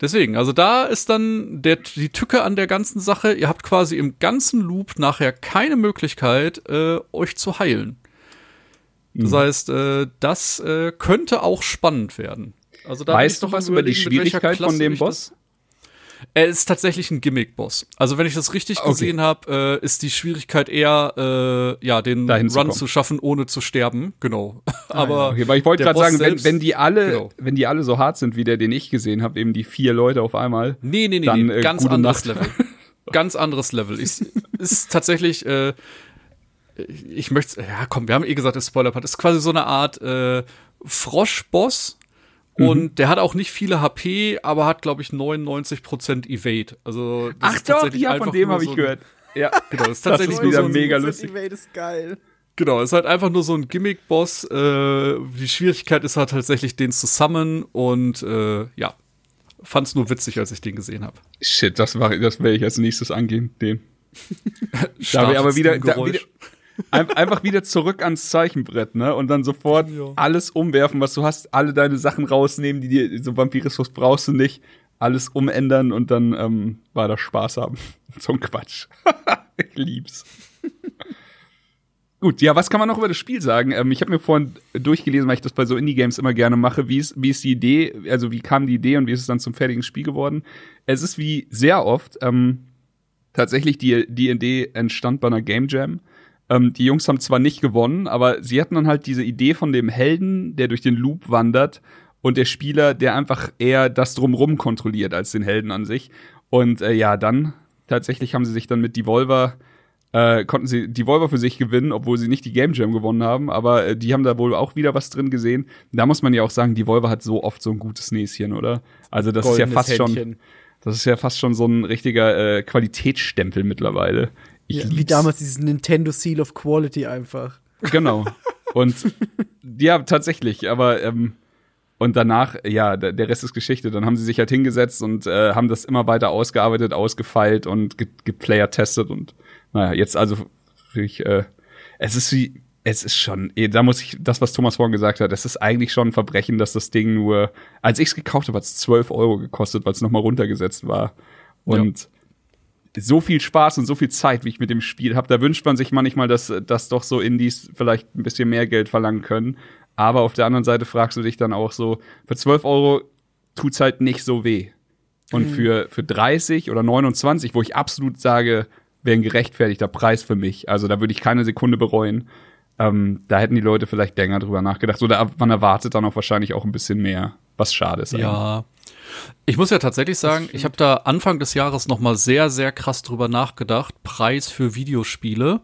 Deswegen, also da ist dann der, die Tücke an der ganzen Sache. Ihr habt quasi im ganzen Loop nachher keine Möglichkeit, äh, euch zu heilen. Das Mhm. heißt, äh, das äh, könnte auch spannend werden. Also da weißt du was über die Schwierigkeit von dem Boss? Er ist tatsächlich ein Gimmick-Boss. Also wenn ich das richtig Okay. gesehen habe, äh, ist die Schwierigkeit eher, äh, ja, den Dahin zu Run kommen. zu schaffen, ohne zu sterben. Genau. Aber Okay, weil ich wollte gerade sagen, wenn, selbst- wenn die alle, Genau. wenn die alle so hart sind wie der, den ich gesehen habe, eben die vier Leute auf einmal. Nee, nee, nee, Dann, nee äh, ganz anderes Nacht. Level. Ganz anderes Level. Ist, ist tatsächlich, äh, ich möchte, ja komm, wir haben eh gesagt, das Spoiler-Part ist quasi so eine Art äh, Frosch-Boss. Mhm. Und der hat auch nicht viele HP, aber hat, glaube ich, 99% Evade. Also, das Ach ist doch, tatsächlich ja, von dem habe ich so gehört. Ja, Genau, das ist tatsächlich ist nur wieder so mega lustig. Evade ist geil. Genau, ist halt einfach nur so ein Gimmick-Boss. Äh, die Schwierigkeit ist halt tatsächlich, den zu summonen und äh, ja, fand's nur witzig, als ich den gesehen habe. Shit, das, war, das werde ich als nächstes angehen, den. Da wir aber wieder, da wieder ein, einfach wieder zurück ans Zeichenbrett, ne? Und dann sofort Ja. alles umwerfen, was du hast, alle deine Sachen rausnehmen, die dir, so Vampirismus brauchst du nicht, alles umändern und dann ähm, war das Spaß haben. so ein Quatsch. ich lieb's. Gut, ja, was kann man noch über das Spiel sagen? Ähm, ich habe mir vorhin durchgelesen, weil ich das bei so Indie-Games immer gerne mache. Wie ist, wie ist die Idee, also wie kam die Idee und wie ist es dann zum fertigen Spiel geworden? Es ist wie sehr oft ähm, tatsächlich die, die Idee entstand bei einer Game Jam. Ähm, die Jungs haben zwar nicht gewonnen, aber sie hatten dann halt diese Idee von dem Helden, der durch den Loop wandert und der Spieler, der einfach eher das drumrum kontrolliert als den Helden an sich. Und äh, ja, dann tatsächlich haben sie sich dann mit Devolver äh, konnten sie Devolver für sich gewinnen, obwohl sie nicht die Game Jam gewonnen haben, aber äh, die haben da wohl auch wieder was drin gesehen. Da muss man ja auch sagen, Devolver hat so oft so ein gutes Näschen, oder? Also das ist ja Goldenes fast schon Händchen. das ist ja fast schon so ein richtiger äh, Qualitätsstempel mittlerweile. Ich Ja, wie lieb's. damals dieses Nintendo Seal of Quality einfach. Genau. Und ja, tatsächlich, aber ähm, und danach, ja, der Rest ist Geschichte. Dann haben sie sich halt hingesetzt und äh, haben das immer weiter ausgearbeitet, ausgefeilt und ge geplayer-testet und naja, jetzt also ich, äh, es ist wie, es ist schon, eh, da muss ich, das, was Thomas vorhin gesagt hat, es ist eigentlich schon ein Verbrechen, dass das Ding nur, als ich es gekauft habe, hat es 12 Euro gekostet, weil es nochmal runtergesetzt war. Und so viel Spaß und so viel Zeit, wie ich mit dem Spiel habe. Da wünscht man sich manchmal, dass, dass doch so Indies vielleicht ein bisschen mehr Geld verlangen können. Aber auf der anderen Seite fragst du dich dann auch so, für 12 Euro tut's halt nicht so weh. Und für, für 30 oder 29, wo ich absolut sage, wäre ein gerechtfertigter Preis für mich. Also da würde ich keine Sekunde bereuen. Ähm, da hätten die Leute vielleicht länger drüber nachgedacht. Oder man erwartet dann auch wahrscheinlich auch ein bisschen mehr, was schade ist. eigentlich. Ich muss ja tatsächlich sagen, ich habe da Anfang des Jahres noch mal sehr, sehr krass drüber nachgedacht, Preis für Videospiele.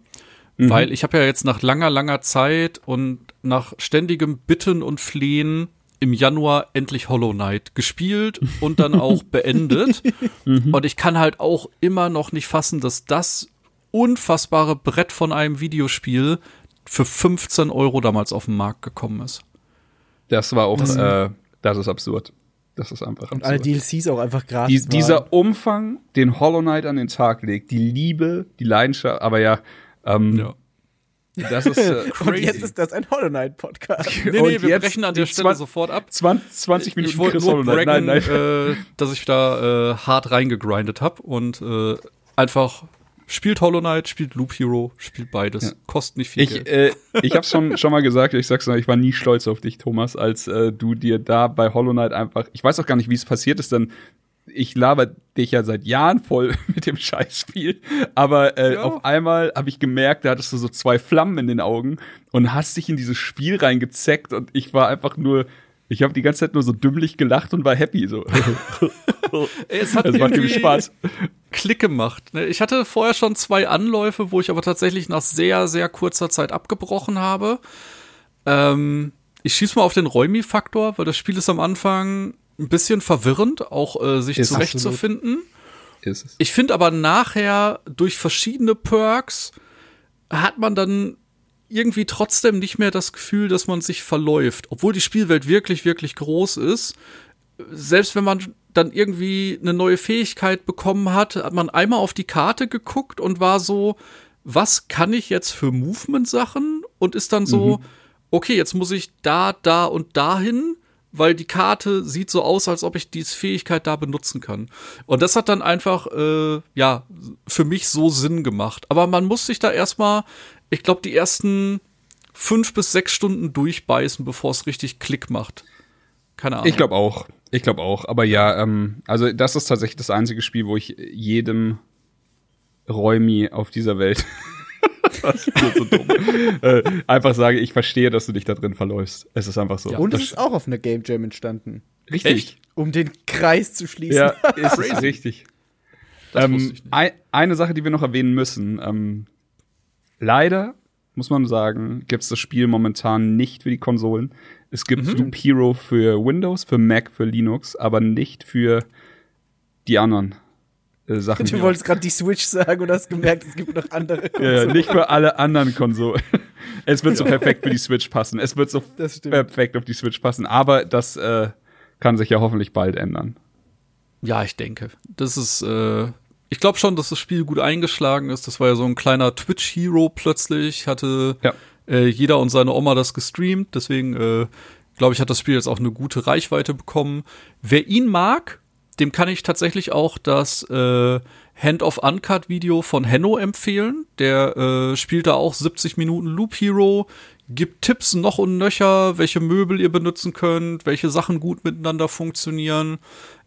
Weil ich habe ja jetzt nach langer, langer Zeit und nach ständigem Bitten und Flehen im Januar endlich Hollow Knight gespielt und dann auch beendet. Und ich kann halt auch immer noch nicht fassen, dass das unfassbare Brett von einem Videospiel für 15 Euro damals auf den Markt gekommen ist. Das war auch, äh, das ist absurd. Das ist einfach Und absurd. alle DLCs auch einfach gratis. Die, waren. dieser Umfang, den Hollow Knight an den Tag legt, die Liebe, die Leidenschaft, aber ja, ähm, Ja. das ist äh, Und jetzt ist das ein Hollow Knight Podcast. Nee, Und nee, wir jetzt brechen an der Stelle sofort ab. 20, 20 Minuten ich wollte nur Hollow Knight. Nein, braggen, nein. Äh, dass ich da äh, hart reingegrindet habe und äh, einfach spielt Hollow Knight, spielt Loop Hero, spielt beides. Kostet nicht viel Ich, Geld. äh, ich habe schon schon mal gesagt, ich sag's noch, ich war nie stolz auf dich, Thomas, als äh, du dir da bei Hollow Knight einfach, ich weiß auch gar nicht, wie es passiert ist, denn ich laber dich ja seit Jahren voll mit dem Scheißspiel, aber äh, Ja. auf einmal habe ich gemerkt, da hattest du so zwei Flammen in den Augen und hast dich in dieses Spiel reingezeckt und ich war einfach nur, ich habe die ganze Zeit nur so dümmlich gelacht und war happy so. Es hat Das macht irgendwie Spaß. Klick gemacht. ne? Ich hatte vorher schon zwei Anläufe, wo ich aber tatsächlich nach sehr, sehr kurzer Zeit abgebrochen habe. Ähm, ich schieß mal auf den Räumi-Faktor, weil das Spiel ist am Anfang ein bisschen verwirrend, auch äh, sich Ist zurechtzufinden. Ist es. Ich finde aber nachher durch verschiedene Perks hat man dann irgendwie trotzdem nicht mehr das Gefühl, dass man sich verläuft, obwohl die Spielwelt wirklich, wirklich groß ist. Selbst wenn man dann irgendwie eine neue Fähigkeit bekommen hat, hat man einmal auf die Karte geguckt und war so, was kann ich jetzt für Movement-Sachen? Und ist dann so, okay, jetzt muss ich da, da und dahin, weil die Karte sieht so aus, als ob ich diese Fähigkeit da benutzen kann. Und das hat dann einfach, äh, ja, für mich so Sinn gemacht. Aber man muss sich da erstmal, ich glaube, die ersten fünf bis sechs Stunden durchbeißen, bevor es richtig Klick macht. Keine Ahnung. Ich glaube auch. Ich glaube auch. Aber ja, ähm, also das ist tatsächlich das einzige Spiel, wo ich jedem Räumi auf dieser Welt das ist so dumm. äh, einfach sage, ich verstehe, dass du dich da drin verläufst. Es ist einfach so. Und es Das- ist auch auf einer Game Jam entstanden. richtig. Echt? Um den Kreis zu schließen. Ja, ist richtig. Das Ähm, wusste ich nicht. ein, eine Sache, die wir noch erwähnen müssen. Ähm, leider muss man sagen, gibt es das Spiel momentan nicht für die Konsolen. Es gibt mhm. Loop Hero für Windows, für Mac, für Linux, aber nicht für die anderen äh, Sachen. Du wolltest gerade die Switch sagen und hast gemerkt, es gibt noch andere Konsolen. Ja, nicht für alle anderen Konsolen. es wird so perfekt für die Switch passen. Es wird so perfekt auf die Switch passen. Aber das äh, kann sich ja hoffentlich bald ändern. Ja, ich denke. Das ist, äh, ich glaube schon, dass das Spiel gut eingeschlagen ist. Das war ja so ein kleiner Twitch-Hero plötzlich. Hatte ja. äh, jeder und seine Oma das gestreamt. Deswegen äh, glaube ich, hat das Spiel jetzt auch eine gute Reichweite bekommen. Wer ihn mag, dem kann ich tatsächlich auch das äh, Hand of Uncut Video von Henno empfehlen. Der äh, spielt da auch 70 Minuten Loop Hero, gibt Tipps noch und nöcher, welche Möbel ihr benutzen könnt, welche Sachen gut miteinander funktionieren.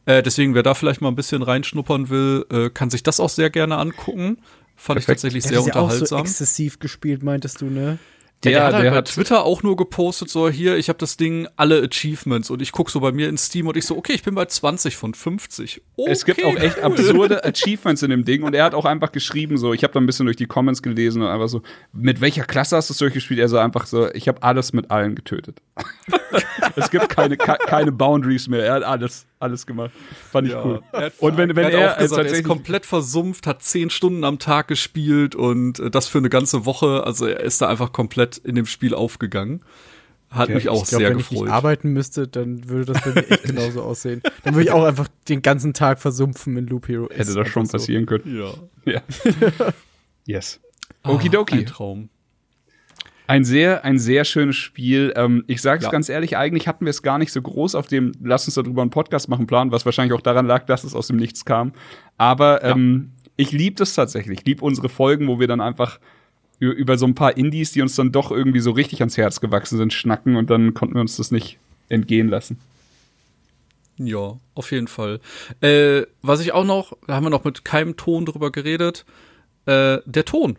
Äh, deswegen, wer da vielleicht mal ein bisschen reinschnuppern will, äh, kann sich das auch sehr gerne angucken. Fand Perfekt. ich tatsächlich sehr ja unterhaltsam. Auch so exzessiv gespielt, meintest du, ne? Der, der, hat halt bei Twitter auch nur gepostet, so hier, ich habe das Ding, alle Achievements und ich guck so bei mir in Steam und ich so, okay, ich bin bei 20 von 50. Okay, es gibt auch echt absurde Achievements in dem Ding und er hat auch einfach geschrieben, so, ich habe da ein bisschen durch die Comments gelesen und einfach so, mit welcher Klasse hast du es durchgespielt? Er so einfach so, ich habe alles mit allen getötet. es gibt keine, keine Boundaries mehr, er hat alles alles gemacht. Fand ich ja, cool. und wenn, wenn er, er, gesagt, er ist komplett versumpft, hat zehn Stunden am Tag gespielt und äh, das für eine ganze Woche, also er ist da einfach komplett in dem Spiel aufgegangen. Hat ja, mich auch glaub, sehr wenn gefreut. Wenn ich nicht arbeiten müsste, dann würde das bei mir echt genauso aussehen. Dann würde ich auch einfach den ganzen Tag versumpfen in Loop Hero. Hätte das schon so. passieren können. Ja. ja. yes. Okidoki. Ah, ein Traum. Ein sehr, ein sehr schönes Spiel. Ähm, ich sage es ja. ganz ehrlich, eigentlich hatten wir es gar nicht so groß auf dem Lass uns darüber einen Podcast machen Plan, was wahrscheinlich auch daran lag, dass es aus dem Nichts kam. Aber ähm, ja. ich liebe das tatsächlich. Ich liebe unsere Folgen, wo wir dann einfach über so ein paar Indies, die uns dann doch irgendwie so richtig ans Herz gewachsen sind, schnacken und dann konnten wir uns das nicht entgehen lassen. Ja, auf jeden Fall. Äh, was ich auch noch, da haben wir noch mit keinem Ton drüber geredet, äh, der Ton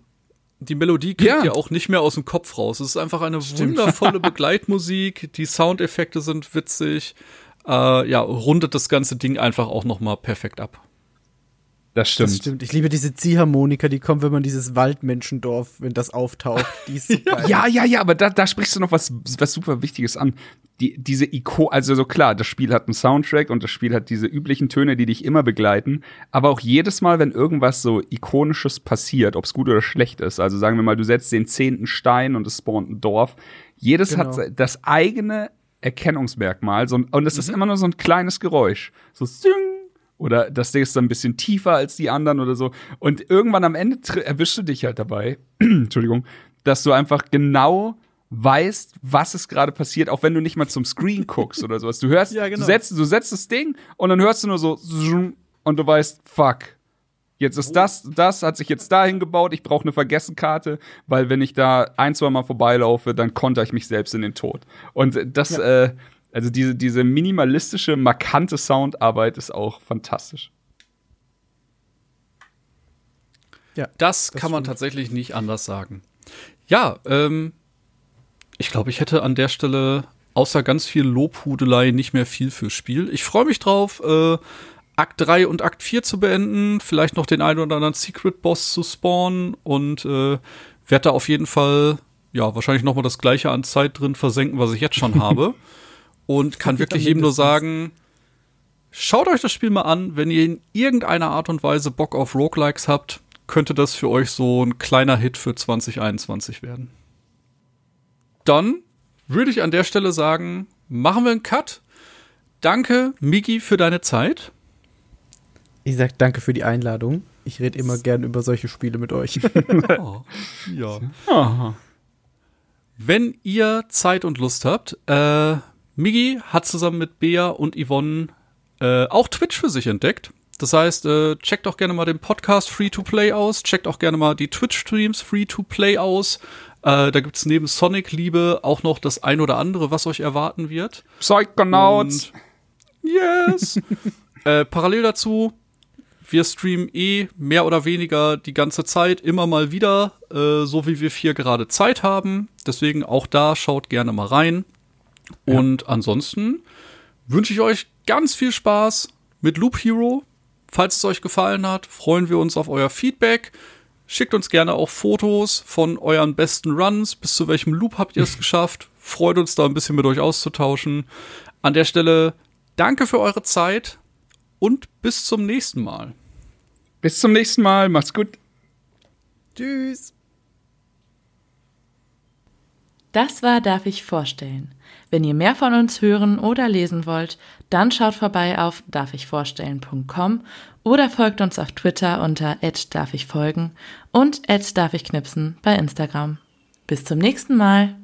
die Melodie kriegt ja. ja auch nicht mehr aus dem Kopf raus. Es ist einfach eine Stimmt. wundervolle Begleitmusik. Die Soundeffekte sind witzig. Äh, ja, rundet das ganze Ding einfach auch noch mal perfekt ab. Das stimmt. Das stimmt. Ich liebe diese Ziehharmonika, die kommt, wenn man dieses Waldmenschendorf, wenn das auftaucht. Die ist ja, ja, ja, aber da, da sprichst du noch was, was super Wichtiges an. Die, diese Iko, also so klar, das Spiel hat einen Soundtrack und das Spiel hat diese üblichen Töne, die dich immer begleiten. Aber auch jedes Mal, wenn irgendwas so Ikonisches passiert, ob es gut oder schlecht ist, also sagen wir mal, du setzt den zehnten Stein und es spawnt ein Dorf, jedes genau. hat das eigene Erkennungsmerkmal. So, und es mhm. ist immer nur so ein kleines Geräusch. So, zing, oder das Ding ist dann ein bisschen tiefer als die anderen oder so. Und irgendwann am Ende erwischst du dich halt dabei, Entschuldigung, dass du einfach genau weißt, was ist gerade passiert, auch wenn du nicht mal zum Screen guckst oder sowas. Du hörst, ja, genau. du, setzt, du setzt das Ding und dann hörst du nur so und du weißt, fuck. Jetzt ist das, das hat sich jetzt dahin gebaut. Ich brauche eine Vergessenkarte, weil wenn ich da ein, zwei Mal vorbeilaufe, dann konter ich mich selbst in den Tod. Und das, ja. äh, also diese, diese minimalistische, markante Soundarbeit ist auch fantastisch. Ja, das, das kann man tatsächlich nicht anders sagen. Ja, ähm, ich glaube, ich hätte an der Stelle außer ganz viel Lobhudelei nicht mehr viel fürs Spiel. Ich freue mich drauf, äh, Akt 3 und Akt 4 zu beenden, vielleicht noch den einen oder anderen Secret Boss zu spawnen und äh, werde da auf jeden Fall ja wahrscheinlich noch mal das gleiche an Zeit drin versenken, was ich jetzt schon habe. Und kann wirklich jedem nur sagen, schaut euch das Spiel mal an, wenn ihr in irgendeiner Art und Weise Bock auf Roguelikes habt, könnte das für euch so ein kleiner Hit für 2021 werden. Dann würde ich an der Stelle sagen, machen wir einen Cut. Danke, Miki, für deine Zeit. Ich sag danke für die Einladung. Ich rede immer gern über solche Spiele mit euch. oh, ja. Oh. Wenn ihr Zeit und Lust habt, äh, Migi hat zusammen mit Bea und Yvonne äh, auch Twitch für sich entdeckt. Das heißt, äh, checkt auch gerne mal den Podcast Free to Play aus, checkt auch gerne mal die Twitch-Streams Free to Play aus. Äh, da gibt's neben Sonic Liebe auch noch das ein oder andere, was euch erwarten wird. Psychonauts! Und yes! äh, parallel dazu, wir streamen eh mehr oder weniger die ganze Zeit immer mal wieder, äh, so wie wir vier gerade Zeit haben. Deswegen auch da schaut gerne mal rein. Und ansonsten wünsche ich euch ganz viel Spaß mit Loop Hero. Falls es euch gefallen hat, freuen wir uns auf euer Feedback. Schickt uns gerne auch Fotos von euren besten Runs. Bis zu welchem Loop habt ihr es geschafft? Freut uns da ein bisschen mit euch auszutauschen. An der Stelle danke für eure Zeit und bis zum nächsten Mal. Bis zum nächsten Mal. Macht's gut. Tschüss. Das war Darf ich vorstellen. Wenn ihr mehr von uns hören oder lesen wollt, dann schaut vorbei auf darfichvorstellen.com oder folgt uns auf Twitter unter darf ich folgen und darf ich knipsen bei Instagram. Bis zum nächsten Mal.